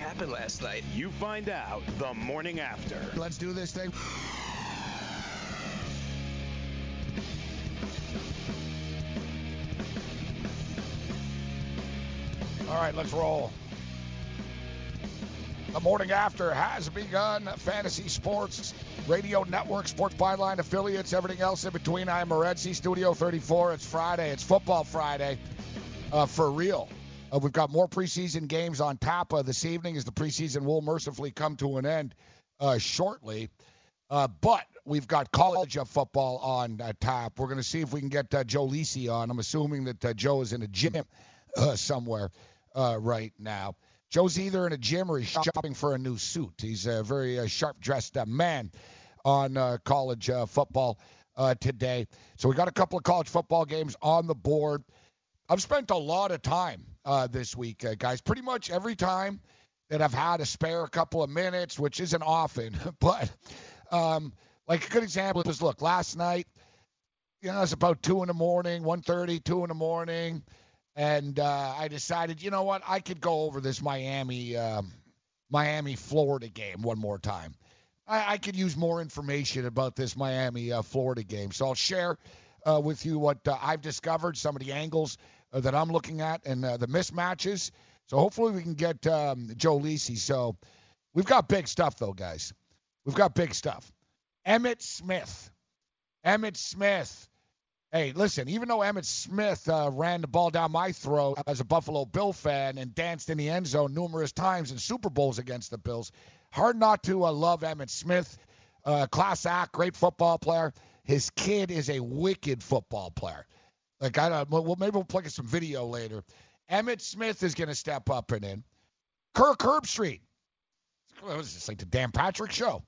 happened last night? You find out the morning after. Let's do this thing. All right, let's roll. The morning after has begun. Fantasy Sports Radio Network, Sports Byline affiliates, everything else in between. I'm Morency, Studio 34. It's Friday. It's Football Friday uh, for real. Uh, we've got more preseason games on tap uh, this evening as the preseason will mercifully come to an end uh, shortly. Uh, but we've got college football on uh, tap. We're going to see if we can get Joe Lisi on. I'm assuming that Joe is in a gym somewhere right now. Joe's either in a gym or he's shopping for a new suit. He's a very uh, sharp dressed uh, man on uh, college football today. So we got a couple of college football games on the board. I've spent a lot of time this week, guys. Pretty much every time that I've had a spare couple of minutes, which isn't often, but um, like a good example is look, last night, you know, it's about two in the morning, 1.30, 2 in the morning and uh, I decided, you know what, I could go over this Miami, uh, Miami, Florida game one more time. I, I, could use more information about this Miami, uh, Florida game, so I'll share uh, with you what uh, I've discovered, some of the angles uh, that I'm looking at, and the mismatches. So hopefully we can get um, Joe Lisi. So we've got big stuff though, guys. We've got big stuff. Emmitt Smith. Emmitt Smith Hey, listen, even though Emmitt Smith uh, ran the ball down my throat as a Buffalo Bill fan and danced in the end zone numerous times in Super Bowls against the Bills, hard not to uh, love Emmitt Smith. Uh, class act, great football player. His kid is a wicked football player. Like I don't, well, maybe we'll plug in some video later. Emmitt Smith is going to step up and in. Kirk Herbstreit. What is this, like the Dan Patrick show?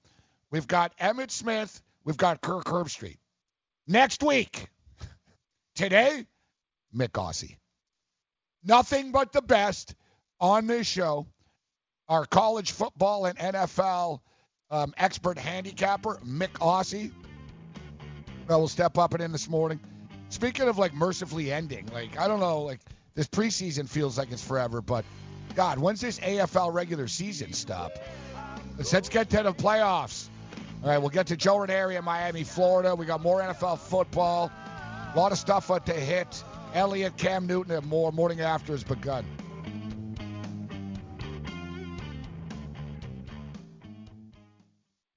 We've got Emmitt Smith. We've got Kirk Herbstreit. Next week, Today, Mick Aussie. Nothing but the best on this show. Our college football and NFL um, expert handicapper, Mick Aussie. Well, we'll step up and in this morning. Speaking of like mercifully ending, like I don't know, like this preseason feels like it's forever, but God, when's this AFL regular season stop? Let's, let's get to the playoffs. All right, we'll get to Joe Ranieri in Miami, Florida. We got more NFL football. A lot of stuff uh, to hit. Elliott, Cam Newton, and more. Morning after has begun.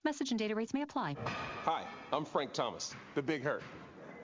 Message and data rates may apply. Hi, I'm Frank Thomas, the Big Hurt.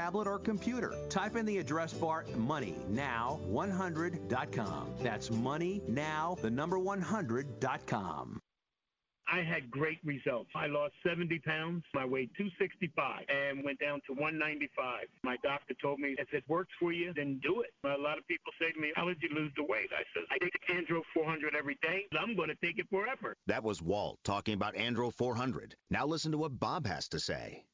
tablet, or computer. Type in the address bar MoneyNow100.com. That's money now, the number 100.com. I had great results. I lost 70 pounds. I weighed 265 and went down to 195. My doctor told me, if it works for you, then do it. A lot of people say to me, how did you lose the weight? I said, I take Andro 400 every day. I'm going to take it forever. That was Walt talking about Andro 400. Now listen to what Bob has to say.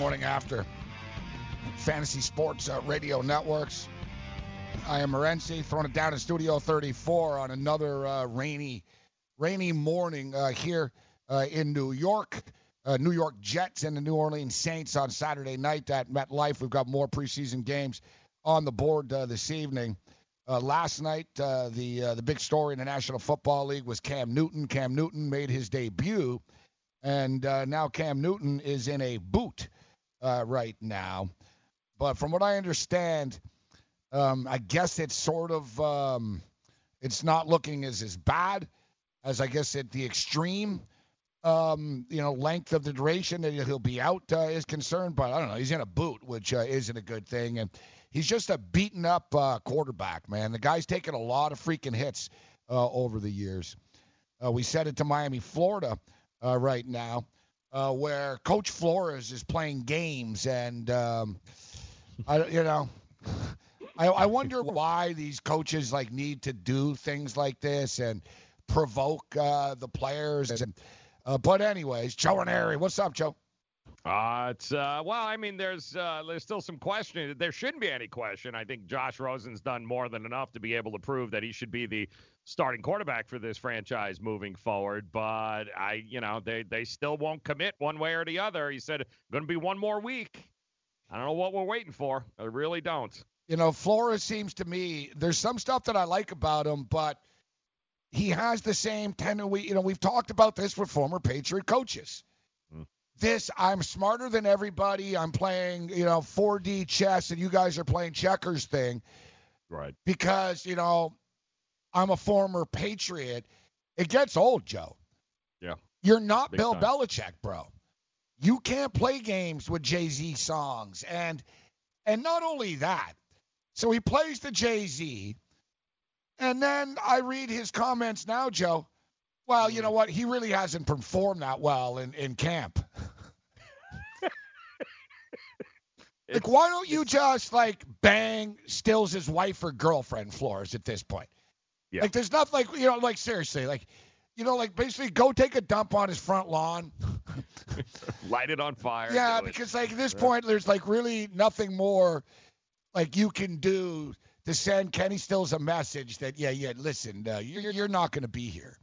morning after Fantasy Sports uh, Radio Networks. I am Morency, throwing it down in Studio 34 on another uh, rainy, rainy morning uh, here uh, in New York. Uh, New York Jets and the New Orleans Saints on Saturday night at MetLife. We've got more preseason games on the board uh, this evening. Last night, the the big story in the National Football League was Cam Newton. Cam Newton made his debut, and now Cam Newton is in a boot uh, right now. But from what I understand, um, I guess it's sort of um, it's not looking as as bad as I guess at the extreme, um, you know, length of the duration that he'll be out uh, is concerned. But I don't know. He's in a boot, which uh, isn't a good thing, and he's just a beaten up uh, quarterback, man. The guy's taken a lot of freaking hits uh, over the years. Uh, we said it to Miami, Florida, uh, right now, uh, where Coach Flores is playing games, and um, I, you know, I, I wonder why these coaches like need to do things like this and provoke uh, the players. And uh, but anyways, Joe Ranieri, what's up, Joe? Uh, it's uh, well, I mean, there's uh, there's still some question. There shouldn't be any question. I think Josh Rosen's done more than enough to be able to prove that he should be the starting quarterback for this franchise moving forward. But I, you know, they they still won't commit one way or the other. He said going to be one more week. I don't know what we're waiting for. I really don't. You know, Flores seems to me there's some stuff that I like about him, but he has the same tendency. We, you know, we've talked about this with former Patriot coaches. This, I'm smarter than everybody. I'm playing, you know, 4D chess, and you guys are playing checkers thing Right. because, you know, I'm a former Patriot. It gets old, Joe. Yeah. You're not Big Bill time. Belichick, bro. You can't play games with Jay Z songs, and and not only that. So he plays the Jay Z, and then I read his comments now, Joe. Well, you mm-hmm. know what? He really hasn't performed that well in in camp. Like, why don't you just like bang Stills' wife or girlfriend, Flores, at this point? Yeah. Like, there's nothing like you know, like seriously, like, you know, like basically go take a dump on his front lawn. Light it on fire. Yeah, do it. because like at this point, there's like really nothing more like you can do to send Kenny Stills a message that yeah, yeah, listen, uh, you're you're not going to be here.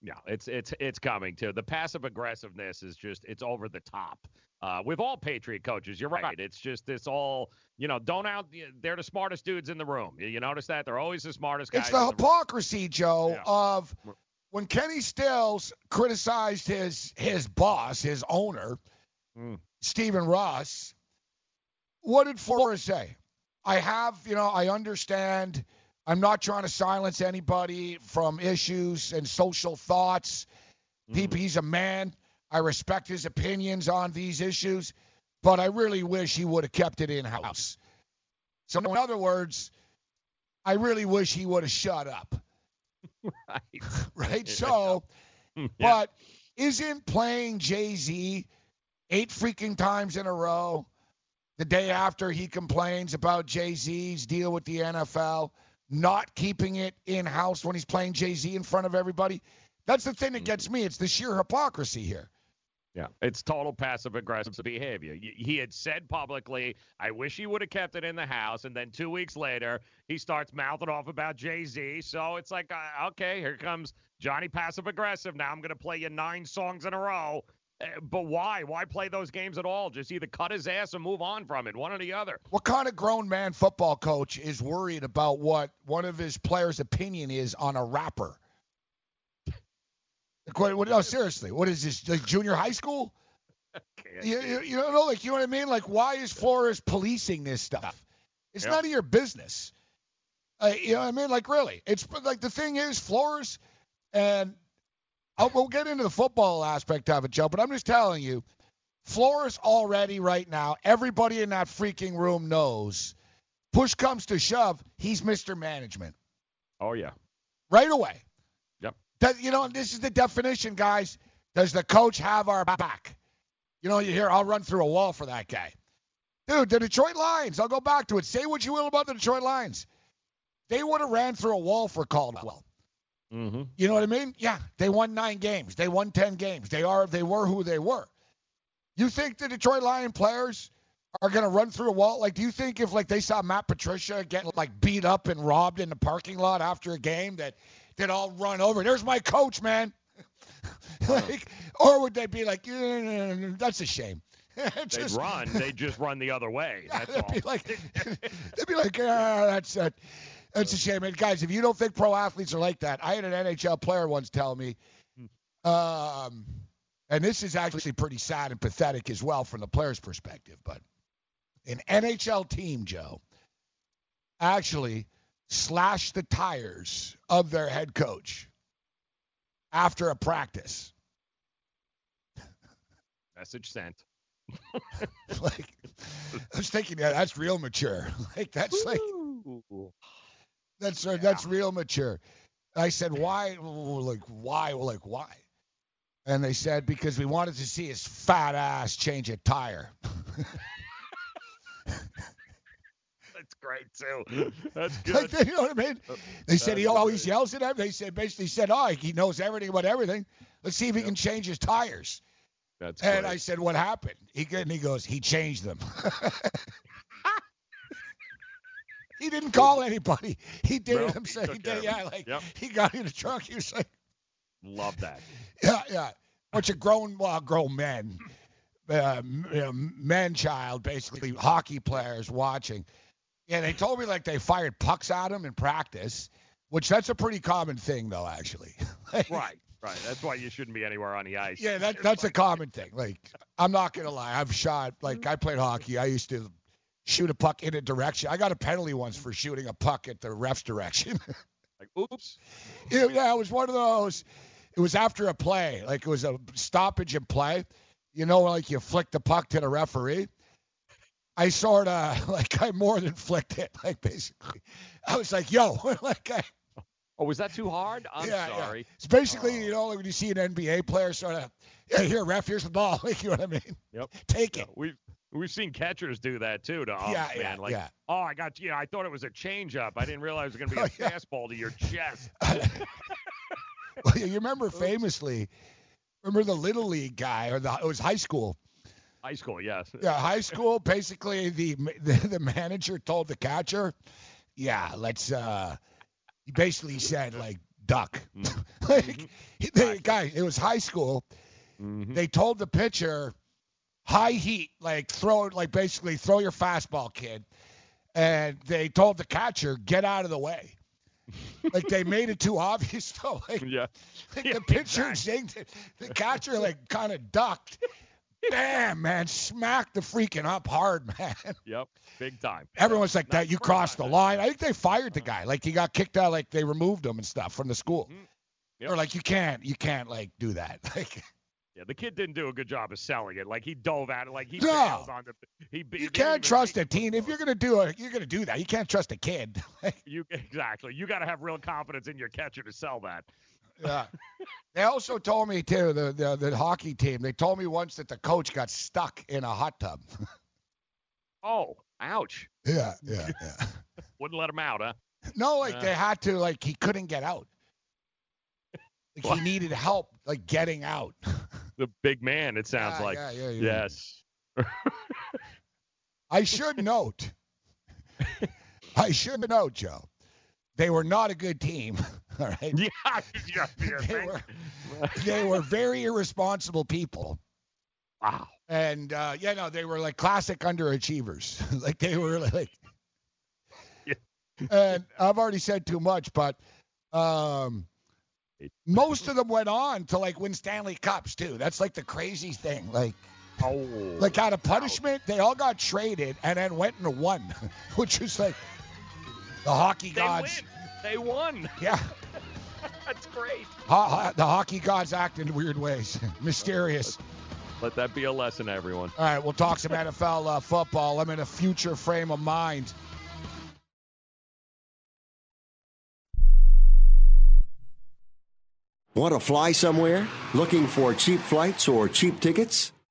Yeah, it's it's it's coming too. The passive aggressiveness is just it's over the top. Uh, with all Patriot coaches, you're right. It's just this all you know. Don't out. They're the smartest dudes in the room. You, you notice that they're always the smartest guys. It's the in the room. hypocrisy, Joe, Yeah. of when Kenny Stills criticized his his boss, his owner, Mm. Stephen Ross. What did Flores say? I have, you know, I understand. I'm not trying to silence anybody from issues and social thoughts. He- He's a man. I respect his opinions on these issues, but I really wish he would have kept it in house. So, in other words, I really wish he would have shut up, Right. right? So, hmm, Yeah. but isn't playing Jay Z eight freaking times in a row the day after he complains about Jay Z's deal with the NFL, not keeping it in house when he's playing Jay Z in front of everybody? That's the thing that mm-hmm. gets me. It's the sheer hypocrisy here. Yeah, it's total passive aggressive behavior. He had said publicly, "I wish he would have kept it in the house," and then two weeks later, he starts mouthing off about Jay Z. So it's like, uh, okay, here comes Johnny passive aggressive. Now I'm going to play you nine songs in a row. Uh, but why? Why play those games at all? Just either cut his ass and move on from it, one or the other. What kind of grown man football coach is worried about what one of his players' opinion is on a rapper? What, no, seriously, what is this? Like junior high school? You, you, you know, like you know what I mean? Like, why is Flores policing this stuff? It's Yep. none of your business. Uh, you know what I mean? Like, really, it's like the thing is Flores, and I'll, we'll get into the football aspect of it, Joe. But I'm just telling you, Flores already right now, everybody in that freaking room knows. Push comes to shove, he's Mr. Management Oh yeah. right away. That you know, and this is the definition, guys. Does the coach have our back? You know, you hear, I'll run through a wall for that guy. Dude, the Detroit Lions, I'll go back to it. Say what you will about the Detroit Lions. They would have ran through a wall for Caldwell. Mm-hmm. You know what I mean? Yeah, they won nine games. They won ten games. They are they were who they were. You think the Detroit Lion players are gonna run through a wall? Like, do you think if like they saw Matt Patricia getting like beat up and robbed in the parking lot after a game that they'd all run over? There's my coach, man. like, or would they be like, "Yeah, that's a shame? They'd Just- run. They'd just run the other way. That's they'd all. be like, they'd be like, ah, that's uh, that's a shame. And guys, if you don't think pro athletes are like that, I had an NHL player once tell me, um, and this is actually pretty sad and pathetic as well from the player's perspective, but an NHL team, Joe, actually slashed the tires of their head coach after a practice. Message sent. like, I was thinking, yeah, that's real mature. Like, that's like. That's uh, that's real mature. I said, why? Like, why? Like, why? And they said because we wanted to see his fat ass change a tire. That's great too. That's like, good. you know what I mean? They said he always great. yells at them. They said basically said, oh, he knows everything about everything. Let's see if he can change his tires. That's And great. I said, what happened? He and he goes, he changed them. he didn't call anybody. He did No, it himself. He did, yeah, like Yep. he got in the truck. He was like. Love that. Yeah, yeah. Bunch of grown, well, grown men, uh, you know, men child, basically hockey players watching. Yeah, they told me like they fired pucks at him in practice, which that's a pretty common thing though, actually. Like, Right. Right. That's why you shouldn't be anywhere on the ice. Yeah, that that's a common thing. Like, I'm not gonna lie, I've shot like I played hockey. I used to shoot a puck in a direction. I got a penalty once for shooting a puck at the ref's direction. Like, oops. Yeah, yeah, it was one of those. It was after a play, like it was a stoppage in play. You know, like you flick the puck to the referee. I sort of like I more than flicked it, like basically. I was like, "Yo," like I, Oh, was that too hard? I'm yeah, yeah. sorry. It's basically, oh. you know, like when you see an NBA player sort of, yeah, here, ref, here's the ball. Like, you know what I mean? Yep. Take Yeah, it. we've we've seen catchers do that too to oh, umps, Yeah, man. yeah, like, yeah. oh, I got you. know, I thought it was a changeup. I didn't realize it was going to be oh, a Oh, yeah. fastball to your chest. Well, you remember famously, remember the little league guy, or the it was high school. High school, yes. Yeah, high school. Basically, the, the the manager told the catcher, "Yeah, let's." uh He basically said like duck. like he- the guy, it was high school. Mhm. They told the pitcher, high heat, like throw it, like basically throw your fastball, kid. And they told the catcher, get out of the way. like they made it too obvious though. Like, Yeah. like Yeah, the pitcher exactly. it. The catcher like kind of ducked. Bam, man, smack the freaking up hard, man. Yep. Big time. Everyone's like that. You crossed the line. I think they fired the guy. Like he got kicked out. Like they removed him and stuff from the school. Mhm. Yep. Or like you can't, you can't like do that. Like Yeah, the kid didn't do a good job of selling it. Like he dove at it. Like he No. on the. He, you can't trust a teen. If you're gonna do it, you're gonna do that. You can't trust a kid. You exactly. You got to have real confidence in your catcher to sell that. Yeah. They also told me too the, the the hockey team. They told me once that the coach got stuck in a hot tub. Oh, ouch! yeah, yeah, yeah. Wouldn't let him out, huh? No, like Yeah. they had to, like he couldn't get out. Like he needed help, like getting out. The big man, it sounds Yeah, like. yeah, yeah, yeah. Yes. I should note, I should note, Joe, they were not a good team. All right. Yeah, yeah, yeah, They were, they were very irresponsible people. Wow. And uh, yeah, no, they were like classic underachievers. like they were like. Yeah. And I've already said too much, but um, most of them went on to like win Stanley Cups too. That's like the crazy thing. Like, Oh. like out of punishment, they all got traded and then went and won, which is like the hockey they gods. win. They won. Yeah, That's great. ho- ho- the hockey gods act in weird ways, mysterious. Let that be a lesson, everyone. All right, we'll talk some NFL uh, football. I'm in a future frame of mind. Want to fly somewhere? Looking for cheap flights or cheap tickets?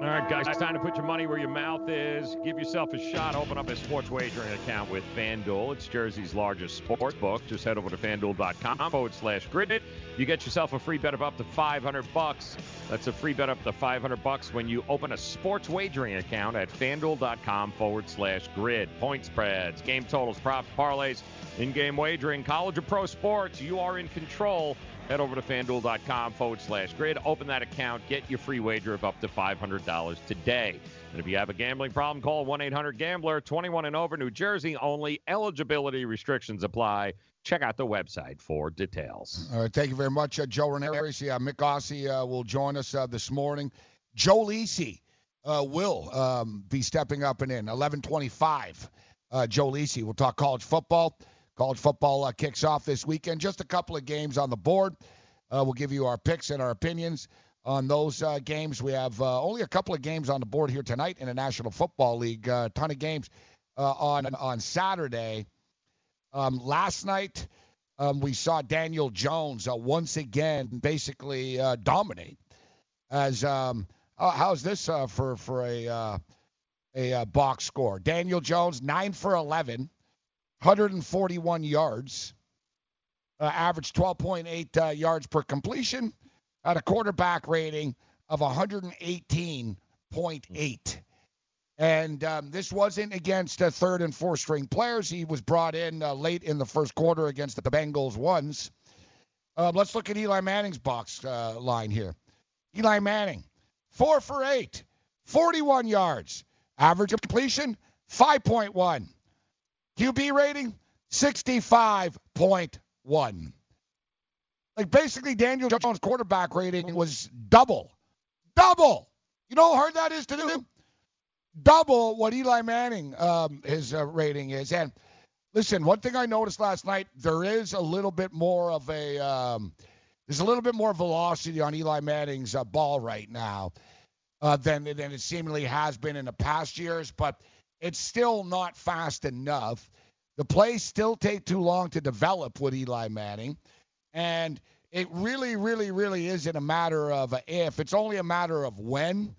All right, guys, it's time to put your money where your mouth is. Give yourself a shot. Open up a sports wagering account with FanDuel. It's Jersey's largest sports book. Just head over to fanduel.com forward slash grid. You get yourself a free bet of up to 500 bucks. That's a free bet up to 500 bucks when you open a sports wagering account at fanduel.com forward slash grid. Point spreads, game totals, props, parlays, in game wagering, college or pro sports. You are in control. Head over to fanduel.com forward slash grid. Open that account. Get your free wager of up to $500 today. And if you have a gambling problem, call 1 800 Gambler, 21 and over, New Jersey only. Eligibility restrictions apply. Check out the website for details. All right, thank you very much, uh, Joe Ranieri. Yeah, Mick Ossie uh, will join us uh, this morning. Joe Lisi uh, will um, be stepping up and in 11:25 uh, Joe Lisi. We'll talk college football. College football uh, kicks off this weekend. Just a couple of games on the board. Uh, we'll give you our picks and our opinions on those uh, games. We have uh, only a couple of games on the board here tonight in the National Football League. A uh, ton of games uh, on on Saturday. Um, last night, um, we saw Daniel Jones once again basically dominate. As um, how's this for for a a box score? Daniel Jones nine for 11, 141 yards, averaged 12.8 yards per completion at a quarterback rating of 118.8. And um, this wasn't against uh, third and fourth string players. He was brought in uh, late in the first quarter against the Bengals ones. Uh, let's look at Eli Manning's box uh, line here. Eli Manning, four for eight, 41 yards. Average of completion, 5.1. QB rating, 65.1. Like basically, Daniel Jones' quarterback rating was double, double. You know how hard that is to do? Double what Eli Manning um, his uh, rating is. And listen, one thing I noticed last night, there is a little bit more of a um, there's a little bit more velocity on Eli Manning's uh, ball right now uh, than than it seemingly has been in the past years, but it's still not fast enough. The plays still take too long to develop with Eli Manning. And it really, really, really isn't a matter of if. It's only a matter of when.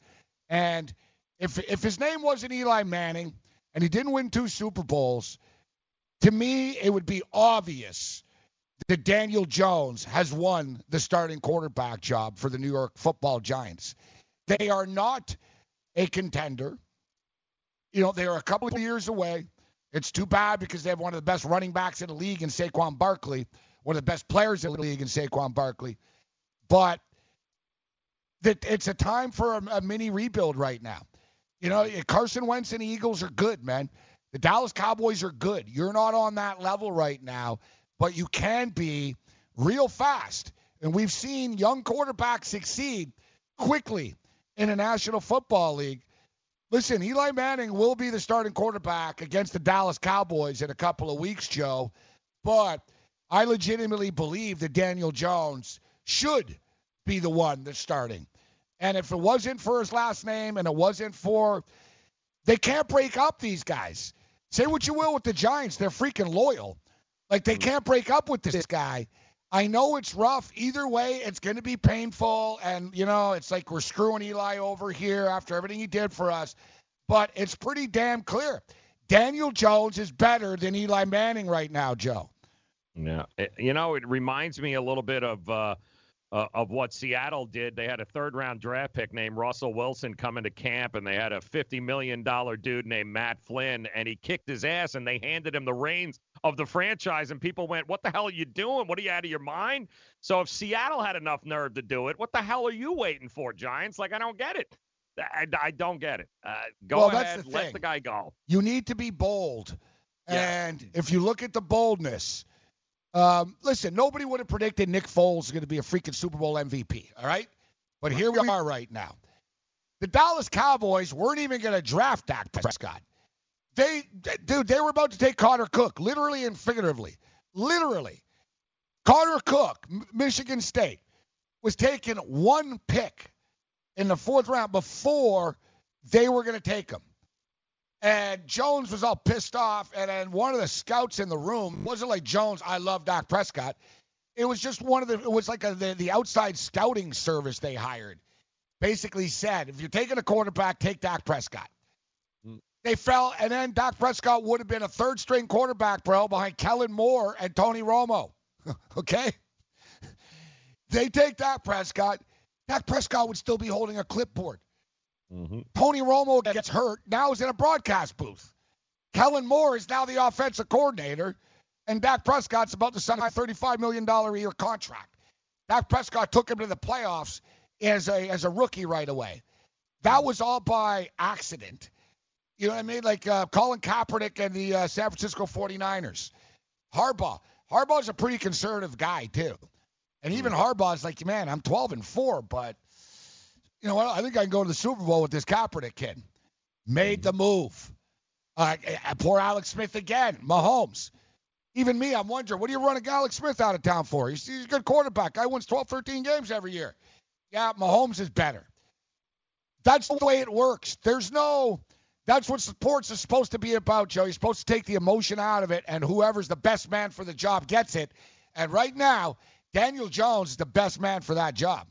And if if his name wasn't Eli Manning and he didn't win two Super Bowls, to me it would be obvious that Daniel Jones has won the starting quarterback job for the New York Football Giants. They are not a contender. You know, they are a couple of years away. It's too bad because they have one of the best running backs in the league in Saquon Barkley one of the best players in the league in Saquon Barkley. But that it's a time for a, a mini rebuild right now. You know, Carson Wentz and the Eagles are good, man. The Dallas Cowboys are good. You're not on that level right now, but you can be real fast. And we've seen young quarterbacks succeed quickly in a National Football League. Listen, Eli Manning will be the starting quarterback against the Dallas Cowboys in a couple of weeks, Joe. But I legitimately believe that Daniel Jones should be the one that's starting. And if it wasn't for his last name and it wasn't for they can't break up these guys. Say what you will with the Giants, they're freaking loyal. Like they mm. can't break up with this guy. I know it's rough. Either way, it's going to be painful. And, you know, it's like we're screwing Eli over here after everything he did for us. But it's pretty damn clear. Daniel Jones is better than Eli Manning right now, Joe. Yeah, you know, it reminds me a little bit of uh, uh, of what Seattle did. They had a third round draft pick named Russell Wilson come into camp, and they had a fifty million dollar dude named Matt Flynn, and he kicked his ass, and they handed him the reins of the franchise, and people went, "What the hell are you doing? What are you out of your mind?" So if Seattle had enough nerve to do it, what the hell are you waiting for, Giants? Like I don't get it. I, I don't get it. Uh, go well, ahead, the let the guy go. You need to be bold, yeah. and if you look at the boldness um, listen, nobody would have predicted Nick Foles is going to be a freaking Super Bowl MVP, all right? But here we are right now. The Dallas Cowboys weren't even going to draft Dak Prescott. They, dude, they were about to take Connor Cook, literally and figuratively. Literally. Connor Cook, Michigan State, was taking one pick in the fourth round before they were going to take him. And Jones was all pissed off. And then one of the scouts in the room wasn't like Jones, I love Dak Prescott. It was just one of the, it was like a, the, the outside scouting service they hired. Basically said, if you're taking a quarterback, take Dak Prescott. Mm. They fell, and then Dak Prescott would have been a third string quarterback, bro, behind Kellen Moore and Tony Romo. okay? They take Dak Prescott. Dak Prescott would still be holding a clipboard. Mm-hmm. Tony Romo gets hurt. Now he's in a broadcast booth. Kellen Moore is now the offensive coordinator, and Dak Prescott's about to sign a $35 million a year contract. Dak Prescott took him to the playoffs as a as a rookie right away. That was all by accident. You know what I mean? Like uh, Colin Kaepernick and the uh, San Francisco 49ers. Harbaugh. Harbaugh's a pretty conservative guy too. And even mm-hmm. Harbaugh's like, man, I'm 12 and 4, but – you know what? I think I can go to the Super Bowl with this Kaepernick kid. Made the move. Uh, poor Alex Smith again. Mahomes. Even me, I'm wondering, what are you running Alex Smith out of town for? He's, he's a good quarterback. Guy wins 12, 13 games every year. Yeah, Mahomes is better. That's the way it works. There's no. That's what sports is supposed to be about, Joe. You're supposed to take the emotion out of it, and whoever's the best man for the job gets it. And right now, Daniel Jones is the best man for that job.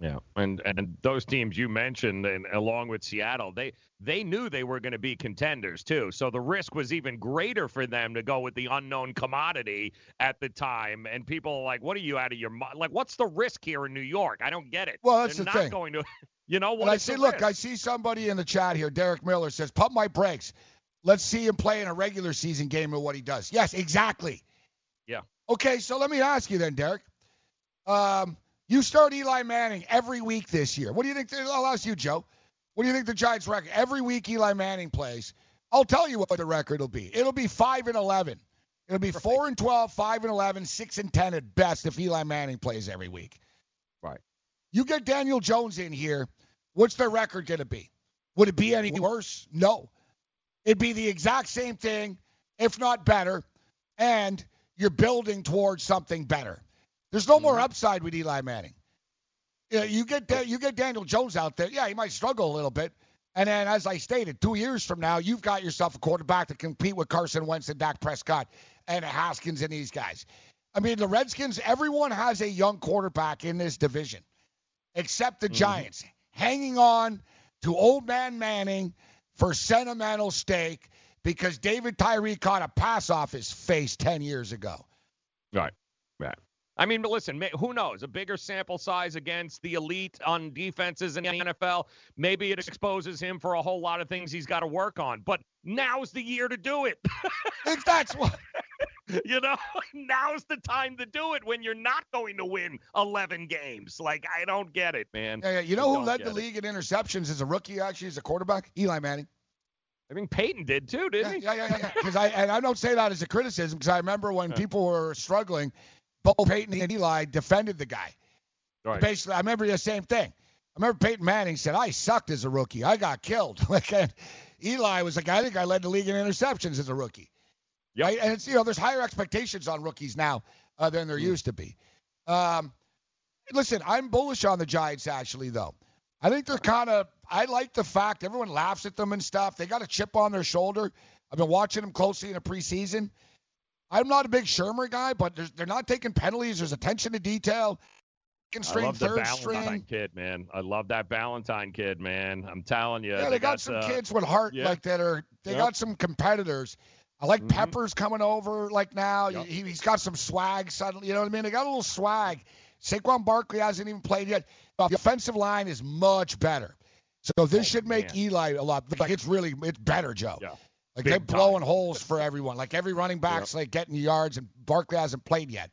Yeah, and and those teams you mentioned, and along with Seattle, they they knew they were going to be contenders too. So the risk was even greater for them to go with the unknown commodity at the time. And people are like, "What are you out of your mind? Like, what's the risk here in New York? I don't get it." Well, that's They're the not thing. going to, you know what? I see, look, I see somebody in the chat here. Derek Miller says, "Pump my brakes. Let's see him play in a regular season game and what he does." Yes, exactly. Yeah. Okay, so let me ask you then, Derek. Um, you start Eli Manning every week this year. What do you think? I'll ask you, Joe. What do you think the Giants' record? Every week Eli Manning plays. I'll tell you what the record will be. It'll be five and eleven. It'll be four and 12, 5 and 11, 6 and 10 at best if Eli Manning plays every week. Right. You get Daniel Jones in here, what's their record going to be? Would it be any worse? No. It'd be the exact same thing, if not better, and you're building towards something better. There's no more mm-hmm. upside with Eli Manning. Yeah, you get you get Daniel Jones out there. Yeah, he might struggle a little bit. And then, as I stated, two years from now, you've got yourself a quarterback to compete with Carson Wentz and Dak Prescott and Haskins and these guys. I mean, the Redskins, everyone has a young quarterback in this division, except the mm-hmm. Giants, hanging on to old man Manning for sentimental stake because David Tyree caught a pass off his face 10 years ago. Right. Right. I mean, but listen, who knows? A bigger sample size against the elite on defenses in the NFL. Maybe it exposes him for a whole lot of things he's got to work on. But now's the year to do it. if that's what. you know, now's the time to do it when you're not going to win 11 games. Like, I don't get it, man. Yeah, yeah. You I know who led the it. league in interceptions as a rookie, actually, as a quarterback? Eli Manning. I think Peyton did too, didn't he? Yeah, yeah, yeah. Because I and I don't say that as a criticism because I remember when people were struggling, both Peyton and Eli defended the guy. Right. Basically, I remember the same thing. I remember Peyton Manning said, "I sucked as a rookie. I got killed." Like, Eli was like, "I think I led the league in interceptions as a rookie." Right? And it's you know, there's higher expectations on rookies now uh, than there used to be. Um, listen, I'm bullish on the Giants actually, though. I think they're kind of. I like the fact everyone laughs at them and stuff. They got a chip on their shoulder. I've been watching them closely in the preseason. I'm not a big Shurmur guy, but there's, they're not taking penalties. There's attention to detail. I love the Valentine string. kid, man. I love that Valentine kid, man. I'm telling you. Yeah, they, got, some uh, kids with heart yeah. like that are. They Yep. Mm-hmm. got some competitors. I like Peppers coming over like now. He, he's got some swag suddenly. You know what I mean? They got a little swag. Saquon Barkley hasn't even played yet. The offensive line is much better. So this should make Eli a lot. Like it's really it's better, Joe. Yeah. Like Big they're blowing holes for everyone. Like every running back's like getting yards, and Barkley hasn't played yet.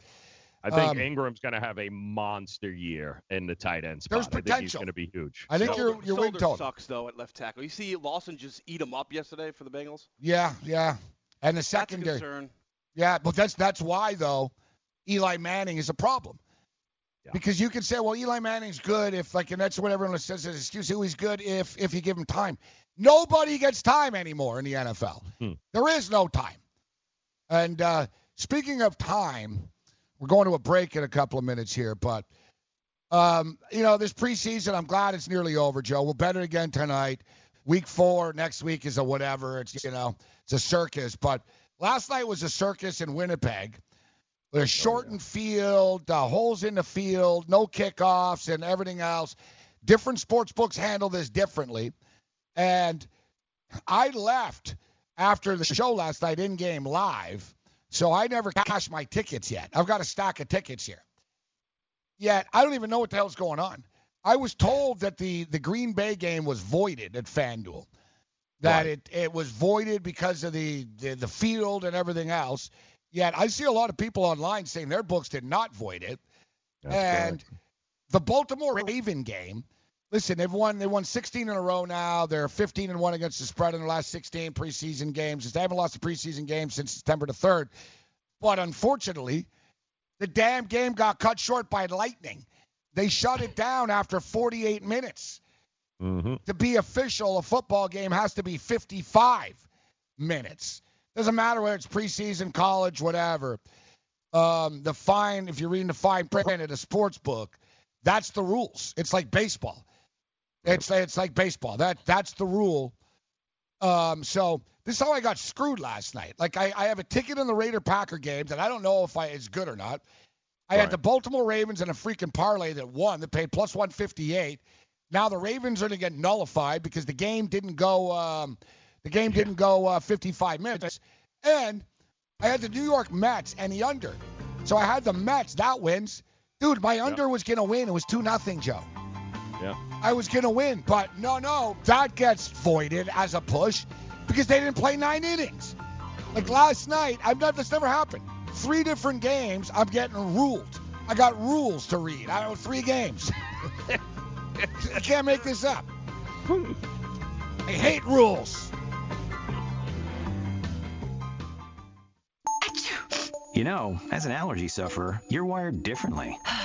I think Um, Engram's going to have a monster year in the tight end spot. There's I think he's going to be huge. I think So- you're you're total. sucks though at left tackle. You see Lawson just eat him up yesterday for the Bengals. Yeah, yeah. And the That's a secondary. concern. Yeah, but that's that's why though, Eli Manning is a problem. Because you can say, well, Eli Manning's good if like, and that's what everyone says as excuse. Who he's good if if you give him time. Nobody gets time anymore in the NFL. There is no time. And uh, speaking of time, we're going to a break in a couple of minutes here, but um, you know, this preseason, I'm glad it's nearly over, Joe. We'll bet it again tonight. Week four, next week is a whatever. It's you know, it's a circus. But last night was a circus in Winnipeg. With a shortened field, uh, holes in the field, no kickoffs, and everything else. Different sports books handle this differently. And I left after the show last night in game live, so I never cashed my tickets yet. I've got a stack of tickets here. Yet I don't even know what the hell's going on. I was told that the the Green Bay game was voided at FanDuel. That it, it was voided because of the, the the field and everything else. Yet I see a lot of people online saying their books did not void it. and the Baltimore Raven game, listen, they've won they won 16 in a row now. They're 15 and one against the spread in their last 16 preseason games. They haven't lost a preseason game since September the 3rd. But unfortunately, the damn game got cut short by lightning. They shut it down after 48 minutes. Mm-hmm. To be official, a football game has to be 55. minutes. Doesn't matter whether it's preseason, college, whatever. Um, the fine, if you're reading the fine print at a sports book, that's the rules. It's like baseball. It's it's like baseball. That that's the rule. Um, so this is how I got screwed last night. Like I, I have a ticket in the Raider Packer games, and I don't know if I it's good or not. I had the Baltimore Ravens in a freaking parlay that won that paid plus 158. Now the Ravens are going to get nullified because the game didn't go. Um, the game didn't go uh, 55 minutes, and I had the New York Mets and the under. So I had the Mets. That wins, dude. My under was going to win. It was two nothing, Joe. Yeah. I was going to win, but no, no, that gets voided as a push because they didn't play nine innings. Like last night, I've not. This never happened. Three different games. I'm getting ruled. I got rules to read. I don't know three games. I can't make this up. I hate rules. You know, as an allergy sufferer, you're wired differently.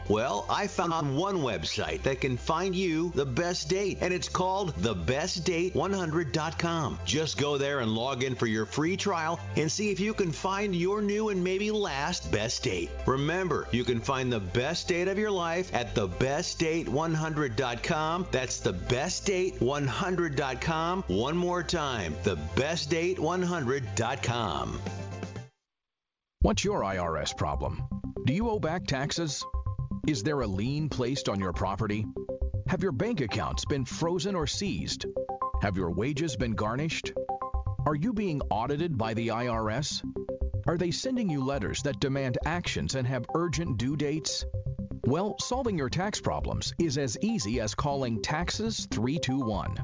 Well, I found one website that can find you the best date, and it's called thebestdate100.com. Just go there and log in for your free trial and see if you can find your new and maybe last best date. Remember, you can find the best date of your life at thebestdate100.com. That's thebestdate100.com. One more time, thebestdate100.com. What's your IRS problem? Do you owe back taxes? Is there a lien placed on your property? Have your bank accounts been frozen or seized? Have your wages been garnished? Are you being audited by the IRS? Are they sending you letters that demand actions and have urgent due dates? Well, solving your tax problems is as easy as calling Taxes 321.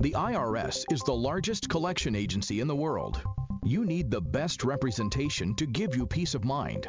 The IRS is the largest collection agency in the world. You need the best representation to give you peace of mind.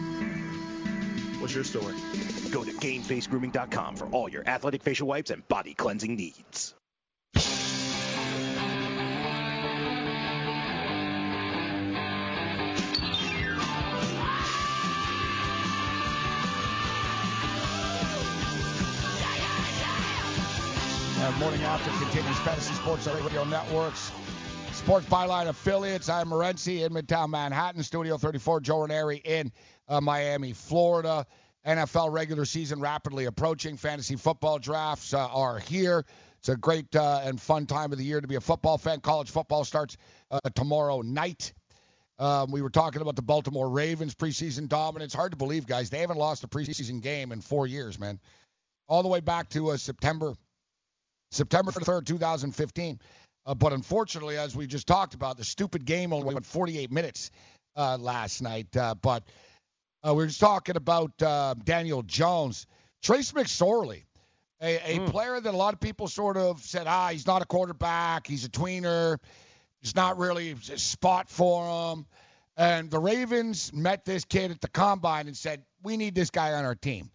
What's your story? Go to GameFaceGrooming.com for all your athletic facial wipes and body cleansing needs. Uh, morning after continues Fantasy Sports Radio Networks. Sports Byline affiliates. I'm Morency in Midtown Manhattan, Studio 34. Joe Ranieri in uh, Miami, Florida. NFL regular season rapidly approaching. Fantasy football drafts uh, are here. It's a great uh, and fun time of the year to be a football fan. College football starts uh, tomorrow night. Um, we were talking about the Baltimore Ravens preseason dominance. Hard to believe, guys. They haven't lost a preseason game in four years, man. All the way back to uh, September September 3rd, 2015. Uh, but unfortunately, as we just talked about, the stupid game only went 48 minutes uh, last night. But uh, we were just talking about uh, Daniel Jones. Trace McSorley, a, a player that a lot of people sort of said, ah, he's not a quarterback, he's a tweener, it's not really a spot for him. And the Ravens met this kid at the combine and said, we need this guy on our team.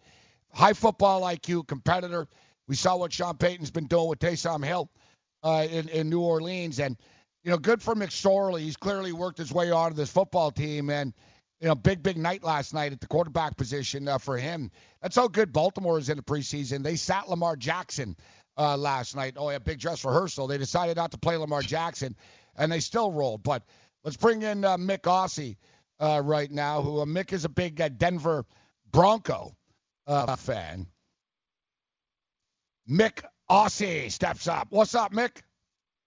High football IQ, competitor. We saw what Sean Payton's been doing with Taysom Hill uh, in, in New Orleans. And, you know, good for McSorley. He's clearly worked his way onto this football team. And, you know, big, big night last night at the quarterback position uh, for him. That's how good Baltimore is in the preseason. They sat Lamar Jackson uh, last night. Oh, yeah, big dress rehearsal. They decided not to play Lamar Jackson, and they still rolled. But let's bring in uh, Mick Aussie uh, right now, who uh, Mick is a big uh, Denver Bronco fan. Mick Aussie steps up. What's up, Mick?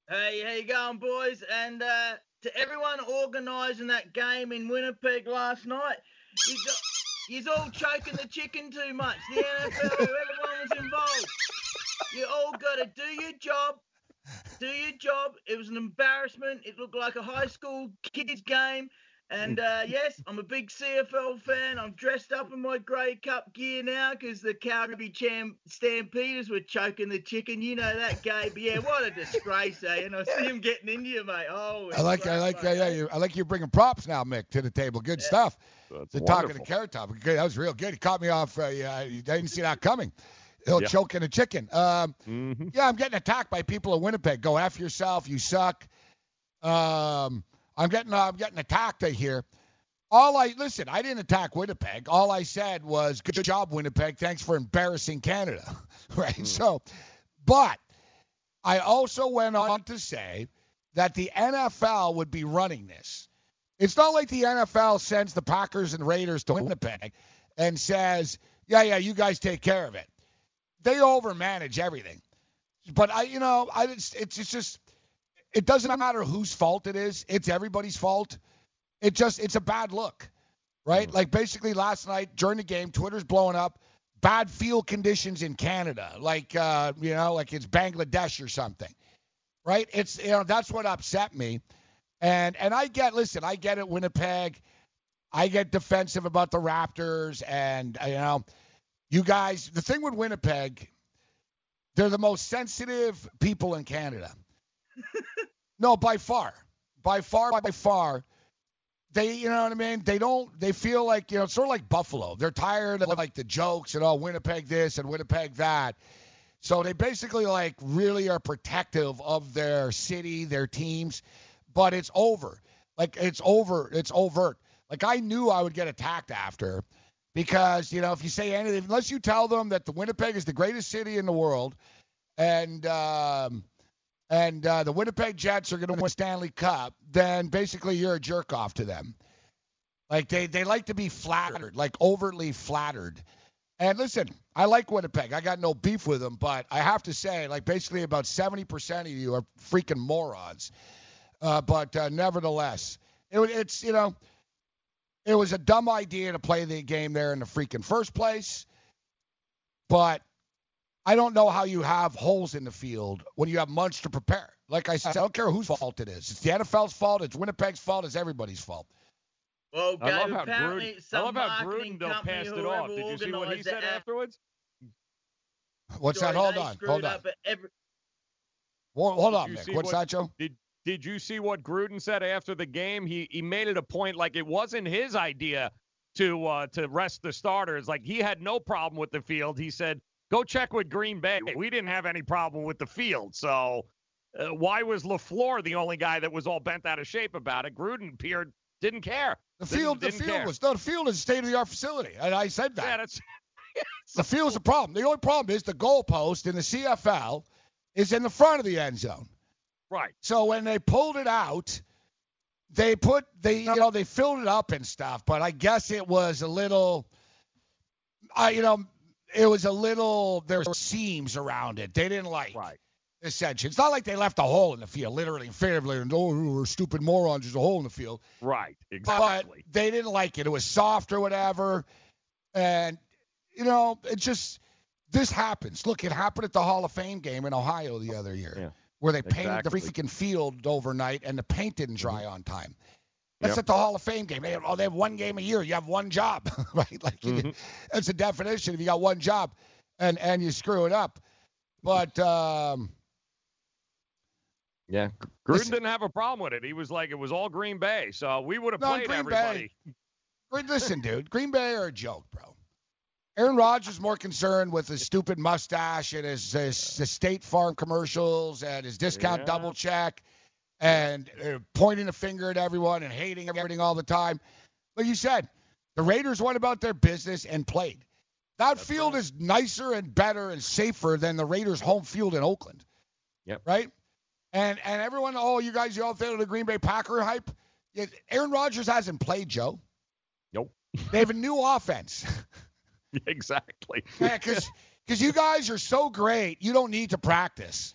Hey, how you going, boys? And uh, to everyone organising that game in Winnipeg last night, you got, you's all choking the chicken too much. The NFL, everyone was involved. You all got to do your job. Do your job. It was an embarrassment. It looked like a high school kids game. And uh, yes, I'm a big CFL fan. I'm dressed up in my Grey Cup gear now because the Calgary Cham- Stampeders were choking the chicken. You know that, Gabe. Yeah, what a disgrace, eh? And I see him getting into you, mate. Oh, I like, I like, yeah, yeah, you, I like you bringing props now, Mick, to the table. Good stuff. That's The talking to wonderful. Carrot Top. Good, that was real good. He caught me off. Uh, yeah, I didn't see that coming. He'll Yeah. choke in a chicken. Um, Mm-hmm. Yeah, I'm getting attacked by people in Winnipeg. Go after yourself. You suck. Um, I'm getting I'm getting attacked. I hear. All I listen. I didn't attack Winnipeg. All I said was, "Good job, Winnipeg. Thanks for embarrassing Canada." right. Hmm. So, but I also went on to say that the NFL would be running this. It's not like the NFL sends the Packers and Raiders to Winnipeg and says, "Yeah, yeah, you guys take care of it." They overmanage everything. But I, you know, I it's it's it's just it doesn't matter whose fault it is. It's everybody's fault. It just it's a bad look, right? Like basically last night during the game, Twitter's blowing up. Bad field conditions in Canada, like uh, you know, like it's Bangladesh or something, right? It's you know that's what upset me, and and I get listen, I get it, Winnipeg. I get defensive about the Raptors, and uh, you know, you guys. The thing with Winnipeg, they're the most sensitive people in Canada. no, by far, by far, by far. They, you know what I mean? They don't. They feel like you know, sort of like Buffalo. They're tired of like the jokes and oh, Winnipeg this and Winnipeg that. So they basically like really are protective of their city, their teams, but it's over. Like it's over. It's overt. Like I knew I would get attacked after because you know if you say anything, unless you tell them that the Winnipeg is the greatest city in the world, and um, and uh, the Winnipeg Jets are going to win Stanley Cup, then basically you're a jerk off to them. Like they they like to be flattered, like overtly flattered. And listen, I like Winnipeg. I got no beef with them, but I have to say, like basically about 70% of you are freaking morons. Uh, but uh, nevertheless, it, it's you know, it was a dumb idea to play the game there in the freaking first place. But I don't know how you have holes in the field when you have months to prepare. Like I said, I don't care whose fault it is. It's the NFL's fault. It's Winnipeg's fault. It's everybody's fault. Well, I love Gabe, how apparently Gruden, I some love how Gruden though company, passed it off. Did you see what he said the afterwards? What's Joy, that? Hold on. Hold on. up at every- Hold, hold on, you Mick. What's what- that, Joe? Did Did you see what Gruden said after the game? He he made it a point like it wasn't his idea to uh, to rest the starters. Like he had no problem with the field. He said, "Go check with Green Bay. We didn't have any problem with the field." So uh, why was LaFleur the only guy that was all bent out of shape about it? Gruden appeared didn't care. The Didn't- field, the didn't field care. was no, the field is a state of the art facility, and I said that. Yeah, that's the field's a problem. The only problem is the goalpost in the CFL is in the front of the end zone. right. So when they pulled it out, they put they you know they filled it up and stuff, but I guess it was a little, I you know it was a little there were seams around it. They didn't like. Right. Essentially, it's not like they left a hole in the field, literally and figuratively. And oh, we're stupid morons. There's a hole in the field. Right. Exactly. But they didn't like it. It was soft or whatever. And, you know, it just, this happens. Look, it happened at the Hall of Fame game in Ohio the other year Yeah. where they painted Exactly. the freaking field overnight and the paint didn't dry mm-hmm. on time. That's Yep. at the Hall of Fame game. They have, oh, they have one game a year. You have one job, right? Like you- Mm-hmm. that's the definition. If you got one job, and and you screw it up, but um, Yeah, Gruden didn't have a problem with it. He was like, it was all Green Bay, so we would have No, played Green everybody. Green- listen, dude, Green Bay are a joke, bro. Aaron Rodgers is more concerned with his stupid mustache and his, his, his State Farm commercials and his discount Yeah. double check and uh, pointing a finger at everyone and hating everything all the time. Like you said, the Raiders went about their business and played. That field is nicer and better and safer than the Raiders' home field in Oakland. Yep. Right? And and everyone, oh, you guys, you all think of the Green Bay Packer hype? Aaron Rodgers hasn't played, Joe. Nope. They have a new offense. exactly. Yeah, because you guys are so great, you don't need to practice.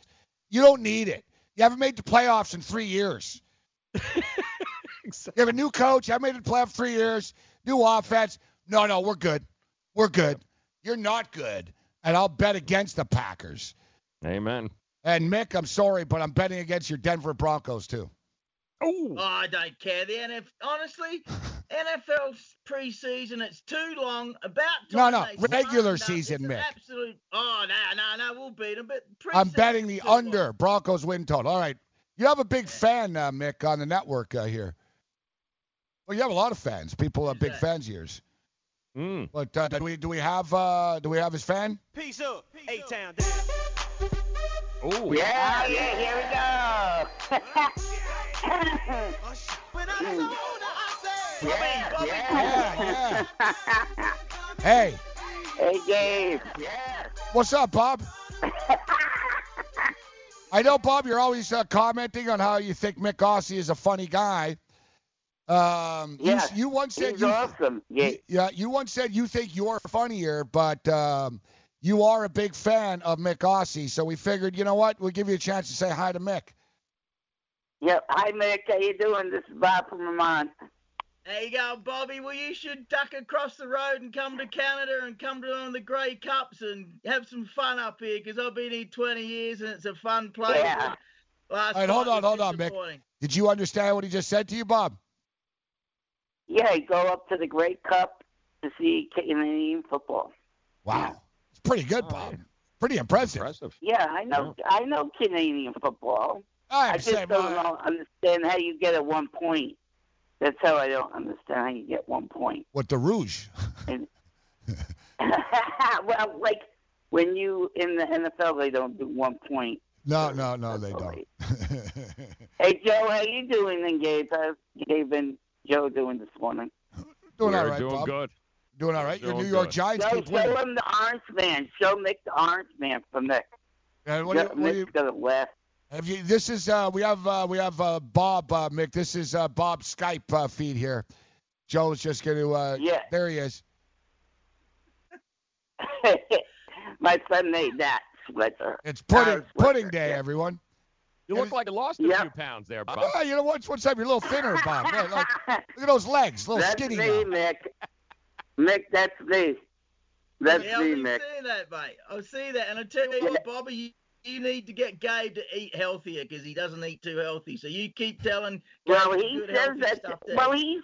You don't need it. You haven't made the playoffs in three years. You have a new coach. You haven't made the playoff three years. New offense. No, no, we're good. We're good. You're not good. And I'll bet against the Packers. Amen. And Mick, I'm sorry, but I'm betting against your Denver Broncos too. Oh, oh I don't care. The NFL, honestly, NFL's preseason, it's too long. About No, time no, they regular season, Mick. Absolute. Oh no, no, no, we'll beat them. But I'm preseason's betting the too long. under Broncos win total. All right. You have a big fan, uh, Mick, on the network uh, here. Well, you have a lot of fans. People are big fans of yours. Mm. But uh, do we do we have uh, do we have his fan? Peace up, A Town. Oh, Yeah, yeah, here we go. Yeah, yeah. Hey. Hey, Dave. Yeah. What's up, Bob? I know, Bob, you're always uh, commenting on how you think Mick Ossie is a funny guy. Um, you- you, once said he's you, awesome. Yeah. yeah, you once said you think you're funnier, but um, you are a big fan of Mick Ossie. So we figured, you know what, we'll give you a chance to say hi to Mick. Yep. Hi, Mick. How you doing? This is Bob from Vermont. There you go, Bobby. Well, you should duck across the road and come to Canada and come to one of the Grey Cups and have some fun up here because I've been here 20 years and it's a fun place. Yeah. All right, hold on, hold on, Mick. Did you understand what he just said to you, Bob? Yeah, go up to the Great Cup to see Canadian football. Wow, it's pretty good, Bob. Pretty impressive. Impressive. Yeah, I know. I know Canadian football. I I just understand, don't uh, know, understand how you get at one point. That's how I don't understand how you get one point. What the Rouge? and, well, like when you in the NFL, they don't do one point. No, no, no, they don't. Hey Joe, how you doing? And Gabe, how's Gabe and Joe doing this morning? Doing We're all right, doing Bob. good. Doing all right. Your Doing New York good. Giants Joe, keep winning. show him the Orange Man. Show Mick the Orange Man for Mick. And what do you, what do you, gonna laugh. Have you, this is uh, we have uh, we have uh, Bob uh, Mick. This is uh, Bob's Skype uh, feed here. Joe's just going to. Uh, Yeah. There he is. My son made that sweater. It's pudding Our pudding day, yeah. everyone. You look like you lost a Yep. few pounds there, Bob. Yeah, you know what? What's up? You're a little thinner, Bob. Yeah, like, look at those legs, a little That's skinny me, now. Mick. Mick, that's me. That's yeah, me, Mick. I've been Mick. seeing that, mate. I see that, and I tell you what, Bobby, you, you need to get Gabe to eat healthier because he doesn't eat too healthy. So you keep telling Gabe Well, he good, says that. Well, he's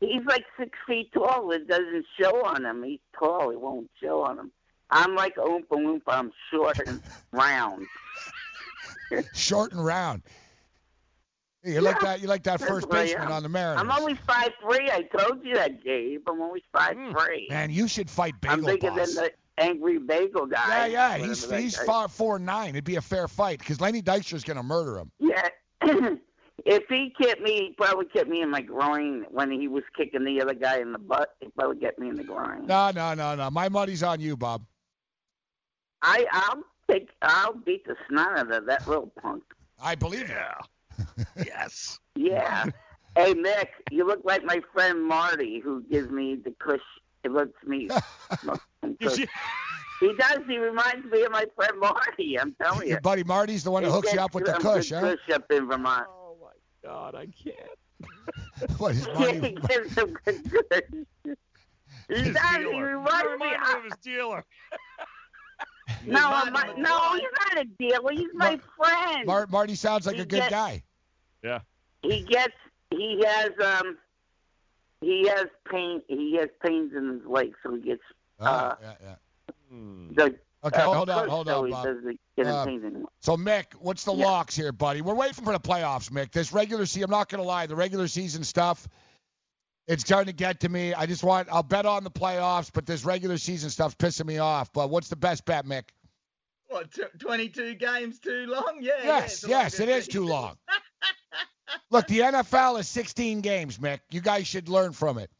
he's like six feet tall. It doesn't show on him. He's tall. It won't show on him. I'm like Oompa Loompa. I'm short and round. Short and round. You like that? You like that that's first baseman on the Mariners? I'm only five three. I told you that, Gabe. I'm only five hmm. three. Man, you should fight Bagel I'm bigger Boss. than the angry bagel guy. yeah, yeah, he's he's far four nine. It'd be a fair fight because Lenny Dykstra's gonna murder him. Yeah. if he kicked me, he probably kicked me in my groin when he was kicking the other guy in the butt. He probably get me in the groin. No, no, no, no. My money's on you, Bob. I I'll take I'll beat the snot out of that little punk. I believe it. yes. Yeah. hey Mick, you look like my friend Marty who gives me the cush. It looks me. smoke he does. He reminds me of my friend Marty. I'm telling you. Your buddy Marty's the one that He hooks you up with the some kush, good huh? Kush up in Vermont. Oh my God, I can't. What is he Marty? gets some good kush. He His does. He dealer. reminds You me. of his dealer. No, I'm not- no, he's not a dealer. He's my friend. Mar- Marty sounds like He a good get- guy. Yeah. he gets he has um he has pain he has pains in his leg, so he gets Oh, uh yeah, yeah. the Okay, uh, hold on, hold so on, Bob. Uh. So Mick, what's the Yeah. locks here, buddy? We're waiting for the playoffs, Mick. This regular season, I'm not gonna lie, the regular season stuff, it's starting to get to me. I just want, I'll bet on the playoffs, but this regular season stuff's pissing me off. But what's the best bet, Mick? What, tw 22 games too long? Yeah. yeah, yes, it's a yes, it is too long. Look, the NFL is 16 games, Mick. You guys should learn from it.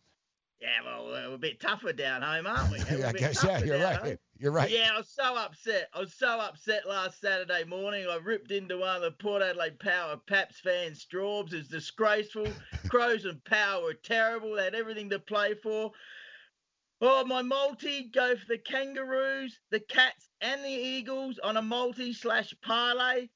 Yeah, well, we're a bit tougher down home, aren't we? Yeah, I guess, yeah, you're right. home. You're right. Yeah, I was so upset. I was so upset last Saturday morning. I ripped into one of the Port Adelaide Power Paps fans' straws. It's disgraceful. Crows and Power were terrible. They had everything to play for. Oh, my multi go for the Kangaroos, the Cats, and the Eagles on a multi slash parlay.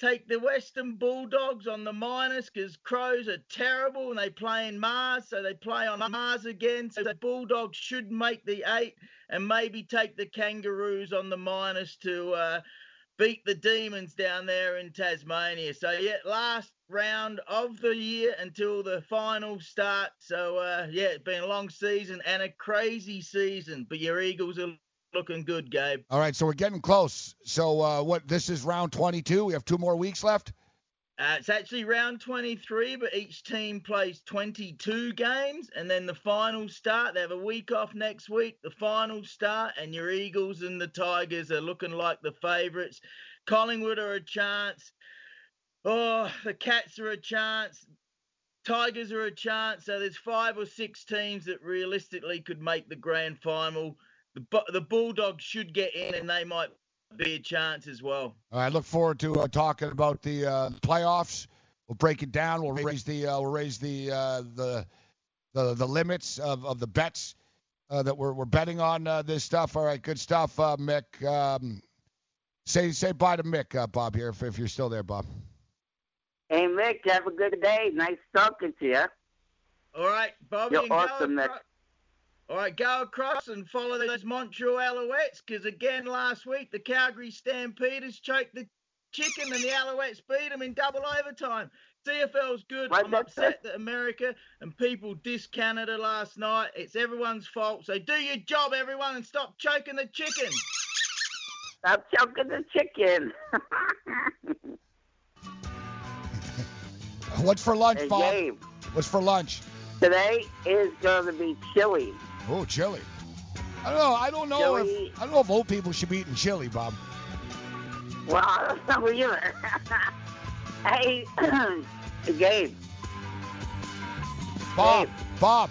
Take the Western Bulldogs on the minus because Crows are terrible and they play in Mars, so they play on Mars again. So the Bulldogs should make the eight and maybe take the Kangaroos on the minus to uh, beat the Demons down there in Tasmania. So yeah, last round of the year until the final start. So uh, yeah, it's been a long season and a crazy season, but your Eagles are looking good, Gabe. All right, so we're getting close. So uh, what? This is round 22. We have two more weeks left. Uh, it's actually round 23, but each team plays 22 games, and then the finals start. They have a week off next week. The finals start, and your Eagles and the Tigers are looking like the favourites. Collingwood are a chance. Oh, the Cats are a chance. Tigers are a chance. So there's five or six teams that realistically could make the grand final. The the Bulldogs should get in, and they might be a chance as well. All right, look forward to uh, talking about the uh, playoffs. We'll break it down. We'll raise the uh, we'll raise the uh, the the the limits of, of the bets uh, that we're we're betting on uh, this stuff. All right, good stuff, uh, Mick. Um, say say bye to Mick, uh, Bob here, if, if you're still there, Bob. Hey Mick, have a good day. Nice talking to you. All right, Bobby. You're and go awesome, Nick. across- All right, go across and follow those Montreal Alouettes because again last week the Calgary Stampeders choked the chicken and the Alouettes beat them in double overtime. CFL's good. I'm upset that America and people dissed Canada last night. It's everyone's fault. So do your job, everyone, and stop choking the chicken. Stop choking the chicken. What's for lunch, Hey, Bob? Gabe. What's for lunch? Today is going to be chili. Oh, chili. I don't know. I don't know Chili. if I don't know if old people should be eating chili, Bob. Well, I don't know either. hey, Gabe. Bob, Bob.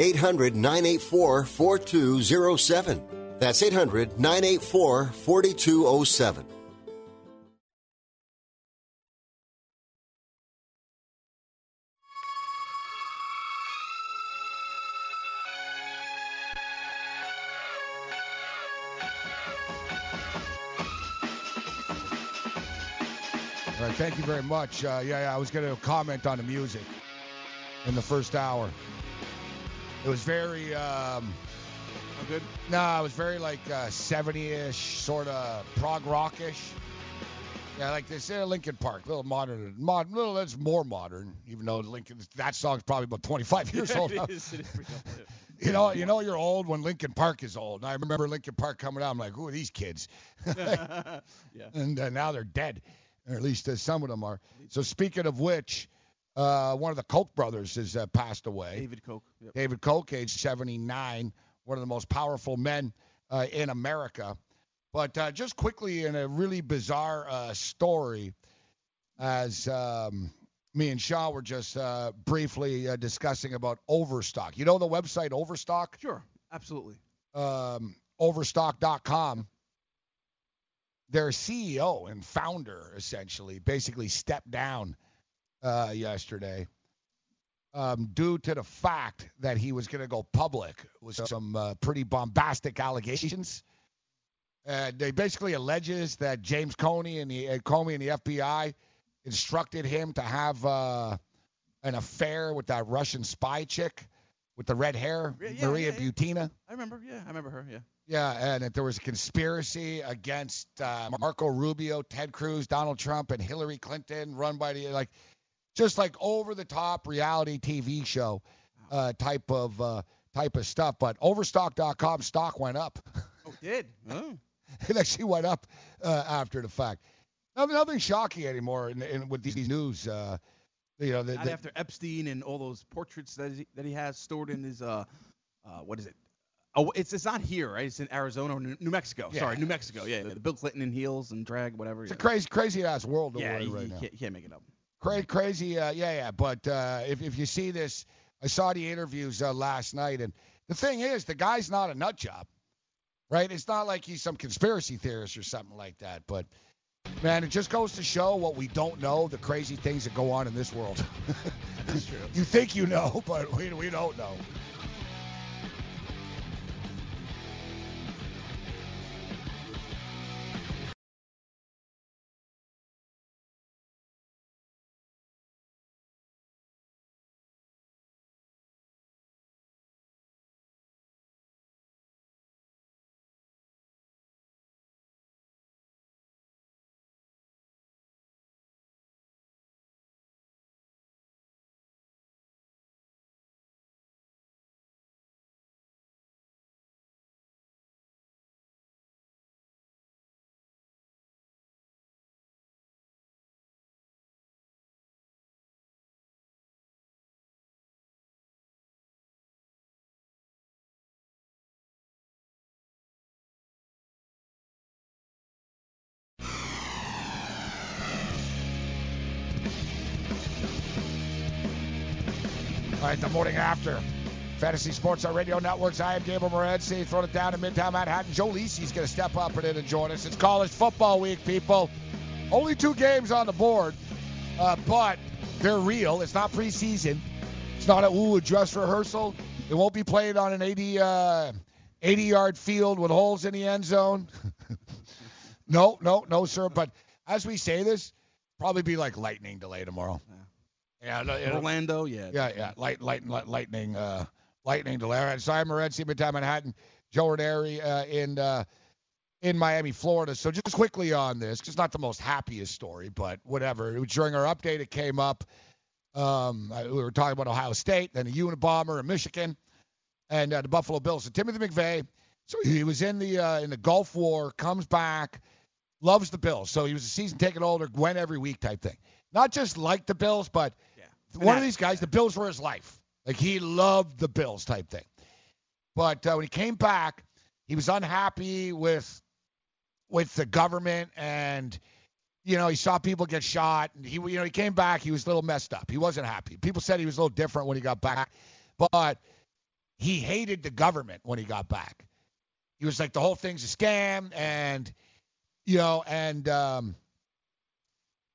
800 984 4207. That's 800 984 4207. All right, thank you very much. Uh, yeah, yeah, I was going to comment on the music in the first hour. It was very. Um, good? No, it was very like uh, 70-ish, sort of prog rockish. Yeah, like they say, Linkin Park, a little modern, modern, little that's more modern. Even though Linkin, that song's probably about 25 years old. It is- it is. You know, you know you're old when Linkin Park is old. And I remember Linkin Park coming out. I'm like, who are these kids? yeah. and uh, now they're dead, or at least uh, some of them are. So speaking of which, uh, one of the Koch brothers has uh, passed away. David Koch. Yep. David Koch, age 79, one of the most powerful men uh, in America. But uh, just quickly, in a really bizarre uh, story, as um, me and Shaw were just uh, briefly uh, discussing about Overstock. You know the website Overstock? Sure, absolutely. Um, overstock.com. Their CEO and founder, essentially, basically stepped down uh, yesterday um, due to the fact that he was going to go public with some uh, pretty bombastic allegations. Uh, they basically alleges that James Coney and the uh, Comey and the FBI instructed him to have uh, an affair with that Russian spy chick with the red hair, Yeah, Maria yeah, yeah. Butina. I remember. Yeah, I remember her. Yeah. Yeah, and that there was a conspiracy against uh, Marco Rubio, Ted Cruz, Donald Trump, and Hillary Clinton, run by the like, just like over the top reality TV show uh, type of uh, type of stuff. But Overstock.com stock went up. Oh, did? Oh. it actually went up uh, after the fact. Nothing, nothing shocking anymore in, in, with these news. Uh, you know, the, Not the- after Epstein and all those portraits that he, that he has stored in his uh, uh, what is it? Oh, it's it's not here, right? It's in Arizona or New, Mexico. Yeah. Sorry, New Mexico. Yeah, the Bill Clinton in heels and drag, whatever. it's a crazy, crazy ass world Yeah, you, right you now. can't, you can't make it up. Crazy, crazy, uh, yeah, yeah. But uh, if if you see this, I saw the interviews uh, last night, and the thing is, the guy's not a nut job, right? It's not like he's some conspiracy theorist or something like that. But man, it just goes to show what we don't know, the crazy things that go on in this world. That's true. you think you know, but we we don't know. All right, the morning after. Fantasy Sports on Radio Networks. I am Gabriel Morency. Throwing it down in Midtown Manhattan. Joe Lisi's going to step up and in and join us. It's college football week, people. Only two games on the board, uh, but they're real. It's not preseason. It's not a ooh a dress rehearsal. It won't be played on an 80 uh, 80 yard field with holes in the end zone. no, no, no, sir. But as we say this, probably be like lightning delay tomorrow. Yeah, no, it'll- Orlando, yeah. yeah, yeah. Light, light, light lightning, uh, lightning delay. All right, Simon Morency, Midtown Manhattan, Joe Ranieri uh, in uh, in Miami, Florida. So just quickly on this, it's not the most happiest story, but whatever. It was during our update, it came up. Um, we were talking about Ohio State, then the Unabomber in Michigan, and uh, the Buffalo Bills. So Timothy McVeigh, so he was in the uh, in the Gulf War, comes back, loves the Bills. So he was a season ticket holder, went every week type thing. Not just like the Bills, but one of these guys, the Bills were his life. Like he loved the Bills type thing. But uh, when he came back, he was unhappy with with the government and you know he saw people get shot. And he you know he came back he was a little messed up. He wasn't happy. People said he was a little different when he got back but he hated the government when he got back. He was like the whole thing's a scam and you know and um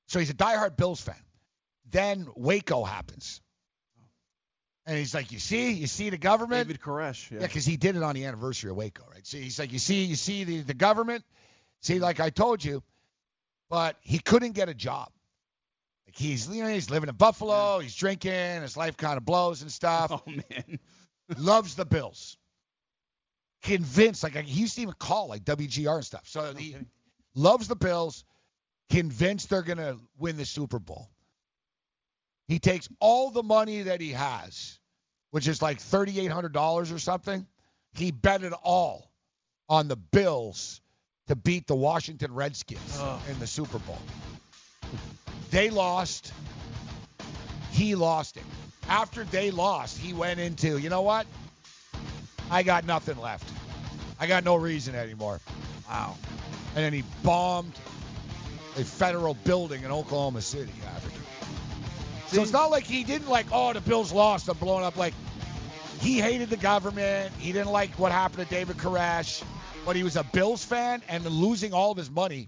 so he's a diehard bills fan then waco happens and he's like you see you see the government David Koresh. yeah, Yeah. because he did it on the anniversary of Waco, right? So he's like, you see, you see the, the government, see, like I told you, but he couldn't get a job. Like he's, you know, he's living in Buffalo, he's drinking, his life kind of blows and stuff. Oh man, loves the Bills. Convinced, like he used to even call like WGR and stuff. So he loves the Bills. Convinced they're gonna win the Super Bowl. He takes all the money that he has, which is like $3,800 or something. He bet it all on the Bills to beat the Washington Redskins oh. in the Super Bowl. They lost. He lost it. After they lost, he went into, you know what? I got nothing left. I got no reason anymore. Wow. And then he bombed a federal building in Oklahoma City after. So it's not like he didn't like, oh, the Bills lost, I'm blowing up. Like, he hated the government. He didn't like what happened to David Koresh, but he was a Bills fan and losing all of his money.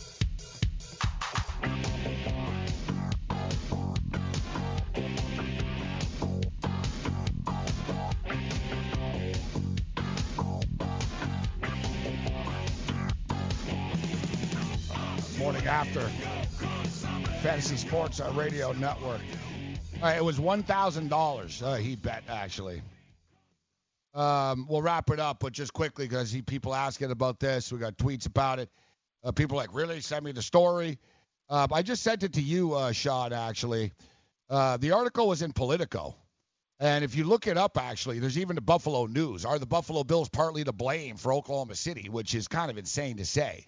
after Fantasy Sports Radio Network. It was one thousand dollars. Uh, he bet actually. Um, we'll wrap it up, but just quickly because people asking about this. We got tweets about it. Uh, people like really send me the story. Uh, I just sent it to you, uh, Sean. Actually, uh, the article was in Politico, and if you look it up, actually, there's even the Buffalo News. Are the Buffalo Bills partly to blame for Oklahoma City? Which is kind of insane to say.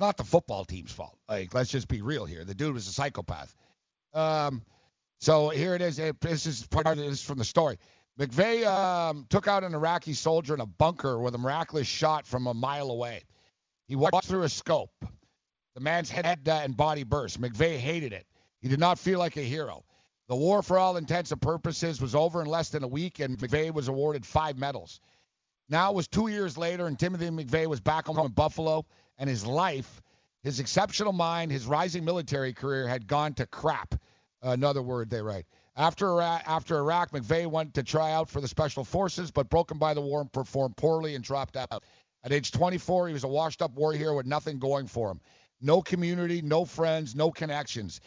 Not the football team's fault. Like, let's just be real here. The dude was a psychopath. Um, so here it is. It, this is part of this from the story. McVeigh um, took out an Iraqi soldier in a bunker with a miraculous shot from a mile away. He walked through a scope. The man's head and body burst. McVeigh hated it. He did not feel like a hero. The war, for all intents and purposes, was over in less than a week, and McVeigh was awarded five medals. Now it was two years later, and Timothy McVeigh was back home in Buffalo, and his life, his exceptional mind, his rising military career had gone to crap. Another word they write. After Iraq, after Iraq, McVeigh went to try out for the Special Forces, but broken by the war performed poorly and dropped out. At age 24, he was a washed-up war hero with nothing going for him. No community, no friends, no connections,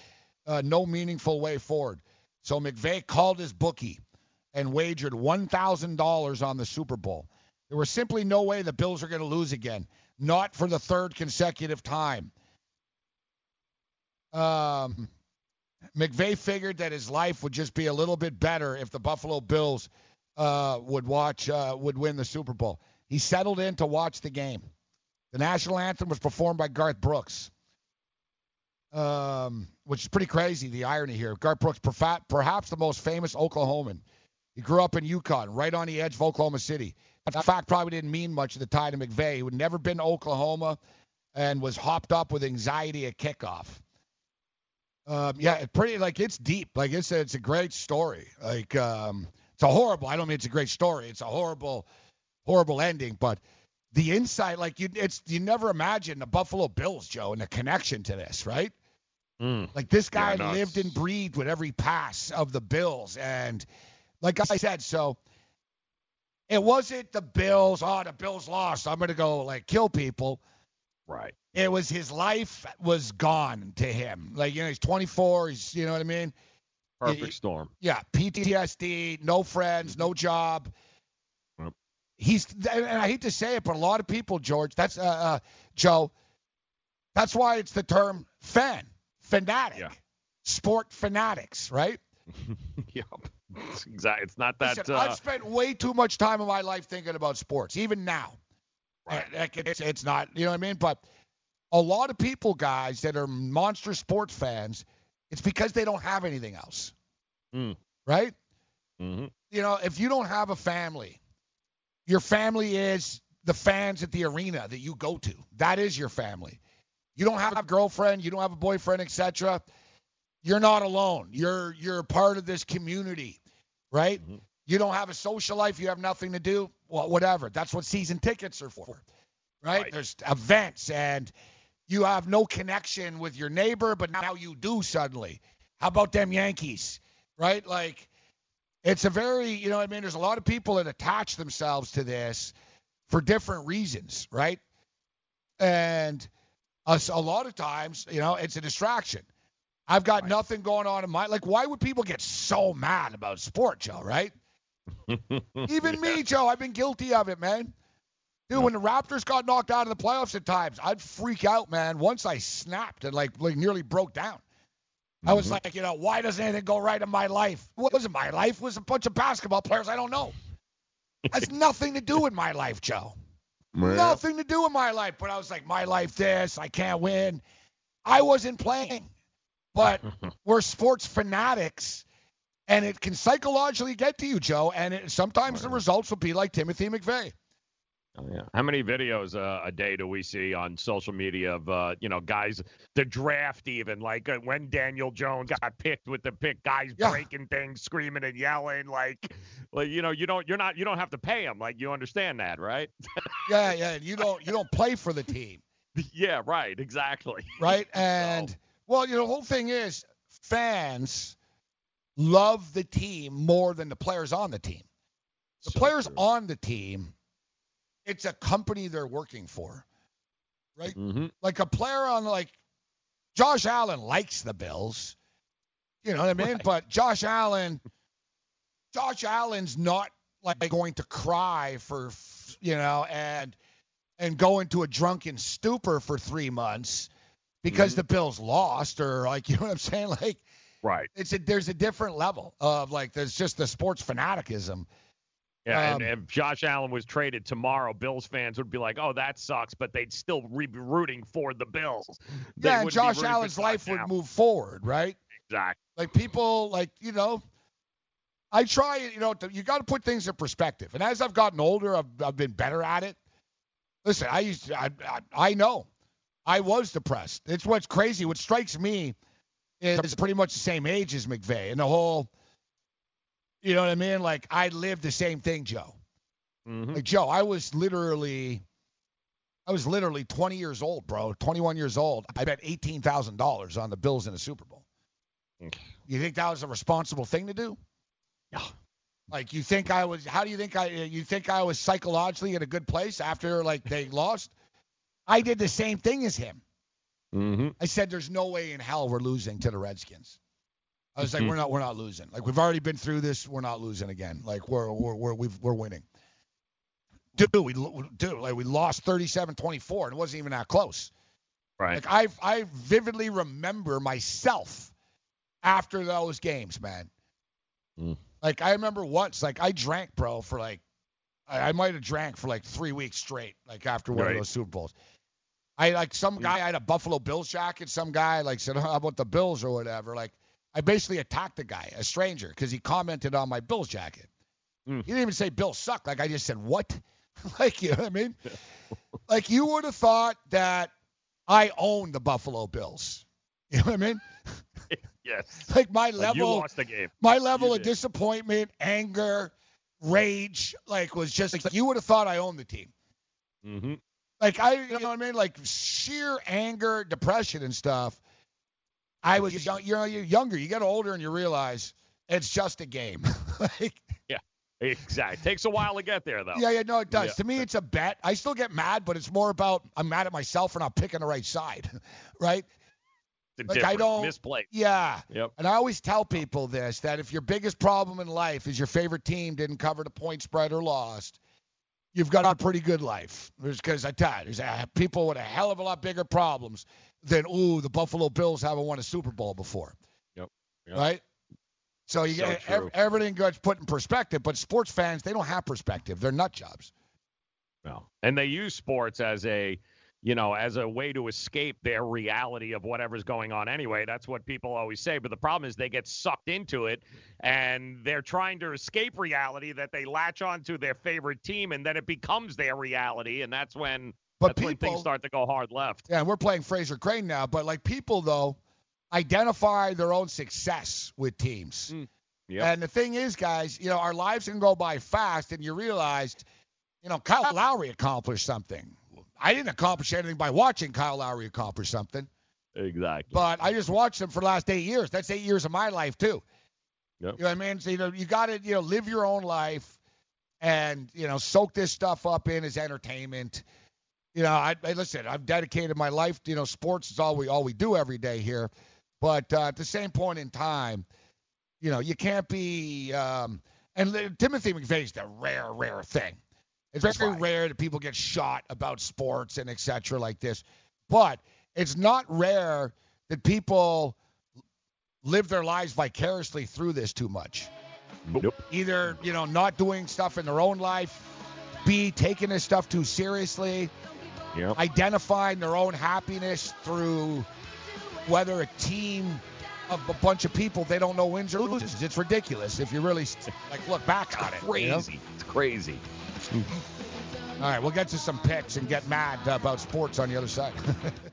uh, no meaningful way forward. So McVeigh called his bookie and wagered $1,000 on the Super Bowl. There was simply no way the Bills were going to lose again, not for the third consecutive time. Um, figured that his life would just be a little bit better if the Buffalo Bills uh, would watch uh, would win the Super Bowl. He settled in to watch the game. The national anthem was performed by Garth Brooks, um, which is pretty crazy. The irony here: Garth Brooks, perhaps the most famous Oklahoman. He grew up in Yukon, right on the edge of Oklahoma City. That fact probably didn't mean much at the time to McVeigh, who had never been to Oklahoma and was hopped up with anxiety at kickoff. Um, yeah, it's pretty like it's deep. Like it's a, it's a great story. Like um, it's a horrible. I don't mean it's a great story. It's a horrible, horrible ending. But the insight, like you, it's you never imagine the Buffalo Bills, Joe, and the connection to this, right? Mm. Like this guy Yeah, lived and breathed with every pass of the Bills, and like I said, so it wasn't the Bills. Oh, the Bills lost. I'm gonna go like kill people. Right. It was his life was gone to him. Like you know, he's 24. He's you know what I mean. Perfect storm. Yeah, PTSD, no friends, no job. Yep. He's and I hate to say it, but a lot of people, George, that's uh, uh Joe. That's why it's the term fan, fanatic, yeah. sport fanatics, right? yep. It's exactly. It's not that. Listen, uh, I've spent way too much time in my life thinking about sports, even now. Right. It's, it's not, you know what I mean? But a lot of people, guys, that are monster sports fans, it's because they don't have anything else, mm, right? hmm You know, if you don't have a family, your family is the fans at the arena that you go to. That is your family. You don't have a girlfriend, you don't have a boyfriend, etc. You're not alone. You're you're part of this community, right? Mm-hmm. You don't have a social life, you have nothing to do. Well, whatever. That's what season tickets are for. Right? There's events and you have no connection with your neighbor, but now you do suddenly. How about them Yankees? Right? Like it's a very, you know I mean? There's a lot of people that attach themselves to this for different reasons, right? And us a lot of times, you know, it's a distraction. I've got nothing going on in my life. like why would people get so mad about sport, Joe, right? Even me, Joe, I've been guilty of it, man. Dude, when the Raptors got knocked out of the playoffs at times, I'd freak out, man. Once I snapped and like, like nearly broke down. I was mm-hmm. like, you know, why doesn't anything go right in my life? What was it my life? It was a bunch of basketball players I don't know. Has nothing to do with my life, Joe. Nothing to do with my life. But I was like, my life this, I can't win. I wasn't playing. But we're sports fanatics and it can psychologically get to you, Joe. And it, sometimes the results will be like Timothy McVeigh. Oh, yeah. How many videos uh, a day do we see on social media of uh, you know guys the draft even like uh, when Daniel Jones got picked with the pick guys Yeah. breaking things screaming and yelling like like you know you don't you're not you don't have to pay them like you understand that right Yeah, yeah. You don't you don't play for the team, yeah right exactly right? And well, you know, the whole thing is fans love the team more than the players on the team. The players on the team, it's a company they're working for, right? Mm-hmm. Like a player on like Josh Allen likes the Bills, you know what I mean? But Josh Allen, Josh Allen's not like going to cry for, you know, and and go into a drunken stupor for three months because the Bills lost or like you know what I'm saying? Like right. it's a there's a different level of like there's just the sports fanaticism. Yeah, Um, and if Josh Allen was traded tomorrow, Bills fans would be like, "Oh, that sucks," but they'd still be rooting for the Bills. They yeah, and Josh Allen's Josh life would move forward, right? Exactly. Like people, like you know, I try, you know, to, you got to put things in perspective. And as I've gotten older, I've, I've been better at it. Listen, I used, to, I, I, I know, I was depressed. It's what's crazy. What strikes me is pretty much the same age as McVeigh, and the whole, you know what I mean? Like I lived the same thing, Joe. Mm-hmm. Like Joe, I was literally, I was literally 20 years old, bro. 21 years old. I bet eighteen thousand dollars on the Bills in the Super Bowl. You think that was a responsible thing to do? Yeah. Like you think I was? How do you think I? You think I was psychologically in a good place after like they lost? I did the same thing as him. Mm-hmm. I said, "There's no way in hell we're losing to the Redskins." I was like, Mhm. "We're not. We're not losing. Like we've already been through this. We're not losing again. Like we're we're we're we've, we're winning." Dude, we dude, like we lost 37-24, and it wasn't even that close. Right. Like I I vividly remember myself after those games, man. Mm. Like I remember once, like I drank, bro, for like I, I might have drank for like three weeks straight, like after one Right. of those Super Bowls. I like some guy I had a Buffalo Bills jacket. Some guy like said, "How about the Bills or whatever?" Like I basically attacked the guy, a stranger, because he commented on my Bills jacket. Hmm. He didn't even say Bills suck. Like I just said, "What?" like you know what I mean? like you would have thought that I own the Buffalo Bills. You know what I mean? Yes. Like my Like, level, you lost the game. my level of disappointment, anger, rage, like was just like you would have thought I owned the team. Mm-hmm. Like I, you know what I mean? Like sheer anger, depression, and stuff. I was young, you know, you're younger. You get older and you realize it's just a game. like, Yeah. Exactly. Takes a while to get there though. yeah, yeah, no, it does. Yeah. To me, it's a bet. I still get mad, but it's more about I'm mad at myself for not picking the right side, right? It's Like I don't misplaced. Yeah. Yep. And I always tell people this that if your biggest problem in life is your favorite team didn't cover the point spread or lost, you've got a pretty good life. Because I tell you, there's a, people with a hell of a lot bigger problems than ooh, the Buffalo Bills haven't won a Super Bowl before, Yep. Yep. right? So you So get true. ev- everything gets put in perspective. But sports fans, they don't have perspective. They're nut jobs. No. And they use sports as a, you know, as a way to escape their reality of whatever's going on anyway. That's what people always say. But the problem is they get sucked into it and they're trying to escape reality that they latch onto their favorite team and then it becomes their reality. And that's when But that's when people- things start to go hard left. Yeah, and we're playing Frasier Crane now, but like people though identify their own success with teams. Mm, yep. And the thing is, guys, you know, our lives can go by fast, and you realized, you know, Kyle Lowry accomplished something. I didn't accomplish anything by watching Kyle Lowry accomplish something, Exactly. but I just watched him for the last eight years. That's eight years of my life too. Yep. You know what I mean? So you know, you got to you know live your own life, and you know soak this stuff up in as entertainment. You know, I, I listen. I've dedicated my life. You know, sports is all we all we do every day here. But uh, at the same point in time, you know, you can't be um, And Timothy McVeigh's the rare, rare thing. It's very rare that people get shot about sports and etc. like this, but it's not rare that people live their lives vicariously through this too much. Nope. Either you know not doing stuff in their own life, B taking this stuff too seriously, Yep. identifying their own happiness through whether a team of a bunch of people they don't know wins or loses. It's ridiculous if you really like look back on it. you know? Crazy. It's crazy. All right, we'll get to some picks and get mad about sports on the other side.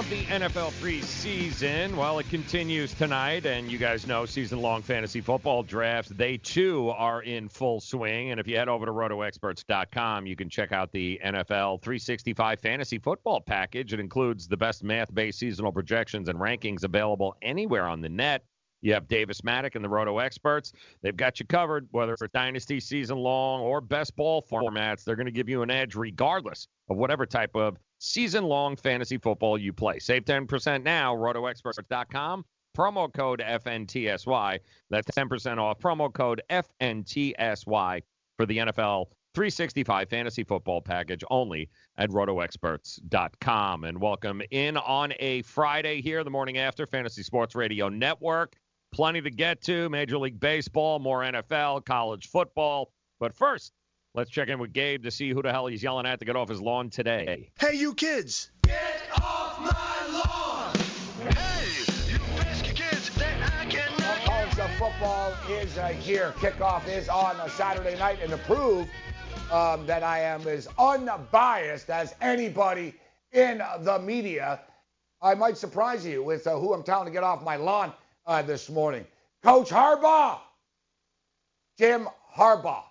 of the NFL preseason. Well, it continues tonight, and you guys know season-long fantasy football drafts. They too are in full swing. And if you head over to RotoExperts.com, you can check out the NFL 365 fantasy football package. It includes the best math-based seasonal projections and rankings available anywhere on the net. You have Davis Mattek and the Roto Experts. They've got you covered, whether it's dynasty season long or best ball formats. They're going to give you an edge regardless of whatever type of season long fantasy football you play. Save 10% now, rotoexperts.com. Promo code FNTSY. That's 10% off. Promo code FNTSY for the NFL 365 fantasy football package only at rotoexperts.com. And welcome in on a Friday here, the morning after Fantasy Sports Radio Network. Plenty to get to Major League Baseball, more NFL, college football. But first, let's check in with Gabe to see who the hell he's yelling at to get off his lawn today. Hey, you kids! Get off my lawn! Hey, you pesky kids that I cannot Calls the football is uh, here. Kickoff is on a Saturday night, and to prove um, that I am as unbiased as anybody in the media, I might surprise you with uh, who I'm telling to get off my lawn uh, this morning. Coach Harbaugh, Jim Harbaugh.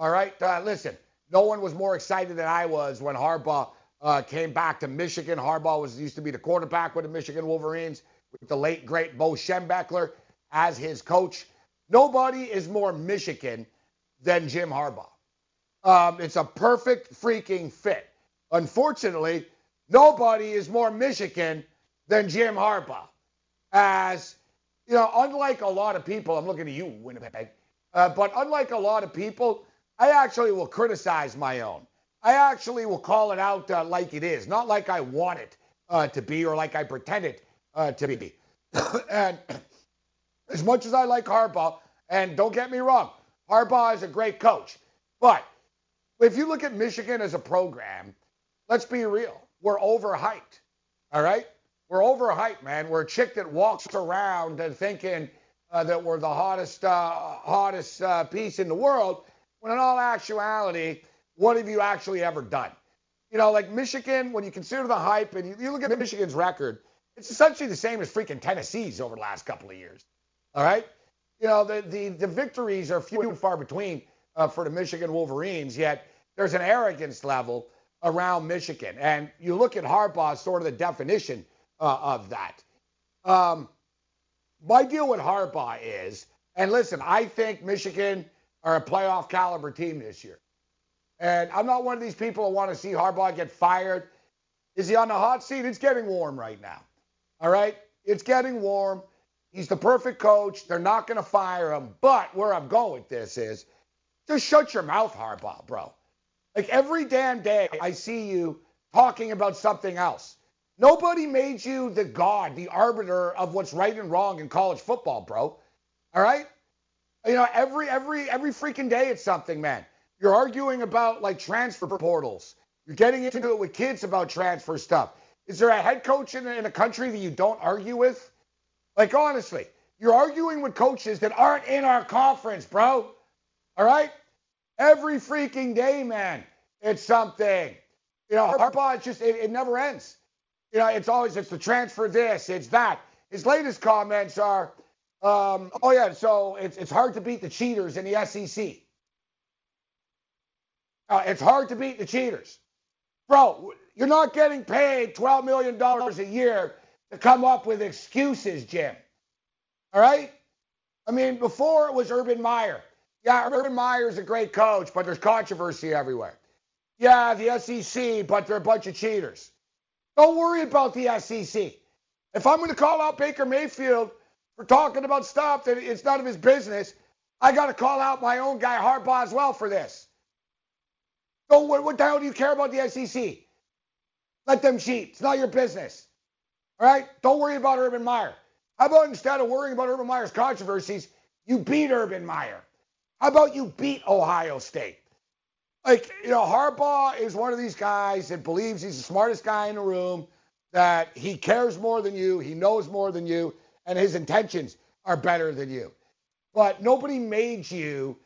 All right, uh, listen, no one was more excited than I was when Harbaugh uh, came back to Michigan. Harbaugh was used to be the quarterback with the Michigan Wolverines with the late great Bo Schembechler as his coach. Nobody is more Michigan than Jim Harbaugh. Um, it's a perfect freaking fit. Unfortunately, nobody is more Michigan than Jim Harbaugh. As, you know, unlike a lot of people, I'm looking at you, Winnipeg, uh, but unlike a lot of people, I actually will criticize my own. I actually will call it out uh, like it is, not like I want it uh, to be or like I pretend it uh, to be. and as much as I like Harbaugh, and don't get me wrong, Harbaugh is a great coach. But if you look at Michigan as a program, let's be real. We're overhyped. All right? We're overhyped, man. We're a chick that walks around and thinking uh, that we're the hottest, uh, hottest uh, piece in the world, when in all actuality, what have you actually ever done? You know, like Michigan, when you consider the hype and you, you look at Michigan's record, it's essentially the same as freaking Tennessee's over the last couple of years. All right? You know, the, the, the victories are few and far between uh, for the Michigan Wolverines, yet there's an arrogance level around Michigan. And you look at Harbaugh, sort of the definition uh, of that. Um, my deal with Harbaugh is, and listen, I think Michigan are a playoff caliber team this year. And I'm not one of these people who want to see Harbaugh get fired. Is he on the hot seat? It's getting warm right now. All right? It's getting warm. He's the perfect coach. They're not going to fire him. But where I'm going with this is just shut your mouth, Harbaugh, bro. Like every damn day, I see you talking about something else. Nobody made you the god, the arbiter of what's right and wrong in college football, bro. All right? You know, every every every freaking day it's something, man. You're arguing about like transfer portals. You're getting into it with kids about transfer stuff. Is there a head coach in, in a country that you don't argue with? Like, honestly, you're arguing with coaches that aren't in our conference, bro. All right? Every freaking day, man, it's something. You know, Harbaugh, it's just, it, it never ends. You know, it's always, it's the transfer this, it's that. His latest comments are, um, oh, yeah, so it's, it's hard to beat the cheaters in the SEC. Uh, it's hard to beat the cheaters. Bro, you're not getting paid $12 million a year to come up with excuses, Jim. All right? I mean, before it was Urban Meyer. Yeah, Urban Meyer is a great coach, but there's controversy everywhere. Yeah, the SEC, but they're a bunch of cheaters. Don't worry about the SEC. If I'm going to call out Baker Mayfield for talking about stuff that it's none of his business, I got to call out my own guy Harbaugh as well for this. So what, what the hell do you care about the SEC? Let them cheat. It's not your business. All right? Don't worry about Urban Meyer. How about instead of worrying about Urban Meyer's controversies, you beat Urban Meyer? How about you beat Ohio State? Like, you know, Harbaugh is one of these guys that believes he's the smartest guy in the room, that he cares more than you, he knows more than you, and his intentions are better than you. But nobody made you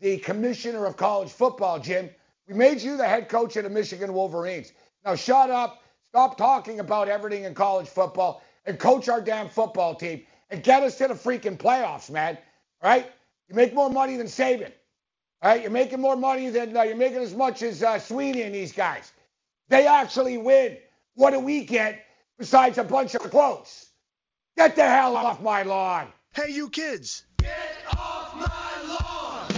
the commissioner of college football, Jim. We made you the head coach of the Michigan Wolverines. Now shut up, stop talking about everything in college football, and coach our damn football team and get us to the freaking playoffs, man. All right? You make more money than Saban. All right? You're making more money than uh, you're making as much as uh, Swinney and these guys. They actually win. What do we get besides a bunch of clothes? Get the hell off my lawn. Hey, you kids. Get off my lawn.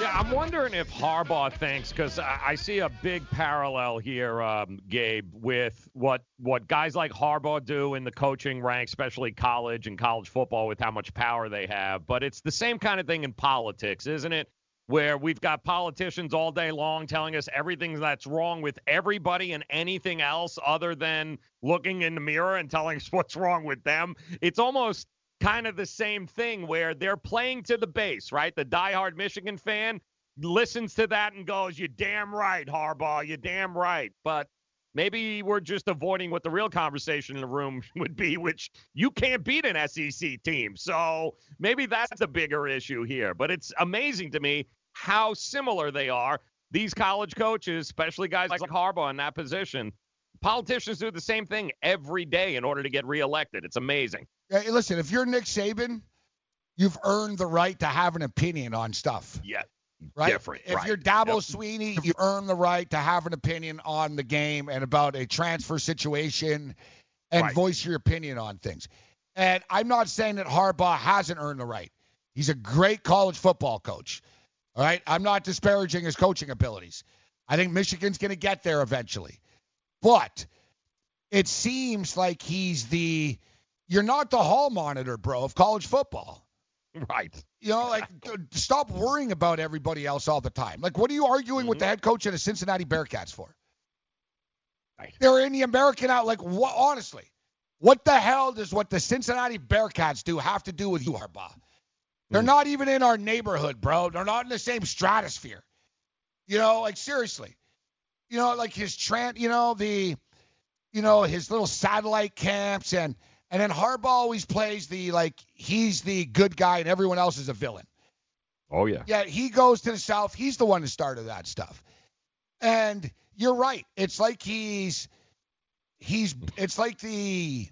Yeah, I'm wondering if Harbaugh thinks because I, I see a big parallel here, um, Gabe, with what what guys like Harbaugh do in the coaching ranks, especially college and college football, with how much power they have. But it's the same kind of thing in politics, isn't it? Where we've got politicians all day long telling us everything that's wrong with everybody and anything else other than looking in the mirror and telling us what's wrong with them. It's almost kind of the same thing where they're playing to the base, right? The diehard Michigan fan listens to that and goes, "You damn right, Harbaugh. You damn right." But Maybe we're just avoiding what the real conversation in the room would be, which you can't beat an SEC team. So maybe that's the bigger issue here. But it's amazing to me how similar they are. These college coaches, especially guys like Harbaugh in that position, politicians do the same thing every day in order to get reelected. It's amazing. Hey, listen, if you're Nick Saban, you've earned the right to have an opinion on stuff. Yeah. Right? Different. If right. you're Dabo Yep. Swinney, you earn the right to have an opinion on the game and about a transfer situation and Right. voice your opinion on things. And I'm not saying that Harbaugh hasn't earned the right. He's a great college football coach. All right. I'm not disparaging his coaching abilities. I think Michigan's going to get there eventually. But it seems like he's the you're not the hall monitor, bro, of college football. Right. You know, like d- uh, stop worrying about everybody else all the time. Like, what are you arguing with the mm-hmm. head coach of the Cincinnati Bearcats for? They're in the American out. Like, what? Honestly, what the hell does what the Cincinnati Bearcats do have to do with you, Harbaugh? They're mm. not even in our neighborhood, bro. They're not in the same stratosphere. You know, like seriously. You know, like his tran you know, the you know, his little satellite camps and and then Harbaugh always plays the like he's the good guy and everyone else is a villain. Oh yeah. Yeah, he goes to the South. He's the one who started that stuff. And you're right. It's like he's he's it's like the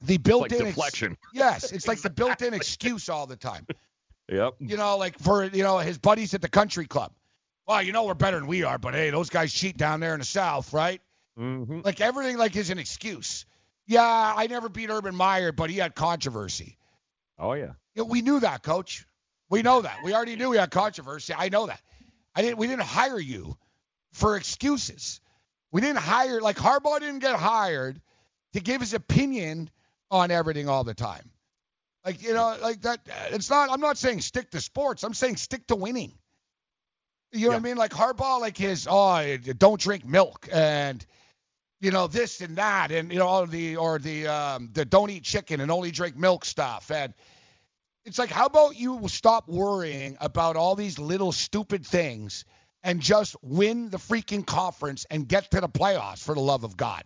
the built-in ex- deflection. yes, it's like the built-in excuse all the time. Yep. You know, like for you know his buddies at the country club. Well, you know we're better than we are, but hey, those guys cheat down there in the South, right? Mm-hmm. Like everything like is an excuse. Yeah, I never beat Urban Meyer, but he had controversy. Oh yeah. Yeah, we knew that, coach. We know that. We already knew we had controversy. I know that. I didn't we didn't hire you for excuses. We didn't hire like Harbaugh didn't get hired to give his opinion on everything all the time. Like, you know, like that it's not I'm not saying stick to sports. I'm saying stick to winning. You know what I mean? Like Harbaugh like his oh don't drink milk and you know this and that and you know all the or the um the don't eat chicken and only drink milk stuff and it's like how about you stop worrying about all these little stupid things and just win the freaking conference and get to the playoffs for the love of God.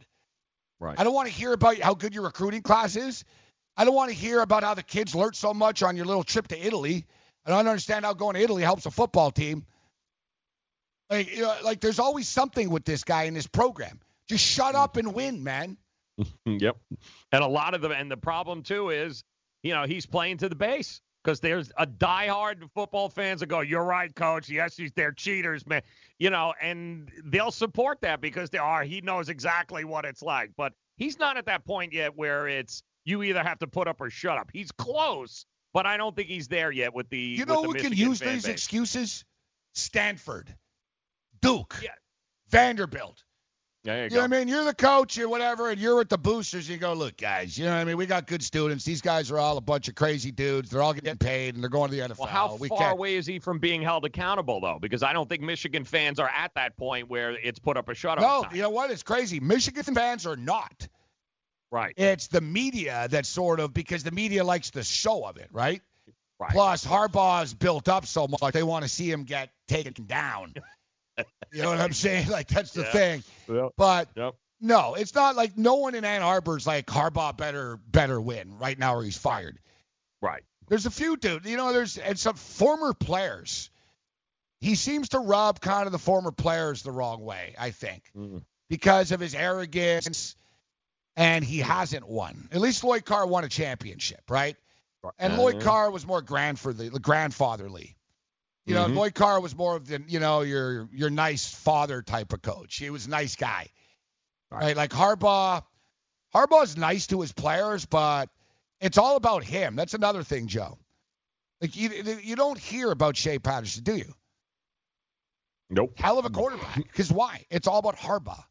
Right. I don't want to hear about how good your recruiting class is. I don't want to hear about how the kids learned so much on your little trip to Italy. I don't understand how going to Italy helps a football team. Like, you know, like there's always something with this guy in this program. Just shut up and win, man. yep. And a lot of them, and the problem too is, you know, he's playing to the base because there's a diehard football fans that go, "You're right, coach. Yes, he's they're cheaters, man." You know, and they'll support that because they are. He knows exactly what it's like, but he's not at that point yet where it's you either have to put up or shut up. He's close, but I don't think he's there yet with the. You know who can use these base. excuses? Stanford, Duke, Vanderbilt. There you, You go. know what I mean? You're the coach or whatever, and you're with the boosters. You go, look, guys. You know what I mean? We got good students. These guys are all a bunch of crazy dudes. They're all getting paid, and they're going to the NFL. Well, how we far can't- away is he from being held accountable, though? Because I don't think Michigan fans are at that point where it's put up a shutout. No, sign. you know what? It's crazy. Michigan fans are not. Right. It's the media that sort of because the media likes the show of it, right? Right. Plus, Harbaugh's built up so much they want to see him get taken down. you know what I'm saying? Like that's the Yeah. thing. Yep. But Yep. no, it's not like no one in Ann Arbor's like Harbaugh better better win right now or he's fired. Right. There's a few dude, you know, there's and some former players. He seems to rub kind of the former players the wrong way, I think, because of his arrogance, and he hasn't won. At least Lloyd Carr won a championship, right? And Uh, Lloyd. Carr was more grandfatherly, grandfatherly. You know, Mhm. Lloyd Carr was more of the, you know, your your nice father type of coach. He was a nice guy, right? Like Harbaugh, Harbaugh's nice to his players, but it's all about him. That's another thing, Joe. Like you, you don't hear about Shea Patterson, do you? Nope. Hell of a quarterback. Because why? It's all about Harbaugh.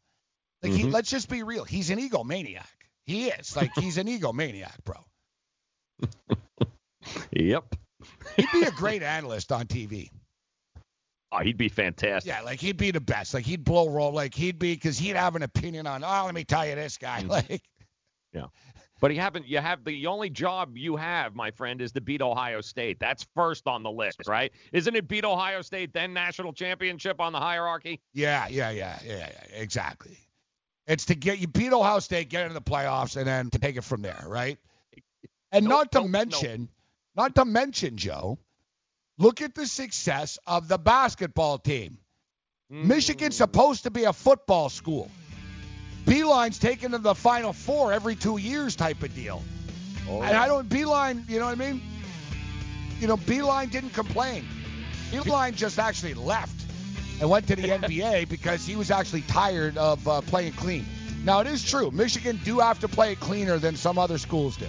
Like he, Mhm. let's just be real. He's an egomaniac. He is. Like he's an egomaniac, bro. Yep. He'd be a great analyst on TV. Oh, he'd be fantastic. Yeah, like he'd be the best. Like he'd blow roll. Like he'd be because he'd have an opinion on. Oh, let me tell you this guy. Mm. Like Yeah. But you haven't. You have the only job you have, my friend, is to beat Ohio State. That's first on the list, right? Isn't it beat Ohio State then national championship on the hierarchy? yeah, yeah, yeah, yeah, yeah, exactly. It's to get you beat Ohio State, get into the playoffs, and then to take it from there, right? And not to mention, not to mention, Joe, look at the success of the basketball team. Michigan's supposed to be a football school. Beilein's taken to the Final Four every two years type of deal. And I don't, Beilein, you know what I mean? You know, Beilein didn't complain. Beilein just actually left and went to the NBA because he was actually tired of uh, playing clean. Now, it is true. Michigan do have to play cleaner than some other schools do.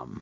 Um,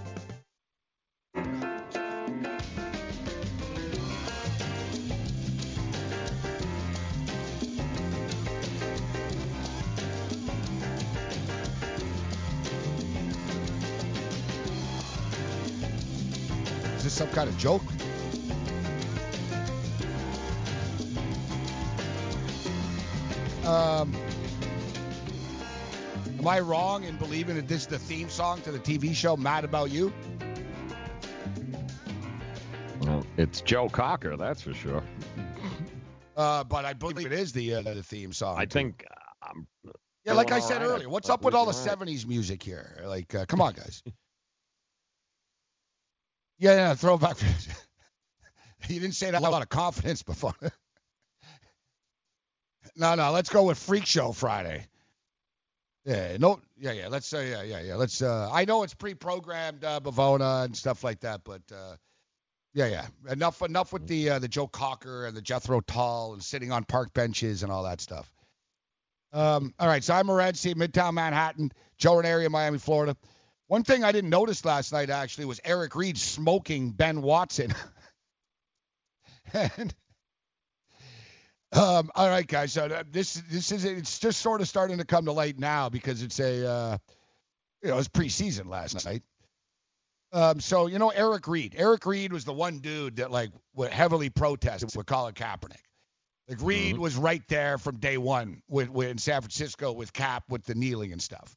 Is this some kind of joke? Um, am I wrong in believing that this is the theme song to the TV show Mad About You? Well, it's Joe Cocker, that's for sure. Uh, but I believe it is the uh, the theme song. I too. think. Um, Yeah, like I said right. earlier, what's Uh, up with all the right. '70s music here? Like, uh, come on, guys. Yeah, yeah, throwback. you didn't say that with a lot of confidence before. no, no, let's go with Freak Show Friday. Yeah, no, yeah, yeah. Let's say, yeah, yeah, yeah. Let's. Uh, I know it's pre-programmed, uh, Bavona and stuff like that, but uh, yeah, yeah. Enough, enough with the uh, the Joe Cocker and the Jethro Tull and sitting on park benches and all that stuff. Um, all right, so I'm Morency, Midtown Manhattan, Joe Ranieri in Miami, Florida. One thing I didn't notice last night actually was Eric Reid smoking Ben Watson. and um, all right, guys. So uh, this this is it's just sort of starting to come to light now because it's a uh, you know it's preseason last night. Um, so you know Eric Reid. Eric Reid was the one dude that like would heavily protested with Colin Kaepernick. Like Reid Mm-hmm. was right there from day one with, with in San Francisco with Cap with the kneeling and stuff.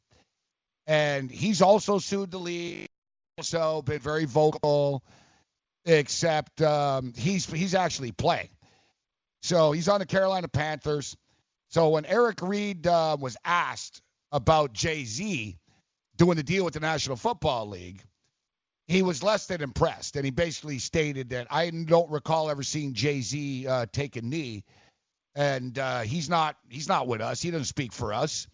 And he's also sued the league. Also been very vocal, except um, he's he's actually playing. So he's on the Carolina Panthers. So when Eric Reid uh, was asked about Jay Z doing the deal with the National Football League, he was less than impressed, and he basically stated that I don't recall ever seeing Jay Z uh, take a knee, and uh, he's not he's not with us. He doesn't speak for us.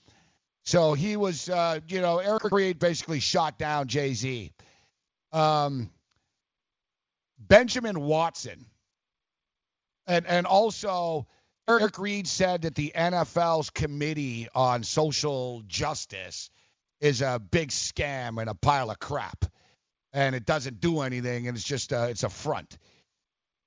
So he was, uh, you know, Eric Reid basically shot down Jay Z. Um, Benjamin Watson, and and also Eric Reid said that the NFL's committee on social justice is a big scam and a pile of crap, and it doesn't do anything, and it's just a, it's a front.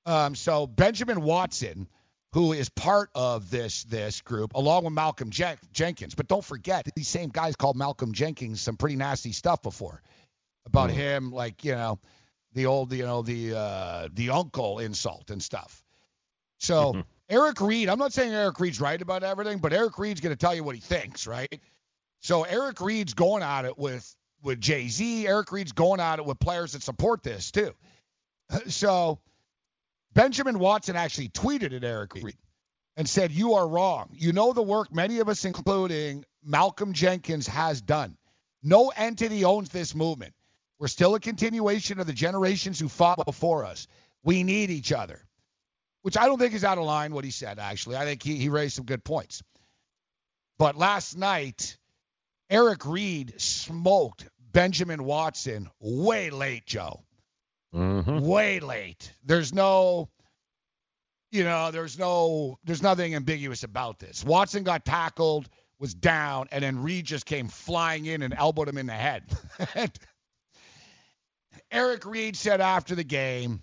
Um, so Benjamin Watson, who is part of this this group, along with Malcolm Jen- Jenkins, but don't forget these same guys called Malcolm Jenkins some pretty nasty stuff before about him, like you know, the old you know the uh, the uncle insult and stuff. So Eric Reid, I'm not saying Eric Reid's right about everything, but Eric Reid's going to tell you what he thinks, right? So Eric Reid's going at it with with Jay Z. Eric Reid's going at it with players that support this too. So Benjamin Watson actually tweeted at Eric Reid and said, "You are wrong. You know the work many of us, including Malcolm Jenkins, has done. No entity owns this movement. We're still a continuation of the generations who fought before us. We need each other." Which I don't think is out of line what he said, actually. I think he, he raised some good points. But last night, Eric Reid smoked Benjamin Watson way late, Joe. Mm-hmm. Way late. There's no, you know, there's no, there's nothing ambiguous about this. Watson got tackled, was down, and then Reid just came flying in and elbowed him in the head. Eric Reid said after the game,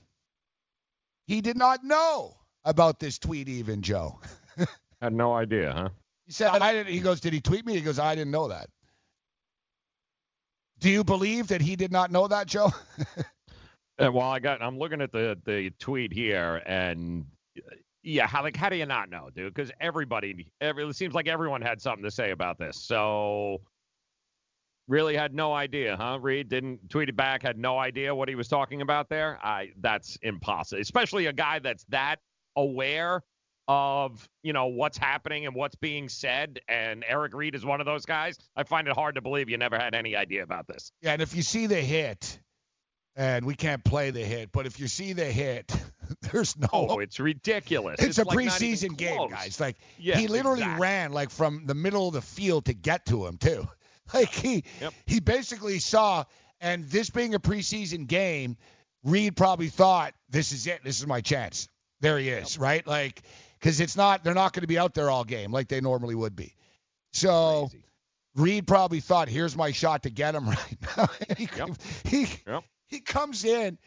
he did not know about this tweet, even Joe. Had no idea, huh? He said, I didn't, he goes, did he tweet me? He goes, I didn't know that. Do you believe that he did not know that, Joe? Well, I got. I'm looking at the the tweet here, and yeah, how like how do you not know, dude? Because everybody, every it seems like everyone had something to say about this. So really had no idea, huh? Reid didn't tweet it back, had no idea what he was talking about there. I that's impossible, especially a guy that's that aware of you know what's happening and what's being said. And Eric Reid is one of those guys. I find it hard to believe you never had any idea about this. Yeah, and if you see the hit, and we can't play the hit, but if you see the hit, there's no. Oh, it's ridiculous. It's, a like preseason game, close. guys. Like Yes, he literally exactly. ran like from the middle of the field to get to him too. Like he Yep. he basically saw, and this being a preseason game, Reid probably thought this is it. This is my chance. There he is, right? Like because it's not they're not going to be out there all game like they normally would be. So Reid probably thought, here's my shot to get him right now. he, he, he comes in.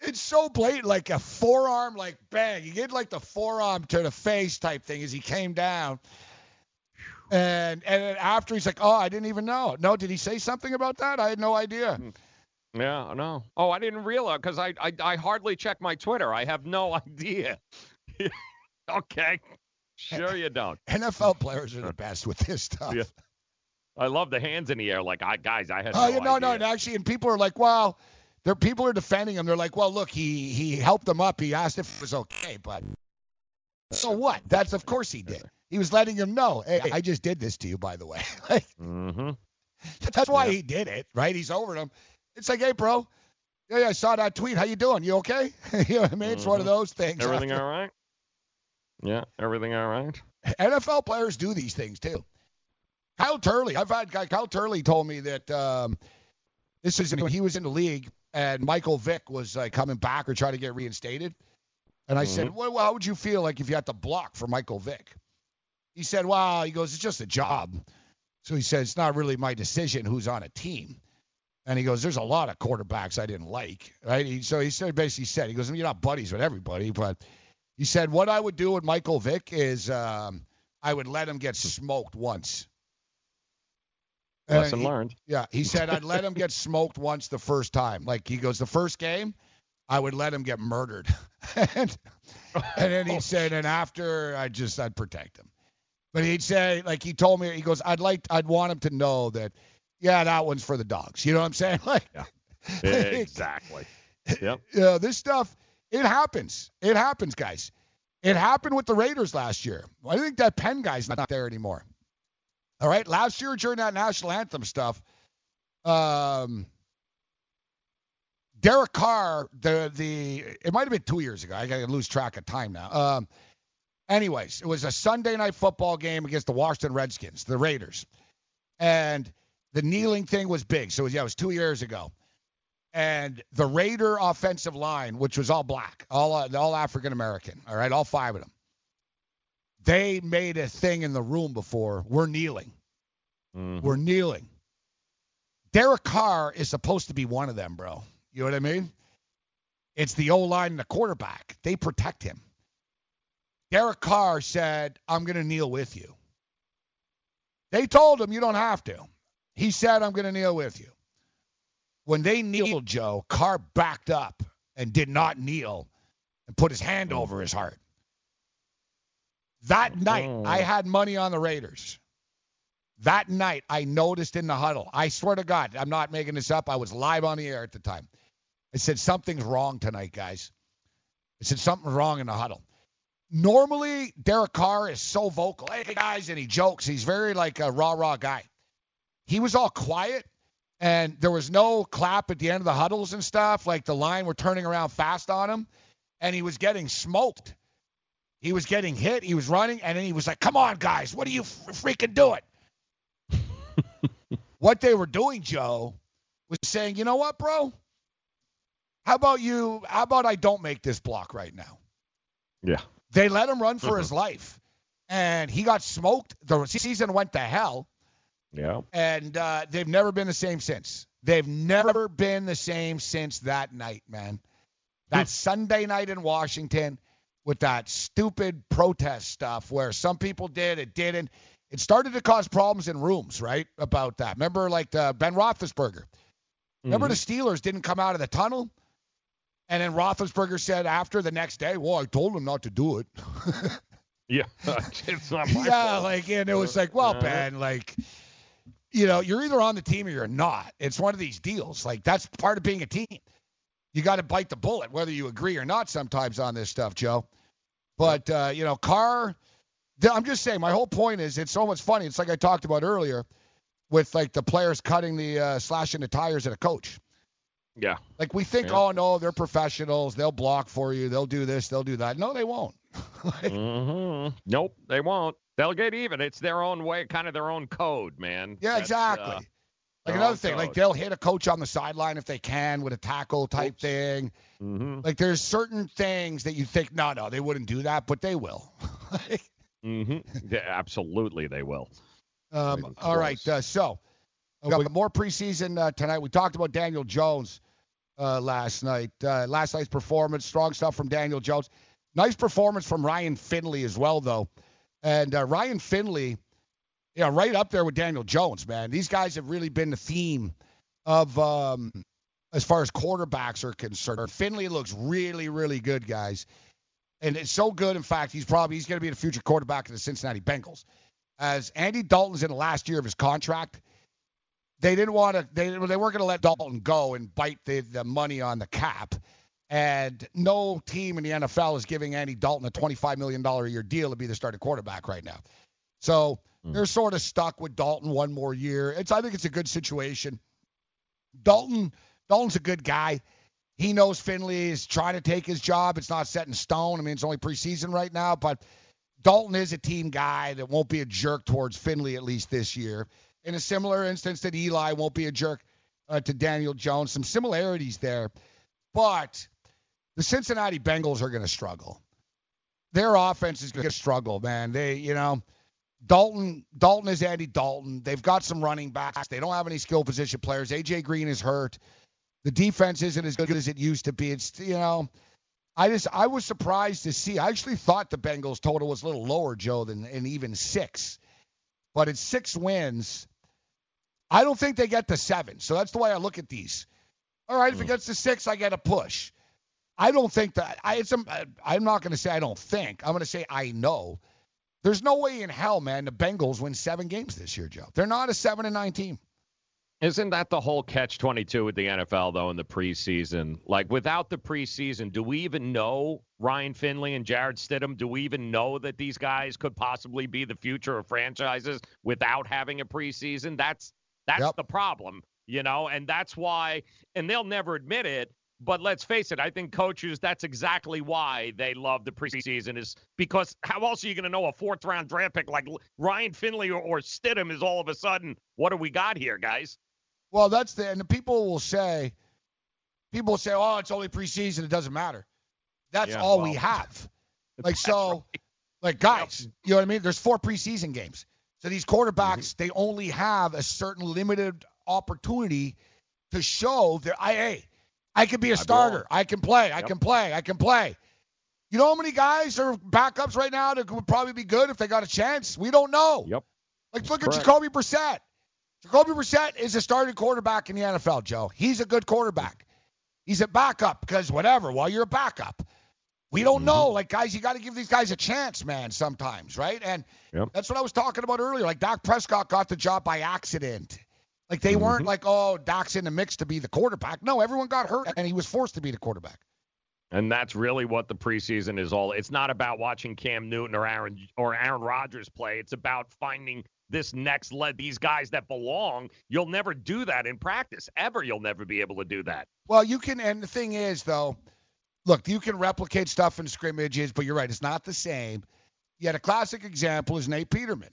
It's so blatant, like a forearm, like bang. You get like the forearm to the face type thing as he came down. And and then after he's like, oh, I didn't even know. No, did he say something about that? I had no idea. Hmm. Yeah, no. Oh, I didn't realize because I, I I hardly check my Twitter. I have no idea. okay, sure you don't. NFL players are the best with this stuff. Yeah. I love the hands in the air. Like, I guys, I had Oh, no yeah, no, idea. no, and actually, and people are like, well, there people are defending him. They're like, well, look, he he helped them up. He asked if it was okay, but so what? That's of course he did. He was letting him know, hey, I just did this to you, by the way. like, Mm-hmm. that's why he did it, right? He's over him. It's like, hey, bro, yeah, yeah, I saw that tweet. How you doing? You okay? you know what I mean? It's one of those things. Mm-hmm. Everything all right? Yeah, everything all right. NFL players do these things too. Kyle Turley, I've had Kyle Turley told me that um, this is when he was in the league and Michael Vick was like coming back or trying to get reinstated. And I said, Mhm. well, how would you feel like if you had to block for Michael Vick? He said, well, he goes, it's just a job. So he said, it's not really my decision who's on a team. And he goes, "There's a lot of quarterbacks I didn't like, right?" He, so he said basically said, he goes, "You're not buddies with everybody, but." He said, "What I would do with Michael Vick is um, I would let him get smoked once." Lesson he- learned. Yeah, he said I'd let him get smoked once the first time. Like he goes, the first game, I would let him get murdered, and, and then he oh. said, and after I just I'd protect him. But he'd say, like he told me, he goes, I'd like, I'd want him to know that, yeah, that one's for the dogs. You know what I'm saying? Like, Exactly. Yep. you know, this stuff, it happens. It happens, guys. It happened with the Raiders last year. I think that Penn guy's not there anymore. All right. Last year during that national anthem stuff, um, Derek Carr, the the it might have been two years ago. I gotta lose track of time now. Um, anyways, it was a Sunday night football game against the Washington Redskins, the Raiders, and the kneeling thing was big. So yeah, it was two years ago and the Raider offensive line, which was all black, all all African American, all right, all five of them. They made a thing in the room before. We're kneeling. Mm-hmm. We're kneeling. Derek Carr is supposed to be one of them, bro. You know what I mean? It's the O line and the quarterback. They protect him. Derek Carr said, I'm going to kneel with you. They told him, you don't have to. He said, I'm going to kneel with you. When they kneeled, Joe, Carr backed up and did not kneel and put his hand mm. over his heart. That oh, night, I had money on the Raiders. That night, I noticed in the huddle. I swear to God, I'm not making this up. I was live on the air at the time. I said, Something's wrong tonight, guys. I said, Something's wrong in the huddle. Normally, Derek Carr is so vocal. Hey, guys, and he jokes. He's very like a rah rah guy. He was all quiet, and there was no clap at the end of the huddles and stuff. Like the line were turning around fast on him, and he was getting smoked. He was getting hit. He was running, and then he was like, "Come on, guys, what are you freaking doing?" what they were doing, Joe, was saying, "You know what, bro? How about you? How about I don't make this block right now?" Yeah. They let him run for his life, and he got smoked. The season went to hell Yeah. and uh, they've never been the same since. They've never been the same since that night, man. That Sunday night in Washington with that stupid protest stuff where some people did, it didn't. It started to cause problems in rooms, right? About that. Remember, like the Ben Roethlisberger. Remember the Steelers didn't come out of the tunnel, and then Roethlisberger said after the next day, "Well, I told him not to do it." Yeah. it's not my yeah, fault. like, and it was like, well, Uh, Ben, like, you know, you're either on the team or you're not. It's one of these deals. Like, that's part of being a team. You got to bite the bullet, whether you agree or not, sometimes on this stuff, Joe. But uh, you know, Carr. I'm just saying. My whole point is, it's so much funny. It's like I talked about earlier, with like the players cutting the uh, slashing the tires at a coach. Yeah. Like we think, Yeah. oh no, they're professionals. They'll block for you. They'll do this. They'll do that. No, they won't. hmm Nope, they won't. They'll get even. It's their own way, kind of their own code, man. Yeah, That's, exactly. uh, Like another thing, like they'll hit a coach on the sideline if they can with a tackle type thing. Mm-hmm. Like there's certain things that you think, no, no, they wouldn't do that, but they will. Mm-hmm. Yeah, absolutely, they will. Um, all right, uh, so we got more preseason uh, tonight. We talked about Daniel Jones uh, last night. Uh, last night's performance, strong stuff from Daniel Jones. Nice performance from Ryan Finley as well, though. And uh, Ryan Finley, yeah, right up there with Daniel Jones, man. These guys have really been the theme of um, as far as quarterbacks are concerned. Finley looks really, really good, guys. And it's so good, in fact, he's probably he's going to be the future quarterback of the Cincinnati Bengals. As Andy Dalton's in the last year of his contract, they didn't want to they, they weren't going to let Dalton go and bite the, the money on the cap. And no team in the NFL is giving Andy Dalton a $25 million a year deal to be the starting quarterback right now. So they're sort of stuck with Dalton one more year. It's I think it's a good situation. Dalton Dalton's a good guy. He knows Finley is trying to take his job. It's not set in stone. I mean, it's only preseason right now, but Dalton is a team guy that won't be a jerk towards Finley at least this year. In a similar instance that Eli won't be a jerk uh, to Daniel Jones. Some similarities there, but the Cincinnati Bengals are going to struggle. Their offense is going to struggle, man. They, you know, Dalton Dalton is Andy Dalton. They've got some running backs. They don't have any skill position players. AJ Green is hurt. The defense isn't as good as it used to be. It's you know, I just I was surprised to see. I actually thought the Bengals total was a little lower, Joe, than in even six. But it's six wins. I don't think they get to seven. So that's the way I look at these. All right, if it mm. gets to six, I get a push. I don't think that I it's a, I'm not going to say I don't think. I'm going to say I know. There's no way in hell, man, the Bengals win seven games this year, Joe. They're not a seven and nine team. Isn't that the whole catch 22 with the NFL, though, in the preseason? Like, without the preseason, do we even know Ryan Finley and Jarrett Stidham? Do we even know that these guys could possibly be the future of franchises without having a preseason? That's that's Yep. the problem, you know, and that's why, and they'll never admit it. But let's face it, I think coaches, that's exactly why they love the preseason, is because how else are you going to know a fourth round draft pick like Ryan Finley or, or Stidham is all of a sudden, what do we got here, guys? Well, that's the and the people will say, people will say, oh, it's only preseason, it doesn't matter. That's Yeah, all we have. Like so, like guys, you know what I mean? There's four preseason games, so these quarterbacks mm-hmm. they only have a certain limited opportunity to show their I, hey, I can be a starter, I can play, I can play, I can play. You know how many guys are backups right now that would probably be good if they got a chance? We don't know. Yep. Like look Correct. at Jacoby Brissett. Jacoby Brissett is a starting quarterback in the NFL, Joe. He's a good quarterback. He's a backup because whatever. Well, you're a backup. We don't mm-hmm. know. Like guys, you got to give these guys a chance, man. Sometimes, right? And Yep. that's what I was talking about earlier. Like Dak Prescott got the job by accident. Like they weren't mm-hmm. like, oh, Dak's in the mix to be the quarterback. No, everyone got hurt and he was forced to be the quarterback. And that's really what the preseason is all. It's not about watching Cam Newton or Aaron or Aaron Rodgers play. It's about finding this next lead, these guys that belong. You'll never do that in practice ever. You'll never be able to do that. Well, you can, and the thing is, though, look, you can replicate stuff in scrimmages, but you're right, it's not the same. Yet a classic example is Nate Peterman.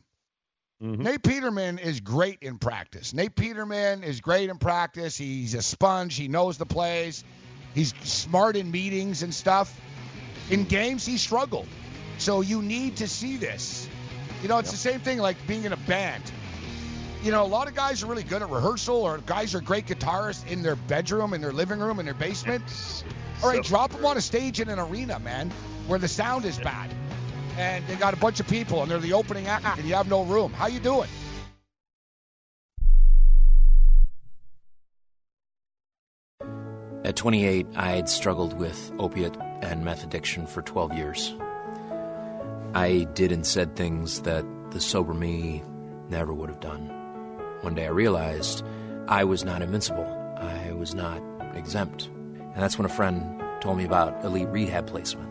Mm-hmm. Nate Peterman is great in practice. Nate Peterman is great in practice. He's a sponge. He knows the plays. He's smart in meetings and stuff. In games, he struggled. So you need to see this. You know, it's the same thing like being in a band. You know, a lot of guys are really good at rehearsal, or guys are great guitarists in their bedroom, in their living room, in their basement. All right, drop them on a stage in an arena, man, where the sound is bad, and they got a bunch of people, and they're the opening act, ah. and you have no room. How you doing? At 28, I had struggled with opiate and meth addiction for 12 years. I did and said things that the sober me never would have done. One day I realized I was not invincible. I was not exempt. And that's when a friend told me about elite rehab placement.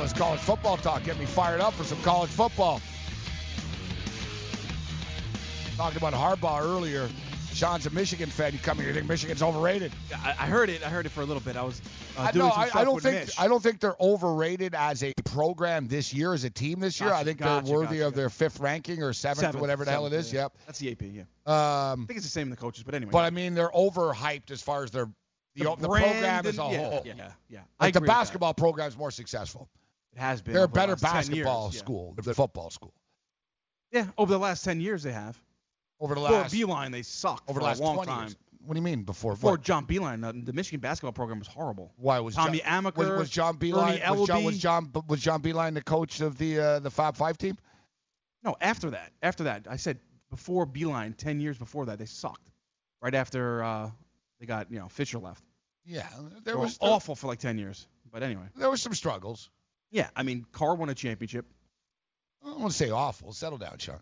All this college football talk get me fired up for some college football. Talked about Harbaugh earlier. Sean's a Michigan fan. You come here, you think Michigan's overrated? I, I heard it. I heard it for a little bit. I was uh, I, doing no, some I, stuff I don't with think Mitch. I don't think they're overrated as a program this year, as a team this year. Gotcha, I think gotcha, they're worthy gotcha, of their fifth ranking or seventh, Seventh, or whatever the hell it seventh, is. yeah. Yep. That's the AP. Yeah. Um, I think it's the same in the coaches, but anyway. but I mean, they're overhyped as far as their the, The the brand program as a and- yeah, whole. yeah, yeah. I Like the agree with that. basketball program's more successful. It has been. They're a over the better last 10 years, basketball yeah. school than football school. Yeah, over the last ten years they have. Over the last. Before last Beilein, they sucked over for the last a long 20 time. years. What do you mean before? Before what? John Beilein, uh, the Michigan basketball program was horrible. Why was Tommy John, Amaker? was, was John Beilein was John, was John was John Beilein the coach of the uh, the Fab Five team? No, after that, after that, I said before Beilein, ten years before that, they sucked. Right after uh, they got you know Fisher left. Yeah, They there were was awful for like ten years. But anyway, there was some struggles. Yeah, I mean Carr won a championship. I don't want to say awful. Settle down, Sean.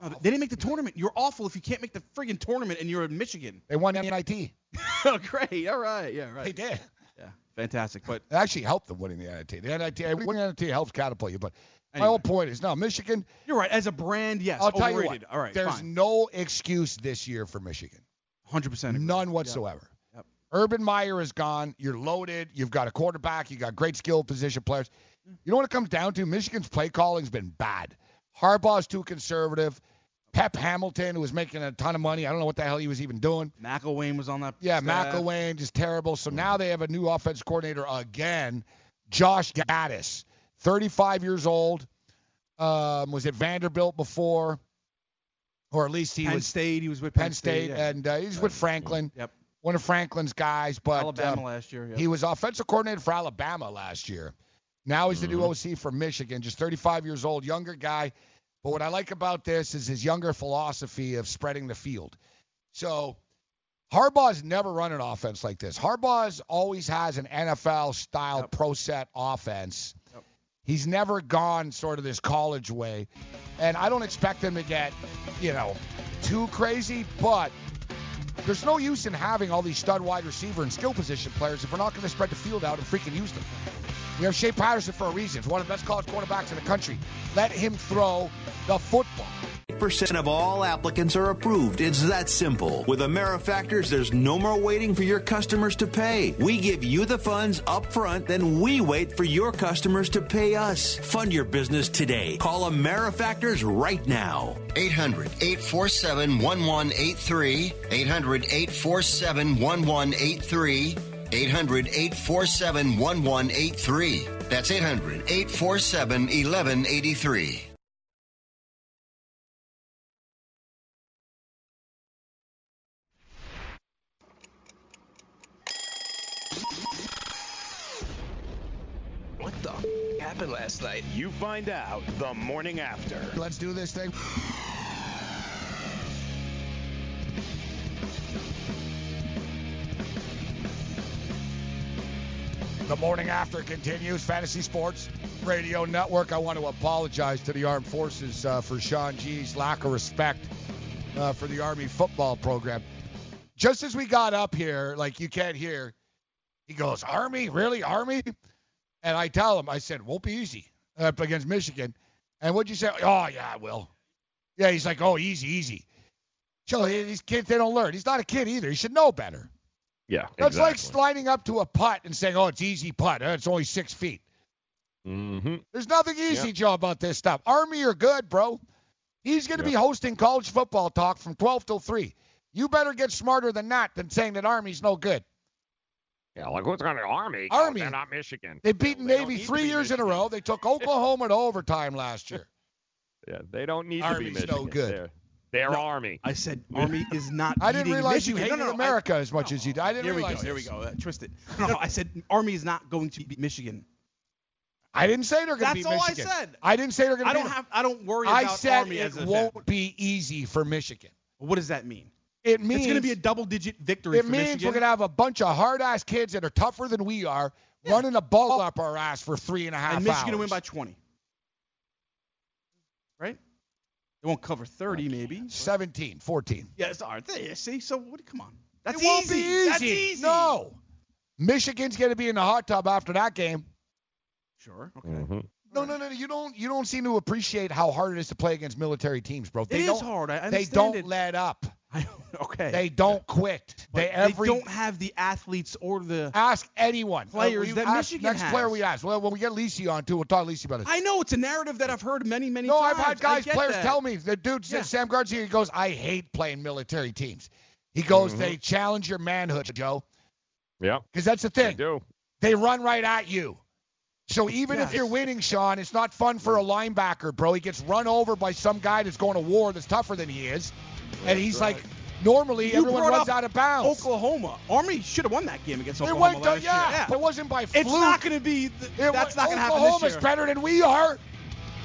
Uh, they didn't make the tournament. You're awful if you can't make the friggin' tournament and you're in Michigan. They won NIT. oh, great. All right. Yeah, right. They did. Yeah, fantastic. But It actually helped them winning the NIT. The NIT, winning the NIT helps catapult you. But my whole point is, no, Michigan. you're right. As a brand, yes, I'll tell overrated. you what. All right, there's fine. no excuse this year for Michigan. Hundred percent. None whatsoever. Yep. Urban Meyer is gone. You're loaded. You've got a quarterback. You've got great skill position players. You know what it comes down to? Michigan's play calling's been bad. Harbaugh's too conservative. Pep Hamilton, who was making a ton of money, I don't know what the hell he was even doing. McElwain was on that. Yeah, staff. McElwain just terrible. So now they have a new offense coordinator again, Josh Gattis, 35 years old. Um, was at Vanderbilt before, or at least he Penn was State. He was with Penn State, yeah. and uh, he's with Franklin. Yep. One of Franklin's guys, but Alabama um, last year. Yep. he was offensive coordinator for Alabama last year. Now he's the new mm-hmm. OC for Michigan, just 35 years old, younger guy. But what I like about this is his younger philosophy of spreading the field. So Harbaugh's never run an offense like this. Harbaugh's always has an NFL style pro set offense. He's never gone sort of this college way. And I don't expect him to get, you know, too crazy, but there's no use in having all these stud wide receiver and skill position players if we're not going to spread the field out and freaking use them. We have Shea Patterson for a reason. He's one of the best college quarterbacks in the country. Let him throw the football. percent of all applicants are approved. It's that simple. With AmeriFactors, there's no more waiting for your customers to pay. We give you the funds up front, then we wait for your customers to pay us. Fund your business today. Call AmeriFactors right now. 800 847 1183. 800 847 1183. 800 847 1183. That's 800 847 1183. What the f- happened last night? You find out the morning after. Let's do this thing. The morning after continues. Fantasy Sports Radio Network. I want to apologize to the Armed Forces uh, for Sean G's lack of respect uh, for the Army football program. Just as we got up here, like you can't hear, he goes, Army? Really? Army? And I tell him, I said, won't be easy up against Michigan. And what'd you say? Oh, yeah, I will. Yeah, he's like, oh, easy, easy. Chill, these kids, they don't learn. He's not a kid either. He should know better. Yeah, That's exactly. like sliding up to a putt and saying, oh, it's easy putt. It's only six feet. Mm-hmm. There's nothing easy, Yep. Joe, about this stuff. Army are good, bro. He's going to be hosting college football talk from 12 till 3. You better get smarter than that than saying that Army's no good. Yeah, like what's going to Army? Army. They're not Michigan. They've beaten They Navy three years in a row. They took Oklahoma to overtime last year. Yeah, they don't need Army's to be no good. They're, they're No, Army. I said Army is not. Michigan. I didn't beating realize you Michigan. hated no, no, no, I- America as much as you did. I didn't Here we go. realize Here we go. Uh, twisted. No, no, I said Army is not going to beat Michigan. I didn't say they're going to be. That's all I said. I didn't say they're going to I don't have. I don't worry I about said Army it as a won't fan. be easy for Michigan. What does that mean? It means it's going to be a double-digit victory It for means Michigan. we're going to have a bunch of hard-ass kids that are tougher than we are running a ball up our ass for three and a half and Michigan will hours. win by 20. Right? They won't cover 30, maybe. 17, 14. Yes, all right. There, see, so what? Come on. That's it won't easy. be easy. That's easy. No. Michigan's going to be in the hot tub after that game. Sure. Okay. Mm-hmm. No, no, no. You don't. You don't seem to appreciate how hard it is to play against military teams, bro. They It is don't, hard. I They don't it. let up. Okay. They don't quit. But they every they don't have the athletes or the. ask anyone. Players Uh, that ask- Michigan Next has. player we ask. Well, when we get Lisi on too, we'll talk to Lisi about it. I know it's a narrative that I've heard many, many No, times. I've had guys, players that. tell me. The dude said Yeah. Sam Garcia. He goes, I hate playing military teams. He goes, Mm-hmm. they challenge your manhood, Joe. Yeah. Because that's the thing. They thing. do. They run right at you. So even if you're winning, Sean, it's not fun for a linebacker, bro. He gets run over by some guy that's going to war that's tougher than he is, and he's like, normally You everyone runs out of bounds. Oklahoma. Army should have won that game against They Oklahoma went to, last yeah, year. but it wasn't by fluke. It's not going to be. Th- It that's not going to happen Oklahoma's this year. better than we are.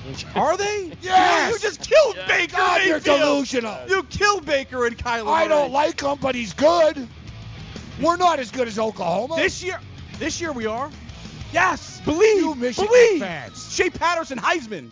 Are they? Yes. You just killed Baker God, you're Mayfield. delusional. You killed Baker and Kyler. I don't like him, but he's good. We're not as good as Oklahoma. This year, this year we are. Yes, believe. You Michigan believe. fans. Shea Patterson, Heisman.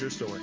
Your story?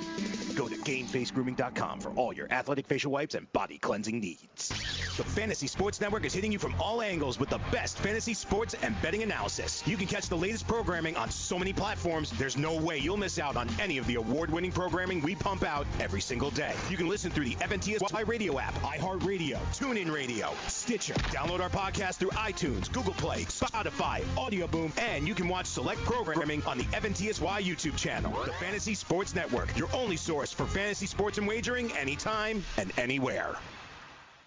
Go to GameFaceGrooming.com for all your athletic facial wipes and body cleansing needs. The Fantasy Sports Network is hitting you from all angles with the best fantasy sports and betting analysis. You can catch the latest programming on so many platforms, there's no way you'll miss out on any of the award winning programming we pump out every single day. You can listen through the FNTSY radio app, iHeartRadio, TuneIn Radio, Stitcher. Download our podcast through iTunes, Google Play, Spotify, Audio Boom, and you can watch select programming on the FNTSY YouTube channel. The Fantasy Sports Network, your only source for fantasy sports and wagering anytime and anywhere.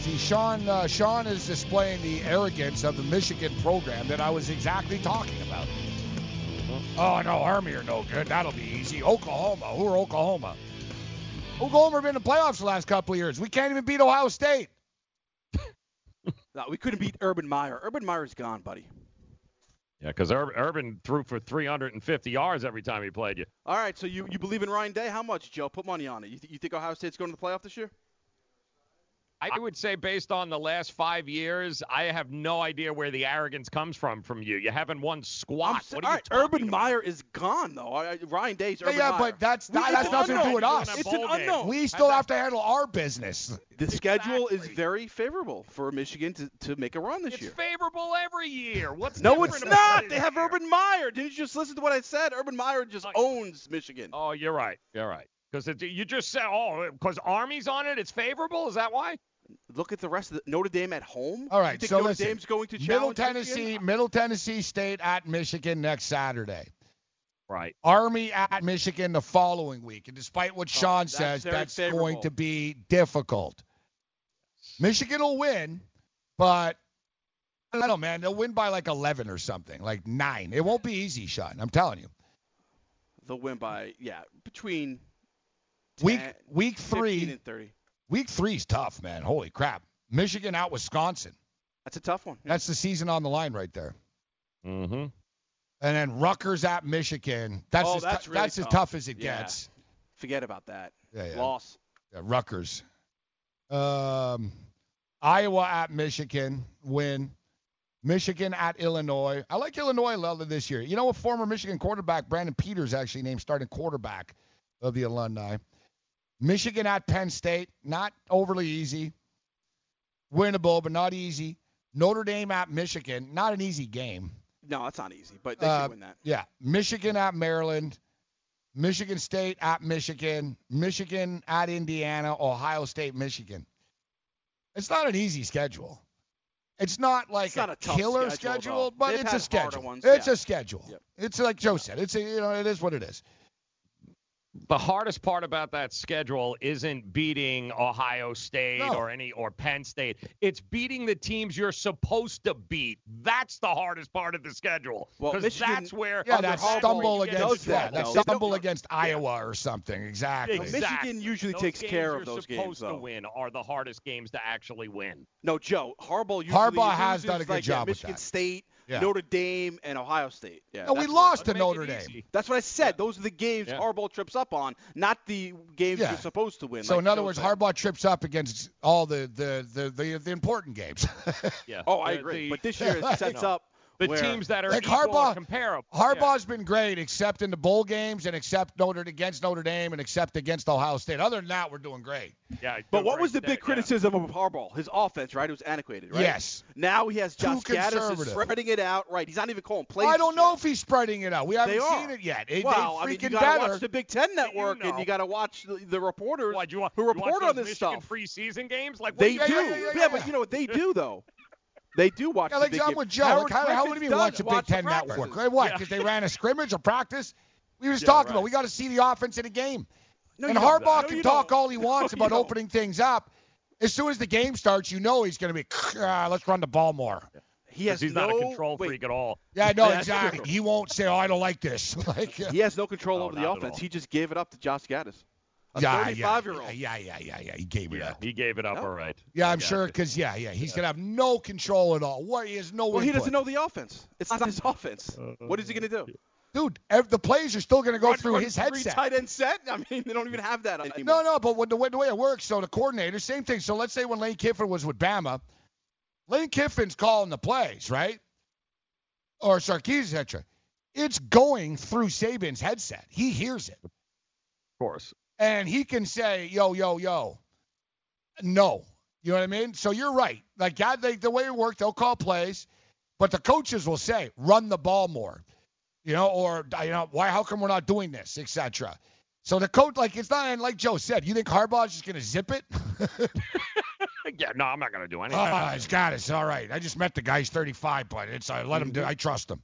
See, Sean, uh, Sean is displaying the arrogance of the Michigan program that I was exactly talking about. Oh no, Army are no good. That'll be easy. Oklahoma. Who are Oklahoma? Oklahoma have been in the playoffs the last couple of years. We can't even beat Ohio State. No, we couldn't beat Urban Meyer. Urban Meyer's gone, buddy. Yeah, because Ur- Urban threw for 350 yards every time he played you. All right, so you, you believe in Ryan Day? How much, Joe? Put money on it. You, th- you think Ohio State's going to the playoff this year? I would say, based on the last five years, I have no idea where the arrogance comes from from you. You haven't won squat. I'm What are you right, Urban Meyer is gone, though. I, I- Ryan Day's Yeah, Urban yeah, Meyer. but that's We- that it's has an nothing to do with us. It's an unknown. We still have to handle our business. The schedule is very favorable for Michigan to, to make a run this It's year. It's favorable every year. What's No, it's not. They have Urban Meyer. Didn't you just listen to what I said? Urban Meyer just oh, owns Michigan. Oh, you're right. You're right. Because you just said, oh, because Army's on it, it's favorable. Is that why? Look at the rest of the Notre Dame at home. All right, you think so Notre listen, Dame's going to Middle Tennessee, Michigan? Middle Tennessee State at Michigan next Saturday. Right. Army at Michigan the following week. And despite what oh, Sean Oh, that's says, that's favorable. going to be difficult. Michigan will win, but I don't know, man. They'll win by like 11 or something, like nine. It won't be easy, Sean. I'm telling you. They'll win by yeah between Week 10, week 15 three, and 30. Week three's tough, man. Holy crap. Michigan out Wisconsin. That's a tough one. That's the season on the line right there. Mm-hmm. And then Rutgers at Michigan. That's Oh, as, that's tou- really that's as tough. tough as it Yeah. gets. Forget about that. Yeah, yeah. Loss. Yeah, Rutgers. Um, Iowa at Michigan win. Michigan at Illinois. I like Illinois a lot this year. You know, a former Michigan quarterback, Brandon Peters, actually named starting quarterback of the Illini. Michigan at Penn State, not overly easy. Winnable, but not easy. Notre Dame at Michigan, not an easy game. No, it's not easy, but they Uh, should win that. Yeah. Michigan at Maryland. Michigan State at Michigan. Michigan at Indiana. Ohio State, Michigan. It's not an easy schedule. It's not like It's not a, a killer schedule, schedule, but They've it's a schedule. ones, It's yeah. a schedule. Yep. It's like Joe said. It's a, you know it is what it is. The hardest part about that schedule isn't beating Ohio State No. or any or Penn State. It's beating the teams you're supposed to beat. That's the hardest part of the schedule. Well, Because Michigan- that's where Yeah, that stumble you against into yeah, trouble. that stumble don't- against Iowa or something. Exactly. Exactly. Michigan usually Those takes games care you're of those supposed games, to win are the hardest games to actually win. No, Joe. Harbaugh usually Harbaugh has done a good like, yeah, job with Michigan that. State, Yeah. Notre Dame, and Ohio State. Yeah, No, we lost to Notre Dame. That's what I said. Those are the games Yeah. Harbaugh trips up on, not the games Yeah. you're supposed to win. So like in other words, said. Harbaugh trips up against all the the the, the, the important games. Yeah. Oh, I agree. the- but this year it sets up the where- teams that are Like equal or Harbaugh- comparable. Harbaugh's been great, except in the bowl games and except Notre against Notre Dame and except against Ohio State. Other than that, we're doing great. Yeah. yeah But what was the big yeah. criticism of Harbaugh? His offense, right? It was antiquated, right? Yes. Now he has Too Josh Gattis spreading it out. Right. He's not even calling plays. I don't know year. if he's spreading it out. We haven't They are. seen it yet. It, well, they I mean, you gotta better. watch the Big Ten Network, know. and you gotta watch the, the reporters Why, do you want, who you report on those this Michigan stuff. preseason games? Like what They do do. yeah, Yeah, yeah, yeah, but you know what they do though. They do watch Yeah, the like big I'm game. with Joe. Howard Like, how, how would Griffin's you watch it. the Big Watch the Ten Network? practices. Like, What? Yeah. Because they ran a scrimmage or practice? We were just Yeah, talking right. about. We got to see the offense in a game. No, and. Harbaugh No, can talk don't. all he wants No, about you don't. opening things up. As soon as the game starts, you know he's going to be. Ah, let's run the ball more. He has 'Cause he's no not a control wait, freak at all. Yeah, no, Yeah, exactly. He won't say, "Oh, I don't like this." like, yeah, He has no control No, over the offense. He just gave it up to Josh Gattis. A yeah, 35 year old. Yeah, yeah, yeah, yeah. He gave it Yeah, up. he gave it up. No. All right. Yeah, I I'm sure because yeah, yeah, he's gonna have no control at all. What he has no. Well, he doesn't know the offense. It's not his offense. Uh, what is he going to do? Dude, ev- the plays are still gonna go Run- through run his three headset. tight end set. I mean, they don't even have that anymore. No, no, but when the, way, the way it works, so the coordinator, same thing. So let's say when Lane Kiffin was with Bama, Lane Kiffin's calling the plays, right? Or Sarkis, etc. It's going through Saban's headset. He hears it. Of course. And he can say, yo, yo, yo, no. You know what I mean? So you're right. Like, God, they, the way it worked, they'll call plays, but the coaches will say, run the ball more. You know, or, you know, why, how come we're not doing this, etc. So the coach, like, it's not, and like Joe said, you think Harbaugh's just going to zip it? yeah, no, I'm not going to do anything. Oh, he's got it. All right. I just met the guy. He's 35, but it's I let him do. Mm-hmm. I trust him.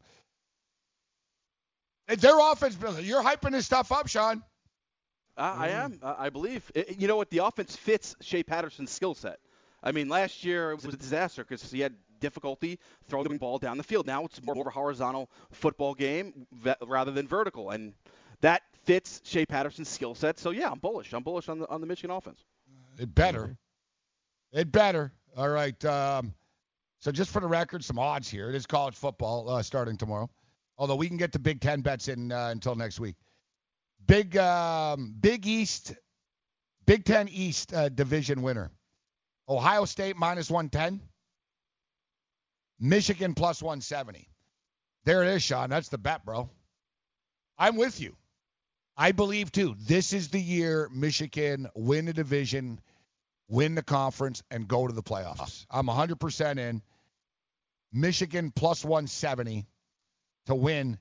Their offense, you're hyping this stuff up, Sean. Uh, I am. Uh, I believe. It, you know what? The offense fits Shea Patterson's skill set. I mean, last year it was a disaster because he had difficulty throwing the ball down the field. Now it's more of a horizontal football game rather than vertical, and that fits Shea Patterson's skill set. So yeah, I'm bullish. I'm bullish on the on the Michigan offense. It better. It better. All right. Um, so just for the record, some odds here. It is college football uh, starting tomorrow. Although we can get the Big Ten bets in uh, until next week. Big um, Big East, Big Ten East uh, division winner. Ohio State minus 110. Michigan plus 170. There it is, Sean. That's the bet, bro. I'm with you. I believe too. This is the year Michigan win the division, win the conference, and go to the playoffs. I'm 100% in. Michigan plus 170 to win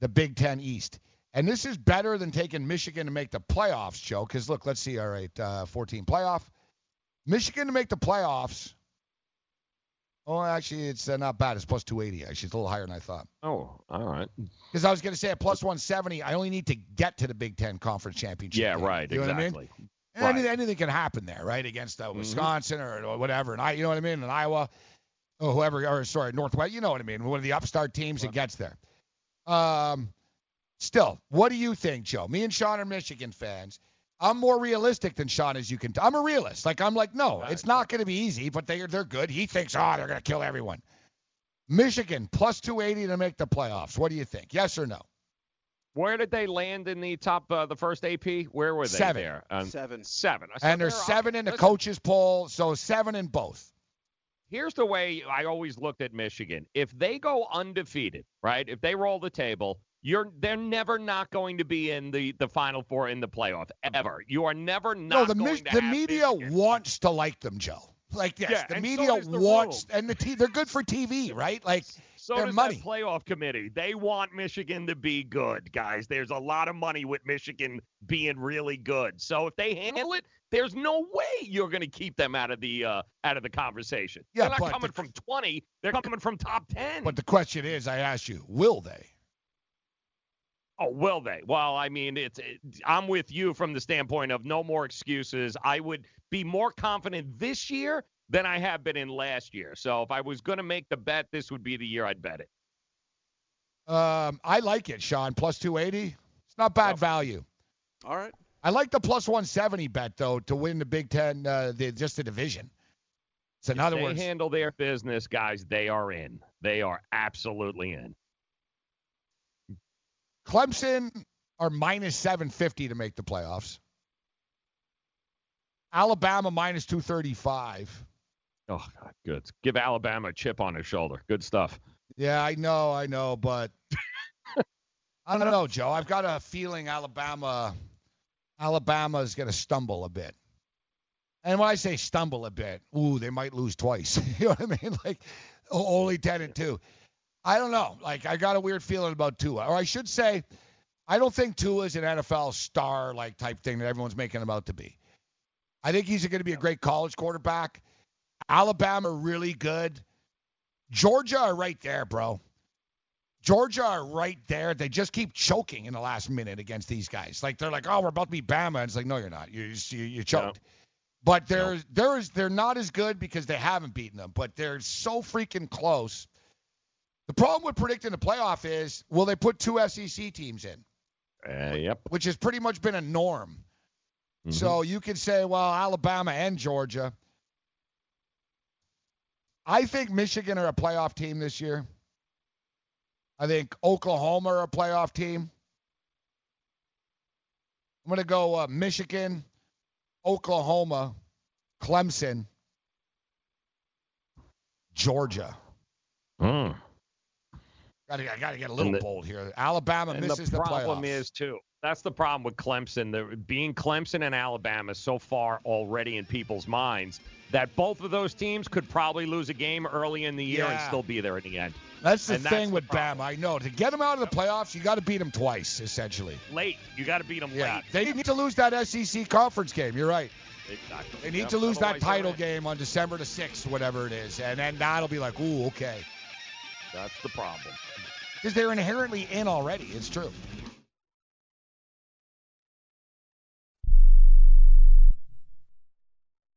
the Big Ten East. And this is better than taking Michigan to make the playoffs, Joe. Because look, let's see. All right, uh, 14 playoff. Michigan to make the playoffs. Oh, actually, it's uh, not bad. It's plus 280. Actually, it's a little higher than I thought. Oh, all right. Because I was going to say at plus 170, I only need to get to the Big Ten Conference Championship. Yeah, game. right. You know exactly. what I mean? Right. Anything, anything can happen there, right? Against uh, Wisconsin mm-hmm. or, whatever, and I, you know what I mean, in Iowa, or whoever, or sorry, Northwest, you know what I mean. One of the upstart teams right. that gets there. Um, still, what do you think, Joe? Me and Sean are Michigan fans. I'm more realistic than Sean, as you can. T- I'm a realist. Like I'm like, no, it's not going to be easy, but they they're good. He thinks, oh, they're going to kill everyone. Michigan plus 280 to make the playoffs. What do you think? Yes or no? Where did they land in the top, uh, the first AP? Where were they seven. there? Um, seven. Seven. So and there's seven in the Listen, coaches poll, so seven in both. Here's the way I always looked at Michigan. If they go undefeated, right? If they roll the table, you're they're never not going to be in the the final four in the playoff ever. You are never not. No, the, going mi- to the media Michigan. wants to like them, Joe. Like yes, Yeah, the media so the wants, room. and the t- they're good for TV, right? Like So does money. that playoff committee. They want Michigan to be good, guys. There's a lot of money with Michigan being really good. So if they handle it, there's no way you're going to keep them out of the uh, out of the conversation. Yeah, they're not coming the- from 20. They're coming from top 10. But the question is, I ask you, will they? Oh, will they? Well, I mean, it's it, I'm with you from the standpoint of no more excuses. I would be more confident this year than I have been in last year. So if I was going to make the bet, this would be the year I'd bet it. Um, I like it, Sean. Plus 280. It's not bad value. All right. I like the plus 170 bet though to win the Big Ten, uh, the, just the division. So in If other they words, handle their business, guys, they are in. They are absolutely in. Clemson are minus 750 to make the playoffs. Alabama minus 235. Oh, God, good. Give Alabama a chip on his shoulder. Good stuff. Yeah, I know, I know, but I don't know, Joe. I've got a feeling Alabama, Alabama is going to stumble a bit. And when I say stumble a bit, ooh, they might lose twice. you know what I mean? Like only ten and two. I don't know. Like I got a weird feeling about Tua, or I should say, I don't think Tua is an NFL star like type thing that everyone's making him out to be. I think he's going to be a great college quarterback. Alabama really good. Georgia are right there, bro. Georgia are right there. They just keep choking in the last minute against these guys. Like they're like, oh, we're about to beat Bama. And it's like, no, you're not. You you, you choked. But they're they're they're not as good because they haven't beaten them. But they're so freaking close. The problem with predicting the playoff is, will they put two SEC teams in? Uh, yep. Which has pretty much been a norm. So you could say, well, Alabama and Georgia. I think Michigan are a playoff team this year. I think Oklahoma are a playoff team. I'm going to go uh, Michigan, Oklahoma, Clemson, Georgia. Mm. Got to, I got to get a little the- bold here. Alabama misses the the, problem playoffs. is too. That's the problem with Clemson. The, being Clemson and Alabama so far already in people's minds that both of those teams could probably lose a game early in the year and still be there in the end. That's the And thing the with Bama. I know to get them out of the playoffs, you got to beat them twice, essentially. Late. You got to beat them Yeah, late. they need to lose that SEC conference game. You're right. Exactly. They need to lose that title game on December the sixth, whatever it is, and then that'll be like, ooh, okay, That's the problem. because they're inherently in already. It's true.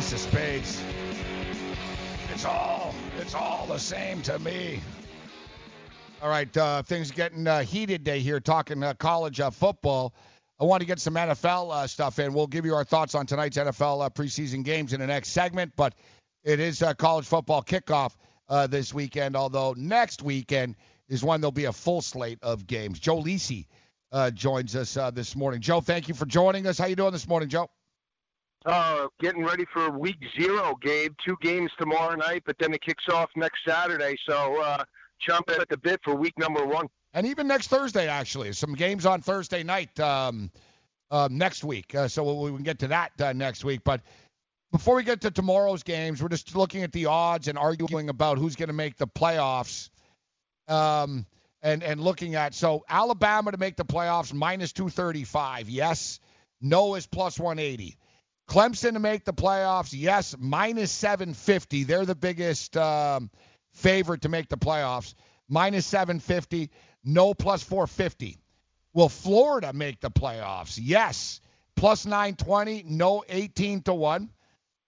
Little Ace of Spades. It's all, it's all the same to me. All right, uh, things getting uh, heated day here, talking uh, college uh, football. I want to get some NFL uh, stuff in. We'll give you our thoughts on tonight's NFL uh, preseason games in the next segment, but it is college football kickoff uh, this weekend, although next weekend is when there'll be a full slate of games. Joe Lisi uh, joins us uh, this morning. Joe, thank you for joining us. How you doing this morning, Joe? Uh, getting ready for week zero, Gabe. Two games tomorrow night, but then it kicks off next Saturday. So uh, chomping at the bit for week number one. And even next Thursday, actually, some games on Thursday night um, uh, next week. Uh, so we can get to that uh, next week. But before we get to tomorrow's games, we're just looking at the odds and arguing about who's going to make the playoffs. Um, and and looking at so Alabama to make the playoffs minus 235. Yes. No is plus 180. Clemson to make the playoffs. Yes, minus 750. They're the biggest um, favorite to make the playoffs, minus 750, no plus 450. Will Florida make the playoffs? Yes. Plus 920, no 18 to 1.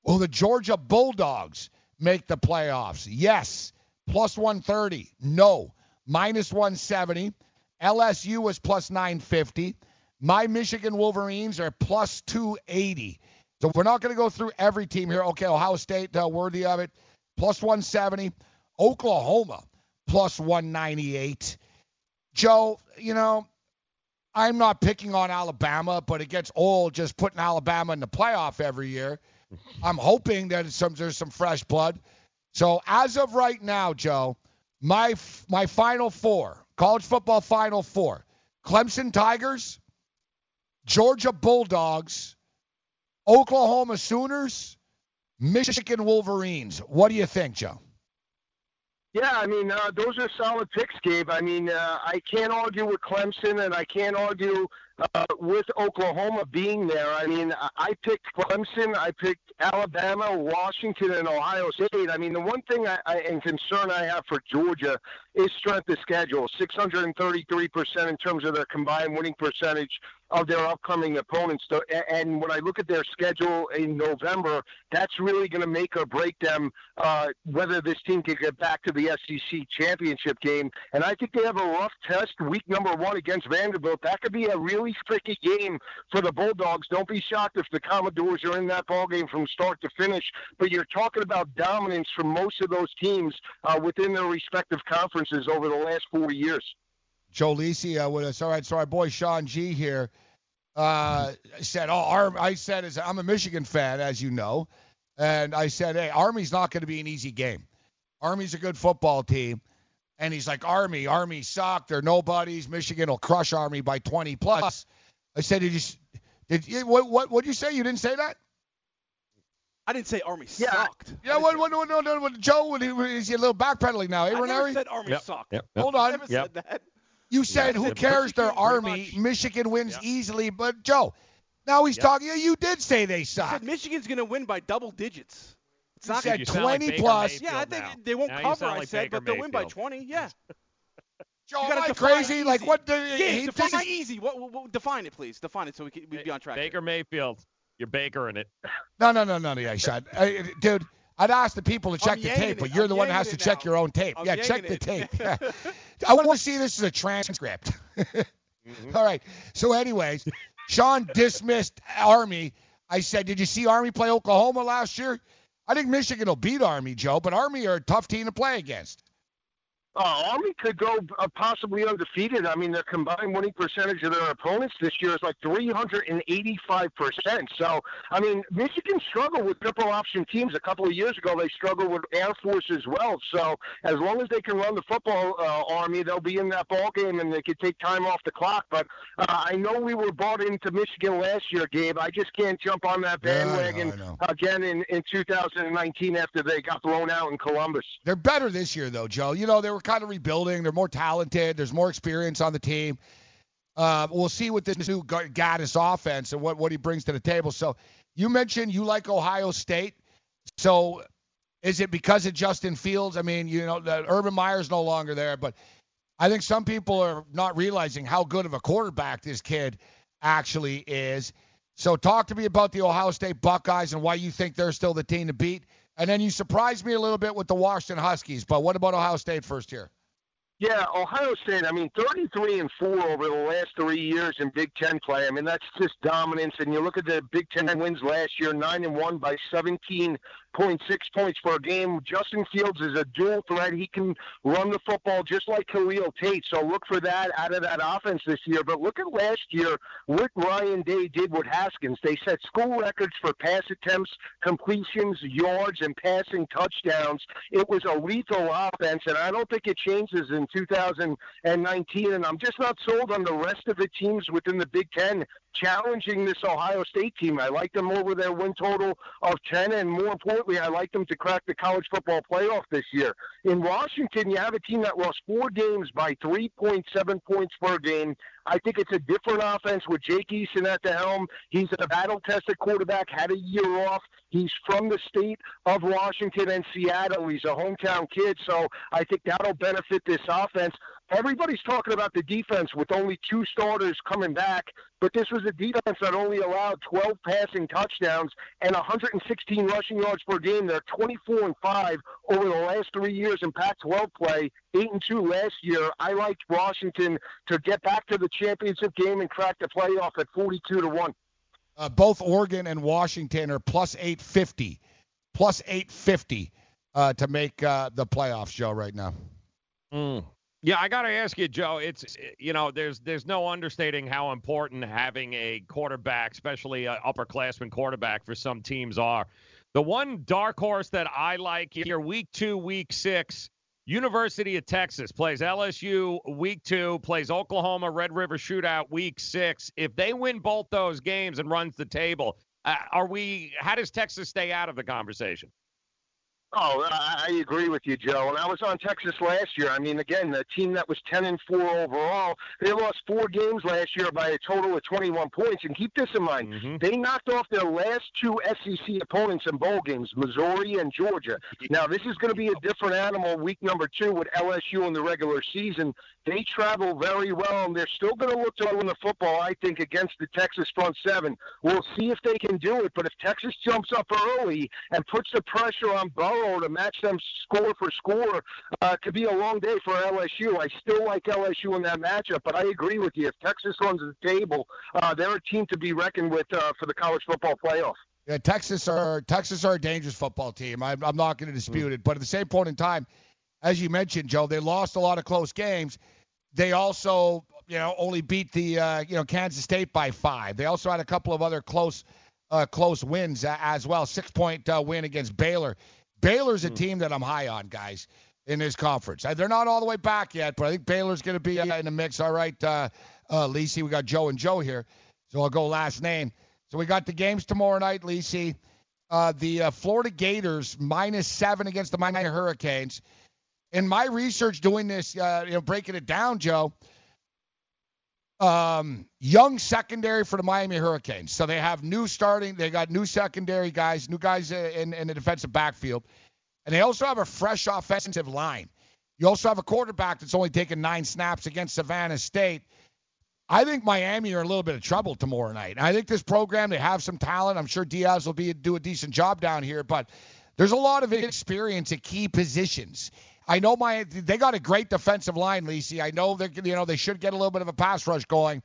Will the Georgia Bulldogs make the playoffs? Yes. Plus 130, no. Minus 170. LSU was plus 950. My Michigan Wolverines are plus 280. So we're not going to go through every team here. Okay, Ohio State, uh, worthy of it, plus 170. Oklahoma, plus 198. Joe, you know, I'm not picking on Alabama, but it gets old just putting Alabama in the playoff every year. I'm hoping that some, there's some fresh blood. So as of right now, Joe, my my final four, college football final four: Clemson Tigers, Georgia Bulldogs, Oklahoma Sooners, Michigan Wolverines. What do you think, Joe? Yeah, I mean, uh, those are solid picks, Gabe. I mean, uh, I can't argue with Clemson, and I can't argue uh, with Oklahoma being there. I mean, I picked Clemson, I picked Alabama, Washington, and Ohio State. I mean, the one thing I, I, and concern I have for Georgia is strength of schedule 633% in terms of their combined winning percentage of their upcoming opponents. And when I look at their schedule in November, that's really going to make or break them uh, whether this team can get back to the SEC championship game. And I think they have a rough test week number one against Vanderbilt. That could be a really tricky game for the Bulldogs. Don't be shocked if the Commodores are in that ball game from start to finish. But you're talking about dominance from most of those teams uh, within their respective conferences over the last four years. Joe Lisi uh, with us. All right, so our boy Sean G here uh, said, "Oh, Arm." I said, "Is I'm a Michigan fan, as you know," and I said, "Hey, Army's not going to be an easy game. Army's a good football team." And he's like, Army, Army suck. They're nobodies. Michigan will crush Army by 20 plus. I said, did you, did you, what, what, what'd you say? You didn't say that? I didn't say Army yeah, sucked. Yeah, what, what, what, no, no, no, Joe, is he a little backpedaling now? Eh, I never said Army Yep, sucked. yep, yep. Hold on. I never said that. You said, Yeah, who cares? They're Michigan pretty Army. Michigan wins Yep. easily. But, Joe, now he's Yep. talking. You did say they I suck. said Michigan's going to win by double digits. It's not said gonna You sound like 20 plus. Mayfield Yeah, I think now. they won't Now cover. sound I said, Baker but they'll win by 20. Yeah. Joe, You am gotta I define crazy? Like, easy. what? The, Yeah, he, define this is- easy. What, what, what- define it, please. Define it so we can we'd be on track. Baker Mayfield. You're Baker in it. No, no, no, no, no, yeah, shot. Hey, dude, I'd ask the people to check I'm the yanking tape, but you're I'm the one that has to yanking check your own tape. I'm yeah, check the yanking tape. it. I want to see this as a transcript. Mm-hmm. All right. So, anyways, Sean dismissed Army. I said, did you see Army play Oklahoma last year? I think Michigan will beat Army, Joe, but Army are a tough team to play against. Uh, Army could go uh, possibly undefeated. I mean, their combined winning percentage of their opponents this year is like 385%. So, I mean, Michigan struggled with triple option teams a couple of years ago. They struggled with Air Force as well. So, as long as they can run the football uh, Army, they'll be in that ball game and they can take time off the clock. But uh, I know we were bought into Michigan last year, Gabe. I just can't jump on that Yeah, I know, bandwagon I know. again in, in 2019 after they got blown out in Columbus. They're better this year, though, Joe. You know, they were kind of rebuilding. They're more talented. There's more experience on the team. Uh, we'll see what this new Gattis offense and what, what he brings to the table. So you mentioned you like Ohio State. So is it because of Justin Fields? I mean, you know, the Urban Meyer's no longer there, but I think some people are not realizing how good of a quarterback this kid actually is. So talk to me about the Ohio State Buckeyes and why you think they're still the team to beat. And then you surprised me a little bit with the Washington Huskies. But what about Ohio State first here? Yeah, Ohio State. I mean, 33 and four over the last three years in Big Ten play. I mean, that's just dominance. And you look at the Big Ten wins last year, nine and one by 17.6 points per game. Justin Fields is a dual threat. He can run the football just like Khalil Tate. So look for that out of that offense this year. But look at last year what Ryan Day did with Haskins. They set school records for pass attempts, completions, yards, and passing touchdowns. It was a lethal offense, and I don't think it changes in 2019. And I'm just not sold on the rest of the teams within the Big Ten challenging this Ohio State team. I like them over their win total of 10, and more importantly, I like them to crack the college football playoff this year. In Washington, you have a team that lost four games by 3.7 points per game. I think it's a different offense with Jake Eason at the helm. He's a battle-tested quarterback, had a year off. He's from the state of Washington and Seattle. He's a hometown kid, so I think that'll benefit this offense. Everybody's talking about the defense with only two starters coming back, but this was a defense that only allowed 12 passing touchdowns and 116 rushing yards per game. They're 24 and 5 over the last three years in Pac-12 play, 8 and 2 last year. I liked Washington to get back to the championship game and crack the playoff at 42 to one. Uh, both Oregon and Washington are plus 850, plus 850 uh, to make uh, the playoffs, Joe, right now. Mm. Yeah, I got to ask you, Joe. It's you know, there's there's no understating how important having a quarterback, especially an upperclassman quarterback, for some teams are. The one dark horse that I like here, week two, week six, University of Texas plays LSU week two, plays Oklahoma Red River Shootout week six. If they win both those games and runs the table, uh, are we? How does Texas stay out of the conversation? Oh, I, I agree with you, Joe. And I was on Texas last year. I mean, again, the team that was 10 and 4 overall, they lost four games last year by a total of 21 points. And keep this in mind: Mm-hmm. they knocked off their last two SEC opponents in bowl games, Missouri and Georgia. Now, this is going to be a different animal week number two with LSU in the regular season. They travel very well, and they're still going to look to win the football, I think, against the Texas front seven. We'll see if they can do it. But if Texas jumps up early and puts the pressure on Burrow to match them score for score, uh, could be a long day for LSU. I still like LSU in that matchup, but I agree with you. If Texas runs the table, uh, they're a team to be reckoned with uh, for the college football playoff. Yeah, Texas are Texas are a dangerous football team. I'm, I'm not going to dispute it, but at the same point in time, as you mentioned, Joe, they lost a lot of close games. They also, you know, only beat the uh, you know Kansas State by five. They also had a couple of other close uh, close wins uh, as well. Six point uh, win against Baylor. Baylor's a team that I'm high on, guys, in this conference. Uh, They're not all the way back yet, but I think Baylor's going to be uh, in the mix. All right, uh, uh, Lisi, we got Joe and Joe here, so I'll go last name. So we got the games tomorrow night, Lisi. Uh, the uh, Florida Gators minus seven against the Miami Hurricanes. In my research doing this, uh, you know, breaking it down, Joe, um, young secondary for the Miami Hurricanes. So they have new starting, they got new secondary guys, new guys in, in the defensive backfield, and they also have a fresh offensive line. You also have a quarterback that's only taken nine snaps against Savannah State. I think Miami are in a little bit of trouble tomorrow night. I think this program, they have some talent. I'm sure Diaz will be do a decent job down here, but there's a lot of experience at key positions. I know my they got a great defensive line, Lisi. I know they you know they should get a little bit of a pass rush going,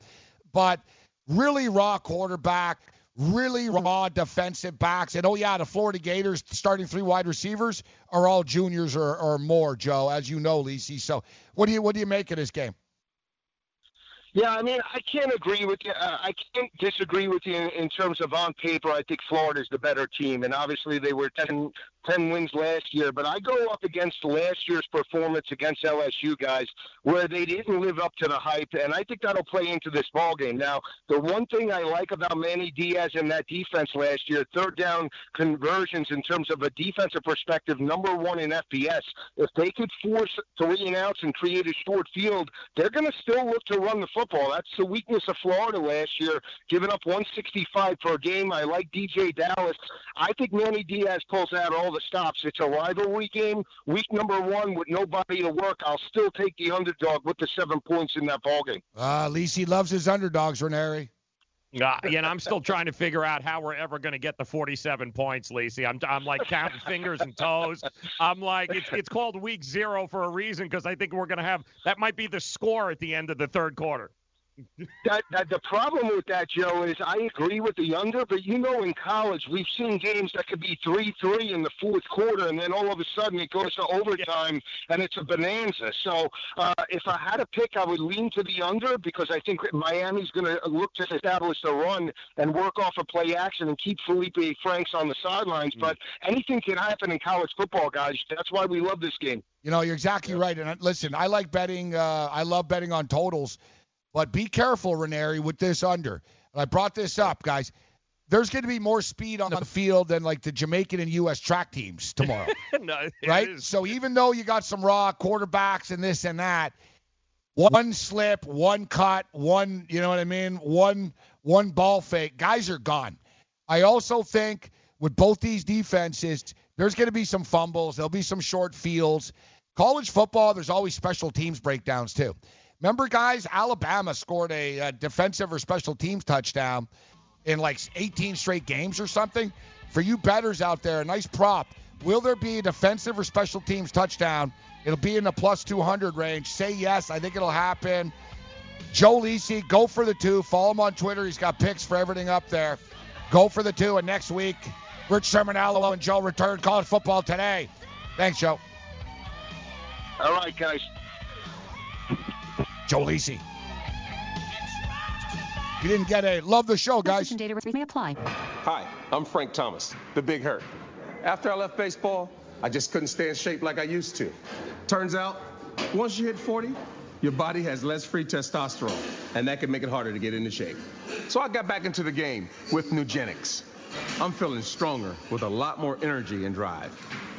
but really raw quarterback, really raw defensive backs. And oh yeah, the Florida Gators starting three wide receivers are all juniors or, or more, Joe, as you know, Lisi. So what do you what do you make of this game? Yeah, I mean, I can't agree with you. Uh, I can't disagree with you in, in terms of on paper. I think Florida's the better team, and obviously they were 10, 10 wins last year. But I go up against last year's performance against LSU guys, where they didn't live up to the hype, and I think that'll play into this ball game. Now, the one thing I like about Manny Diaz and that defense last year, third down conversions in terms of a defensive perspective, number one in FBS. If they could force three and outs and create a short field, they're going to still look to run the football. That's the weakness of Florida last year, giving up 165 per game. I like DeeJay Dallas. I think Manny Diaz pulls out all the stops. It's a rivalry game, week number one with nobody to work. I'll still take the underdog with the seven points in that ball game. Uh, at least he loves his underdogs, Ranieri. Uh, yeah, and I'm still trying to figure out how we're ever going to get the 47 points, Lisi. I'm, I'm like counting fingers and toes. I'm like, it's, it's called week zero for a reason because I think we're going to have that might be the score at the end of the third quarter. That, that the problem with that, Joe, is I agree with the under, but you know, in college we've seen games that could be three-three in the fourth quarter, and then all of a sudden it goes to overtime, and it's a bonanza. So uh, if I had a pick, I would lean to the under because I think Miami's going to look to establish a run and work off a of play action and keep Felipe Franks on the sidelines. Mm. But anything can happen in college football, guys. That's why we love this game. You know, you're exactly right. And uh, listen, I like betting. Uh, I love betting on totals. But be careful, Ranieri, with this under. And I brought this up, guys. There's going to be more speed on the field than like the Jamaican and U.S. track teams tomorrow, no, right? So even though you got some raw quarterbacks and this and that, One slip, one cut, one, you know what I mean? One one ball fake. Guys are gone. I also think with both these defenses, there's going to be some fumbles. There'll be some short fields. College football, there's always special teams breakdowns too. Remember, guys, Alabama scored a, a defensive or special teams touchdown in like 18 straight games or something. For you betters out there, a nice prop. Will there be a defensive or special teams touchdown? It'll be in the plus 200 range. Say yes. I think it'll happen. Joe Lisi, go for the two. Follow him on Twitter. He's got picks for everything up there. Go for the two. And next week, Rich Sermonello and Joe return college football today. Thanks, Joe. All right, guys. Joe Lisi. You didn't get a love the show, guys. Data may apply. Hi, I'm Frank Thomas, the Big Hurt. After I left baseball, I just couldn't stay in shape like I used to. Turns out, once you hit 40, your body has less free testosterone, and that can make it harder to get into shape. So I got back into the game with Nugenix. I'm feeling stronger with a lot more energy and drive.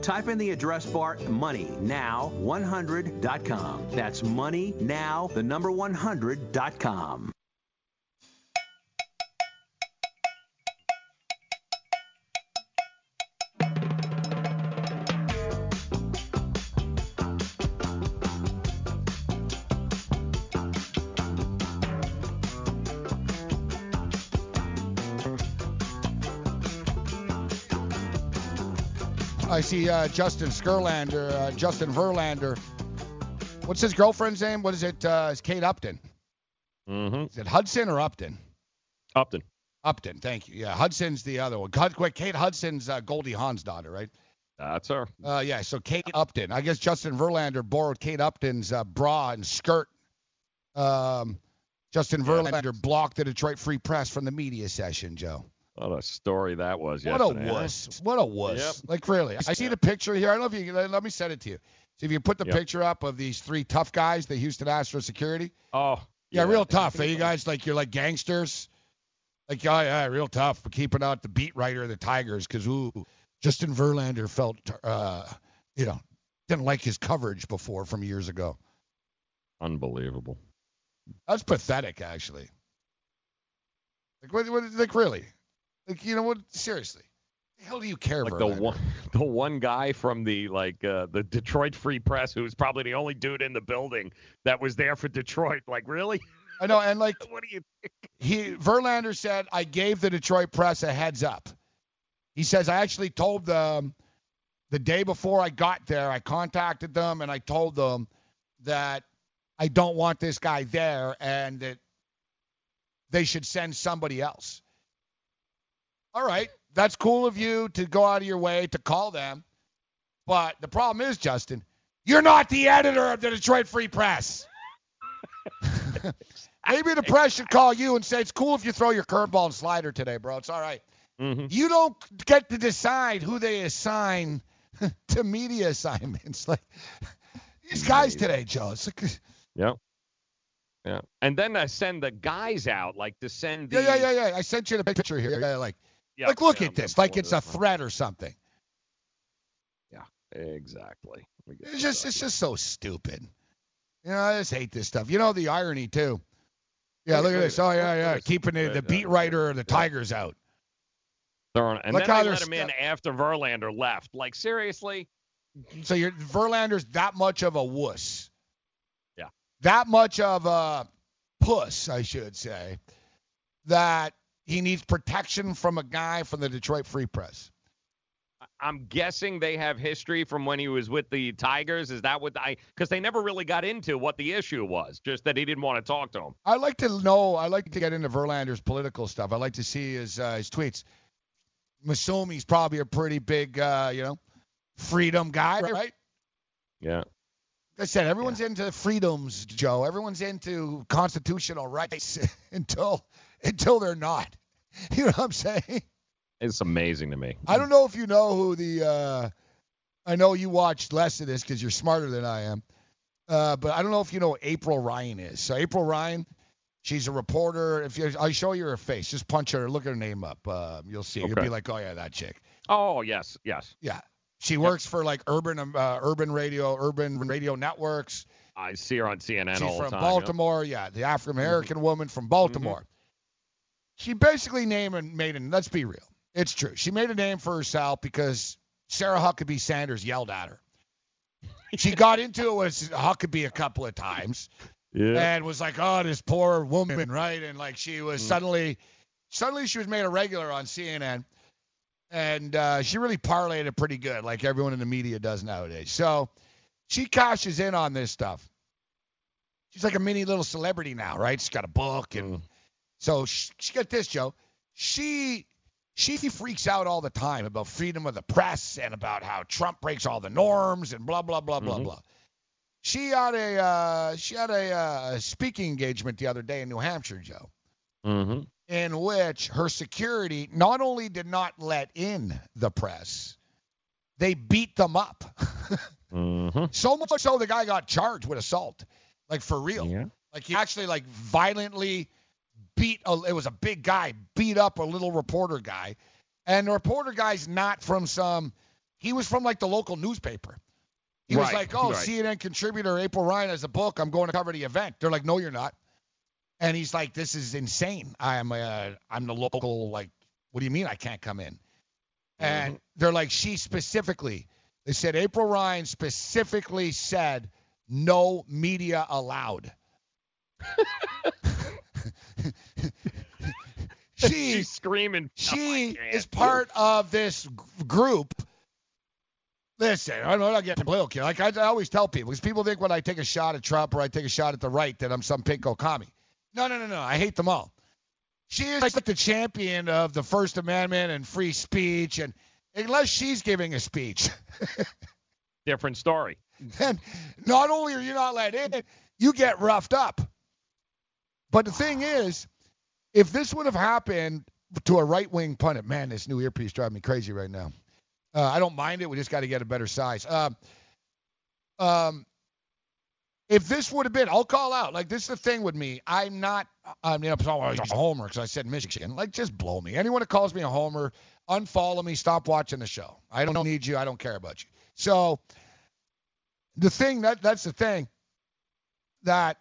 Type in the address bar MoneyNow100.com. That's MoneyNow, the number 100.com. see uh, Justin Skurlander, uh, Justin Verlander. What's his girlfriend's name? What is it? Uh, it's Kate Upton. Mm-hmm. Is it Hudson or Upton? Upton. Upton, thank you. Yeah, Hudson's the other one. Kate Hudson's uh, Goldie Hawn's daughter, right? That's her. Uh, yeah, so Kate Upton. I guess Justin Verlander borrowed Kate Upton's uh, bra and skirt. Um, Justin Verlander blocked the Detroit Free Press from the media session, Joe. What a story that was yesterday. What a wuss. What a wuss. Yep. Like, really. I see the picture here. I don't know if you let me send it to you. See if you put the Yep. picture up of these three tough guys, the Houston Astros security. Oh. Yeah, real tough. eh? You guys like you're like gangsters. Like, oh yeah, real tough. But keeping out the beat writer of the Tigers because ooh, Justin Verlander felt, uh, you know, didn't like his coverage before from years ago. Unbelievable. That's pathetic, actually. Like, what, what, like really? Like, you know what? Seriously, the hell do you care, Like the one, the one guy from the like uh, the Detroit Free Press, who was probably the only dude in the building that was there for Detroit. Like, really? I know, and like, what do you? Think? he Verlander said, I gave the Detroit press a heads up. He says I actually told them the day before I got there, I contacted them and I told them that I don't want this guy there and that they should send somebody else. All right, that's cool of you to go out of your way to call them. But the problem is, Justin, you're not the editor of the Detroit Free Press. Maybe the press should call you and say it's cool if you throw your curveball and slider today, bro. It's all right. Mm-hmm. You don't get to decide who they assign to media assignments. Like these guys today, Joe. It's like, Yeah. Yeah. And then I send the guys out, like to send the. yeah, yeah, yeah, yeah. I sent you the picture here. Yeah, like, Yeah, like look yeah, at I'm this, like it's a up. threat or something. Yeah, exactly. Let me get It's just, up it's just so stupid. You know, I just hate this stuff. You know the irony too. Yeah, Look look at- at this. Oh yeah, yeah. Keeping the, the beat writer of the Tigers out. Throwing, and Look then how they they're let him in after Verlander left. Like seriously? So you're Verlander's that much of a wuss. Yeah. That much of a puss, I should say, that he needs protection from a guy from the Detroit Free Press. I'm guessing they have history from when he was with the Tigers. Is that what I? Because they never really got into what the issue was. Just that he didn't want to talk to him. I like to know. I like to get into Verlander's political stuff. I like to see his uh, his tweets. I'm assuming he's probably a pretty big, uh, you know, freedom guy, right? Yeah. Like I said, everyone's into freedoms, Joe. Everyone's into constitutional rights until until they're not. You know what I'm saying? It's amazing to me. I don't know if you know who the. Uh, I know you watched less of this because you're smarter than I am. Uh, but I don't know if you know who April Ryan is. So April Ryan, she's a reporter. If you, I'll show you her face, just punch her, look her name up. Uh, you'll see. You'll be like, oh yeah, that chick. Oh yes, yes. Yeah. She works for like urban uh, urban radio, urban radio networks. I see her on CNN She's all the from time. Baltimore. Yeah, the African American woman from Baltimore. She basically named and made an. Let's be real. It's true. She made a name for herself because Sarah Huckabee Sanders yelled at her. She got into it with Huckabee a couple of times Yeah. and was like, "Oh, this poor woman," right? And like she was Mm. suddenly, suddenly she was made a regular on CNN, and uh, she really parlayed it pretty good, like everyone in the media does nowadays. So she cashes in on this stuff. She's like a mini little celebrity now, right? She's got a book, and so she, she got this, Joe. She she freaks out all the time about freedom of the press and about how Trump breaks all the norms and blah blah blah blah Mhm. blah. She had a uh, she had a uh, speaking engagement the other day in New Hampshire, Joe, Mm-hmm. in which her security not only did not let in the press, they beat them up. Mm-hmm. So much so the guy got charged with assault, like for real. Yeah. Like he actually like violently beat. A, it was a big guy beat up a little reporter guy, and the reporter guy's not from some. He was from like the local newspaper. He was like, "Oh, right. CNN contributor April Ryan has a book. I'm going to cover the event." They're like, "No, you're not." And he's like, "This is insane. I'm uh, I'm the local like. What do you mean I can't come in?" And they're like, she specifically. They said April Ryan specifically said no media allowed. she She's screaming. she "Oh, is part of this group. Listen, I'm not getting political. Like I, I always tell people, because people think when I take a shot at Trump or I take a shot at the right that I'm some pinko commie. No, no, no, no. I hate them all. She is like the champion of the First Amendment and free speech, and unless she's giving a speech, Different story. then not only are you not let in, you get roughed up. But the thing is, if this would have happened to a right wing pundit, man, this new earpiece driving me crazy right now. Uh, I don't mind it. We just got to get a better size. Um, um, if this would have been, I'll call out. Like this is the thing with me. I'm not. I'm sorry, I'm a homer because I said Michigan. Like just blow me. Anyone that calls me a homer, unfollow me. Stop watching the show. I don't need you. I don't care about you. So The thing that that's the thing that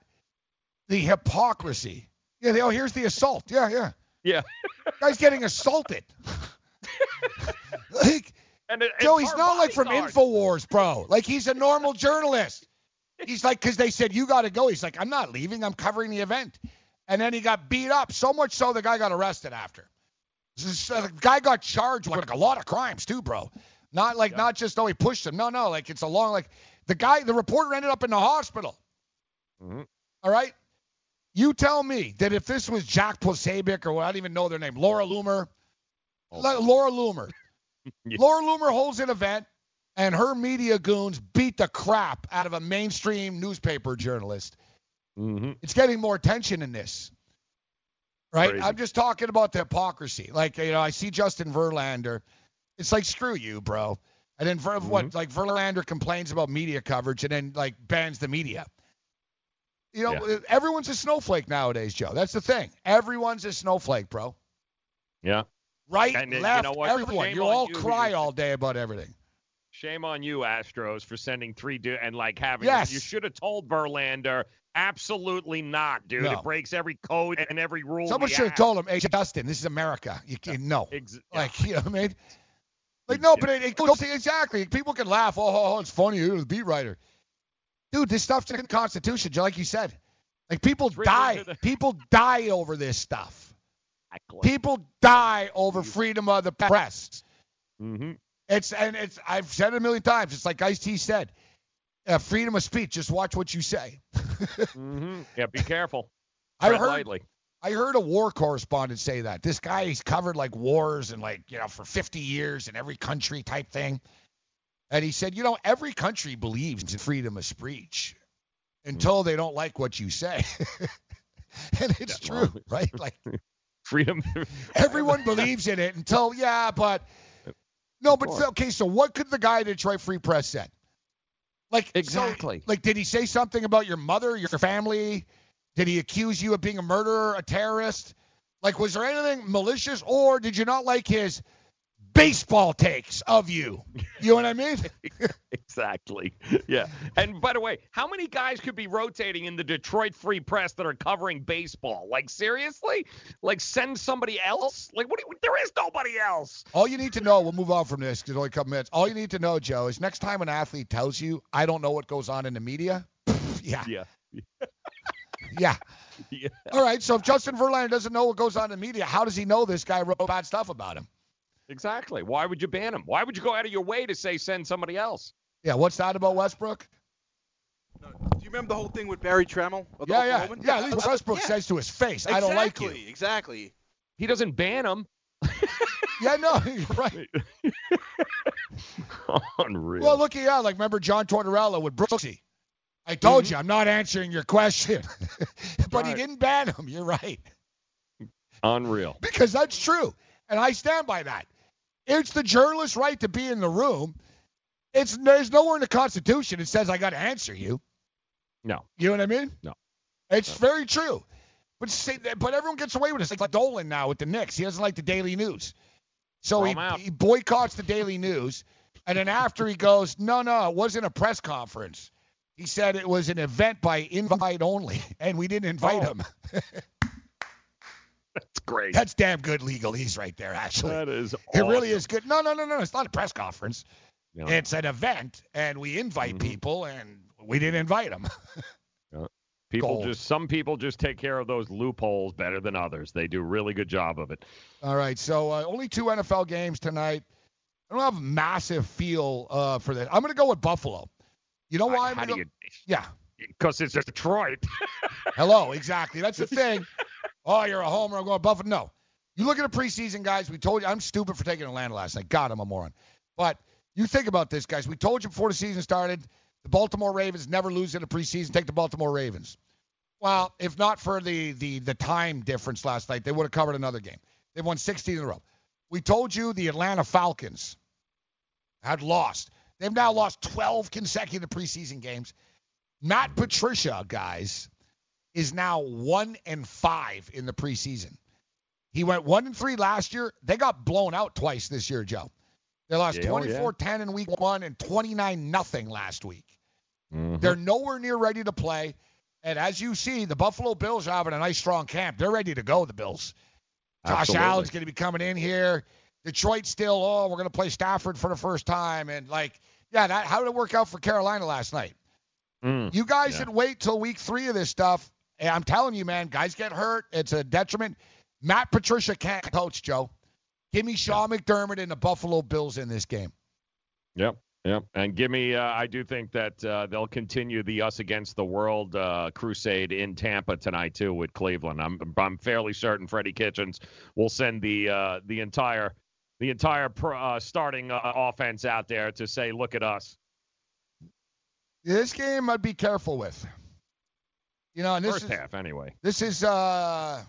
the hypocrisy. Yeah, they, oh, here's the assault. Yeah, yeah. Yeah. Guy's getting assaulted. like, And it, Joe, he's not like from Infowars, bro. Like he's a normal journalist. He's like, because they said you got to go. He's like, I'm not leaving. I'm covering the event. And then he got beat up so much so the guy got arrested after. The guy got charged with like a lot of crimes too, bro. Not like not just oh he pushed him. No, no, like it's a long like the guy the reporter ended up in the hospital. Mhm. All right. You tell me that if this was Jack Posobiec or I don't even know their name, Laura Loomer, La- Laura Loomer, Laura Loomer holds an event and her media goons beat the crap out of a mainstream newspaper journalist. Mhm. It's getting more attention in this. Right? Crazy. I'm just talking about the hypocrisy. Like, you know, I see Justin Verlander. It's like, screw you, bro. And then Ver, what? Like Verlander complains about media coverage and then like bans the media. You know, everyone's a snowflake nowadays, Joe. That's the thing. Everyone's a snowflake, bro. Yeah. Right, And, uh, you left, know everyone. Shame You all you, cry all day about everything. Shame on you, Astros, for sending three du- and like having. Yes. You should have told Verlander. Absolutely not, dude. No. It breaks every code and every rule. Someone should have told him, "Hey, Justin, this is America. You can't no." Ex- Like, you know what I mean? Like, no, but it, it goes exactly. People can laugh. Oh, oh, oh, it's funny. You're the beat writer, dude. This stuff's in the Constitution, like you said. Like, people die. People die over this stuff. Exactly. People die over freedom of the press. Mm-hmm. It's and it's. I've said it a million times. It's like Ice T said. Uh, freedom of speech. Just watch what you say. mm-hmm. Yeah, be careful. I Tread heard- lightly. I heard a war correspondent say that. This guy, he's covered like wars and like, you know, for 50 years in every country type thing. And he said, you know, every country believes in freedom of speech until hmm. they don't like what you say. and it's true, right? Like Freedom. everyone believes in it until, yeah, but no, but okay, so what could the guy at Detroit Free Press said? Like so- Exactly. like, did he say something about your mother, your family? Did he accuse you of being a murderer, a terrorist? Like, was there anything malicious, or did you not like his baseball takes of you? You know what I mean? exactly. Yeah. And by the way, how many guys could be rotating in the Detroit Free Press that are covering baseball? Like seriously? Like send somebody else? Like what? Do you, there is nobody else. All you need to know, we'll move on from this because only a couple minutes. All you need to know, Joe, is next time an athlete tells you, I don't know what goes on in the media, yeah, Yeah. yeah. Yeah. All right, so if Justin Verlander doesn't know what goes on in the media, how does he know this guy wrote bad stuff about him? Exactly. Why would you ban him? Why would you go out of your way to say send somebody else? Yeah, what's that about Westbrook? Do you remember the whole thing with Berry Tramel? of the Yeah, yeah. Oklahoman? Yeah, at least Westbrook yeah. says to his face, I don't like you. Exactly, Exactly. He doesn't ban him. Yeah, no, you're right. Unreal. Well, look at yeah, like remember John Tortorella with Brooksy. I told mm-hmm. you I'm not answering your question, but he didn't ban him. You're right Unreal. because that's true, and I stand by that. It's the journalist's right to be in the room. It's there's nowhere in the Constitution it says I got to answer you. No. You know what I mean? No. It's very true. But say, but everyone gets away with it. It's like Dolan now with the Knicks. He doesn't like the Daily News. So he, he boycotts the Daily News. And then after he goes, no, no, it wasn't a press conference. He said it was an event by invite only, and we didn't invite Oh. him. That's great. That's damn good legalese right there, actually. That is. It really is good. No, no, no, no. It's not a press conference. No. It's an event, and we invite Mm-hmm. people, and we didn't invite them. Yeah. People Gold. just some people just take care of those loopholes better than others. They do a really good job of it. All right, so uh, only two NFL games tonight. I don't have a massive feel uh, for that. I'm going to go with Buffalo. You know why? I'm gonna you? Yeah. Because it's Detroit. Hello, exactly. That's the thing. Oh, you're a homer. I'm going Buffalo. No. You look at the preseason, guys. We told you. I'm stupid for taking Atlanta last night. God, I'm a moron. But you think about this, guys. We told you before the season started, the Baltimore Ravens never lose in the preseason. Take the Baltimore Ravens. Well, if not for the the the time difference last night, they would have covered another game. They won 16 in a row. We told you the Atlanta Falcons had lost. They've now lost 12 consecutive preseason games. Matt Patricia, guys, is now one and five in the preseason. He went one and three last year. They got blown out twice this year, Joe. They lost Yeah, oh, yeah. 24-10 in week one and 29 nothing last week. Mm-hmm. They're nowhere near ready to play. And as you see, the Buffalo Bills are having a nice strong camp. They're ready to go, the Bills. Josh Absolutely. Allen's going to be coming in here. Detroit still, oh, we're going to play Stafford for the first time. And, like, yeah, that how did it work out for Carolina last night? Mm. You guys Yeah. should wait till week three of this stuff. And I'm telling you, man, guys get hurt. It's a detriment. Matt Patricia can't coach, Joe. Give me Sean McDermott and the Buffalo Bills in this game. Yep. Yep. And give me, uh, I do think that uh, they'll continue the us against the world uh, crusade in Tampa tonight too with Cleveland. I'm I'm fairly certain Freddie Kitchens will send the uh, the entire the entire pro, uh, starting uh, offense out there to say, look at us. This game I'd be careful with. You know, and this First is half anyway. this is uh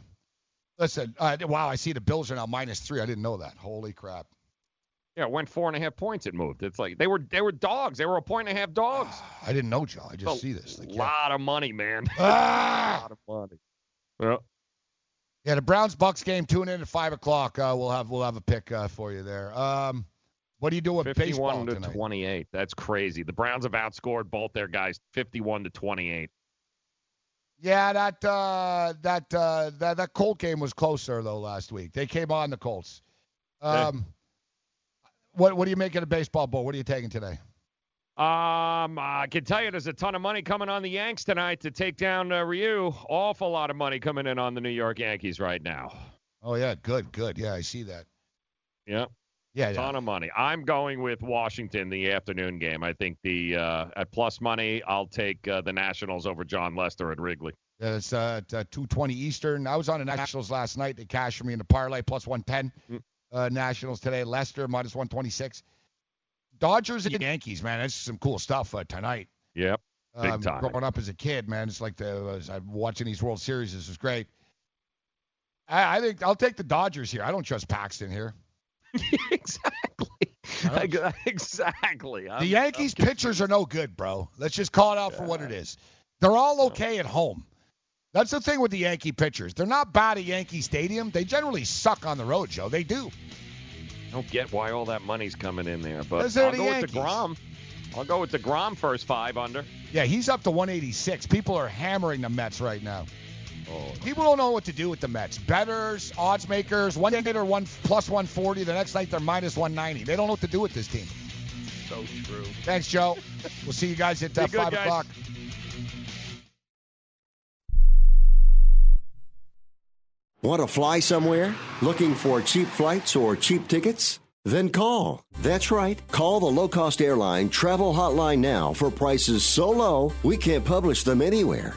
listen, uh, wow, I see the Bills are now minus three. I didn't know that. Holy crap. Yeah, it went four and a half points. It moved. It's like they were they were dogs. They were a point and a half dogs. I didn't know, Joe. I just a see this. Like, A yeah. lot of money, man. Ah! a lot of money. Well, Yeah, the Browns Bucks game tune in at five o'clock. Uh, we'll have we'll have a pick uh, for you there. Um, what do you do with baseball fifty-one to tonight? twenty-eight. That's crazy. The Browns have outscored both their guys, fifty-one to twenty-eight. Yeah, that uh, that uh, that that Colt game was closer though last week. They came on the Colts. Um, what what do you make of the baseball bowl? What are you taking today? Um, I can tell you, there's a ton of money coming on the Yanks tonight to take down uh, Ryu. Awful lot of money coming in on the New York Yankees right now. Oh yeah, good, good. Yeah, I see that. Yep. Yeah, yeah. ton of money. I'm going with Washington the afternoon game. I think the uh, at plus money, I'll take uh, the Nationals over Jon Lester at Wrigley. Yeah, It's uh, uh, 220 Eastern. I was on the Nationals last night. They cashed for me in the parlay plus 110. Mm. Uh, Nationals today. Lester minus 126. Dodgers and Yankees, man. That's some cool stuff uh, tonight. Yep. Big Um, time. Growing up as a kid, man, it's like the I'm watching these World Series. This is great. I, I think I'll take the Dodgers here. I don't trust Paxton here. exactly. Exactly. The Yankees pitchers are no good, bro. Let's just call it out for what it is. They're all okay at home. That's the thing with the Yankee pitchers. They're not bad at Yankee Stadium. They generally suck on the road, Joe. They do. don't get why all that money's coming in there, but Those I'll the go with the Grom. I'll go with deGrom first five under. Yeah, he's up to 186. People are hammering the Mets right now. Oh. People don't know what to do with the Mets. Betters, odds makers, one day they're one plus 140, the next night they're minus 190. They don't know what to do with this team. So true. Thanks, Joe. We'll see you guys at uh, Be good, 5 guys. o'clock. Want to fly somewhere? Looking for cheap flights or cheap tickets? Then call. That's right. Call the low cost airline travel hotline now for prices so low we can't publish them anywhere.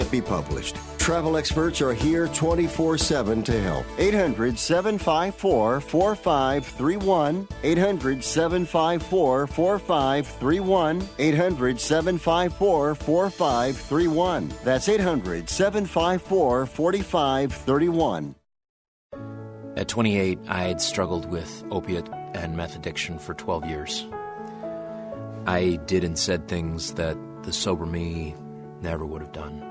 be published. Travel experts are here 24 7 to help. 800 754 4531. 800 754 4531. 800 754 4531. That's 800 754 4531. At 28, I had struggled with opiate and meth addiction for 12 years. I did and said things that the sober me never would have done.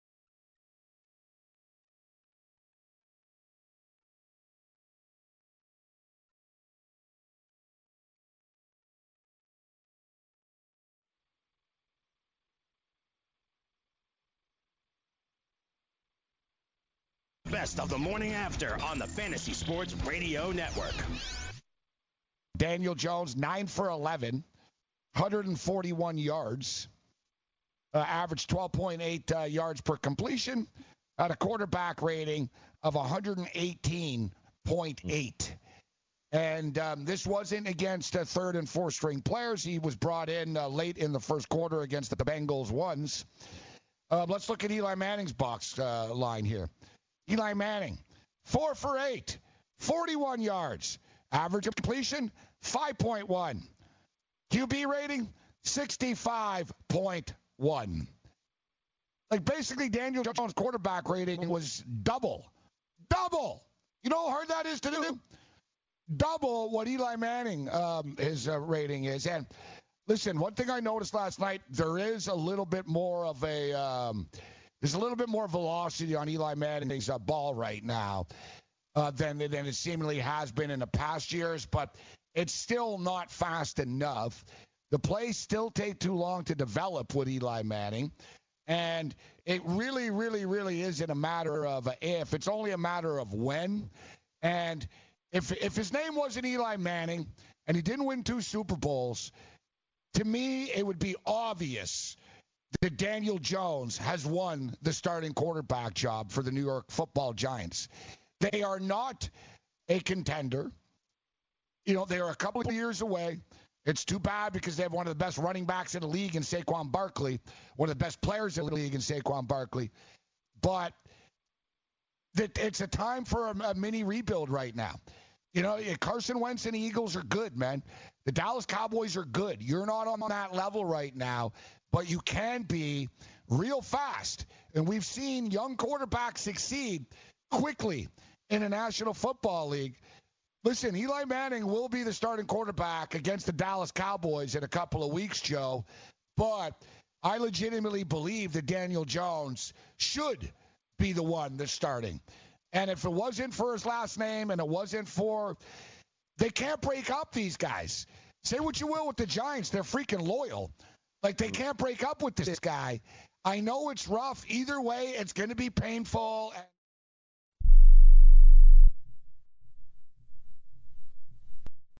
Best of the morning after on the Fantasy Sports Radio Network. Daniel Jones, 9 for 11, 141 yards, uh, average 12.8 uh, yards per completion, at a quarterback rating of 118.8. And um, this wasn't against uh, third and fourth string players. He was brought in uh, late in the first quarter against the Bengals ones. Uh, let's look at Eli Manning's box uh, line here. Eli Manning, four for eight, 41 yards. Average of completion, 5.1. QB rating, 65.1. Like basically, Daniel Jones' quarterback rating was double. Double. You know how hard that is to do? Double what Eli Manning um, his uh, rating is. And listen, one thing I noticed last night, there is a little bit more of a um, there's a little bit more velocity on Eli Manning's uh, ball right now uh, than than it seemingly has been in the past years, but it's still not fast enough. The plays still take too long to develop with Eli Manning. And it really, really, really isn't a matter of if. It's only a matter of when. And if if his name wasn't Eli Manning and he didn't win two Super Bowls, to me it would be obvious that Daniel Jones has won the starting quarterback job for the New York Football Giants. They are not a contender. You know, they are a couple of years away. It's too bad because they have one of the best running backs in the league in Saquon Barkley, one of the best players in the league in Saquon Barkley. But that it's a time for a, a mini rebuild right now. You know, Carson Wentz and the Eagles are good, man. The Dallas Cowboys are good. You're not on that level right now, but you can be real fast. And we've seen young quarterbacks succeed quickly in the National Football League. Listen, Eli Manning will be the starting quarterback against the Dallas Cowboys in a couple of weeks, Joe. But I legitimately believe that Daniel Jones should be the one that's starting. And if it wasn't for his last name and it wasn't for. They can't break up these guys. Say what you will with the Giants, they're freaking loyal. Like they hmm. can't break up with this guy. I know it's rough. Either way, it's going to be painful.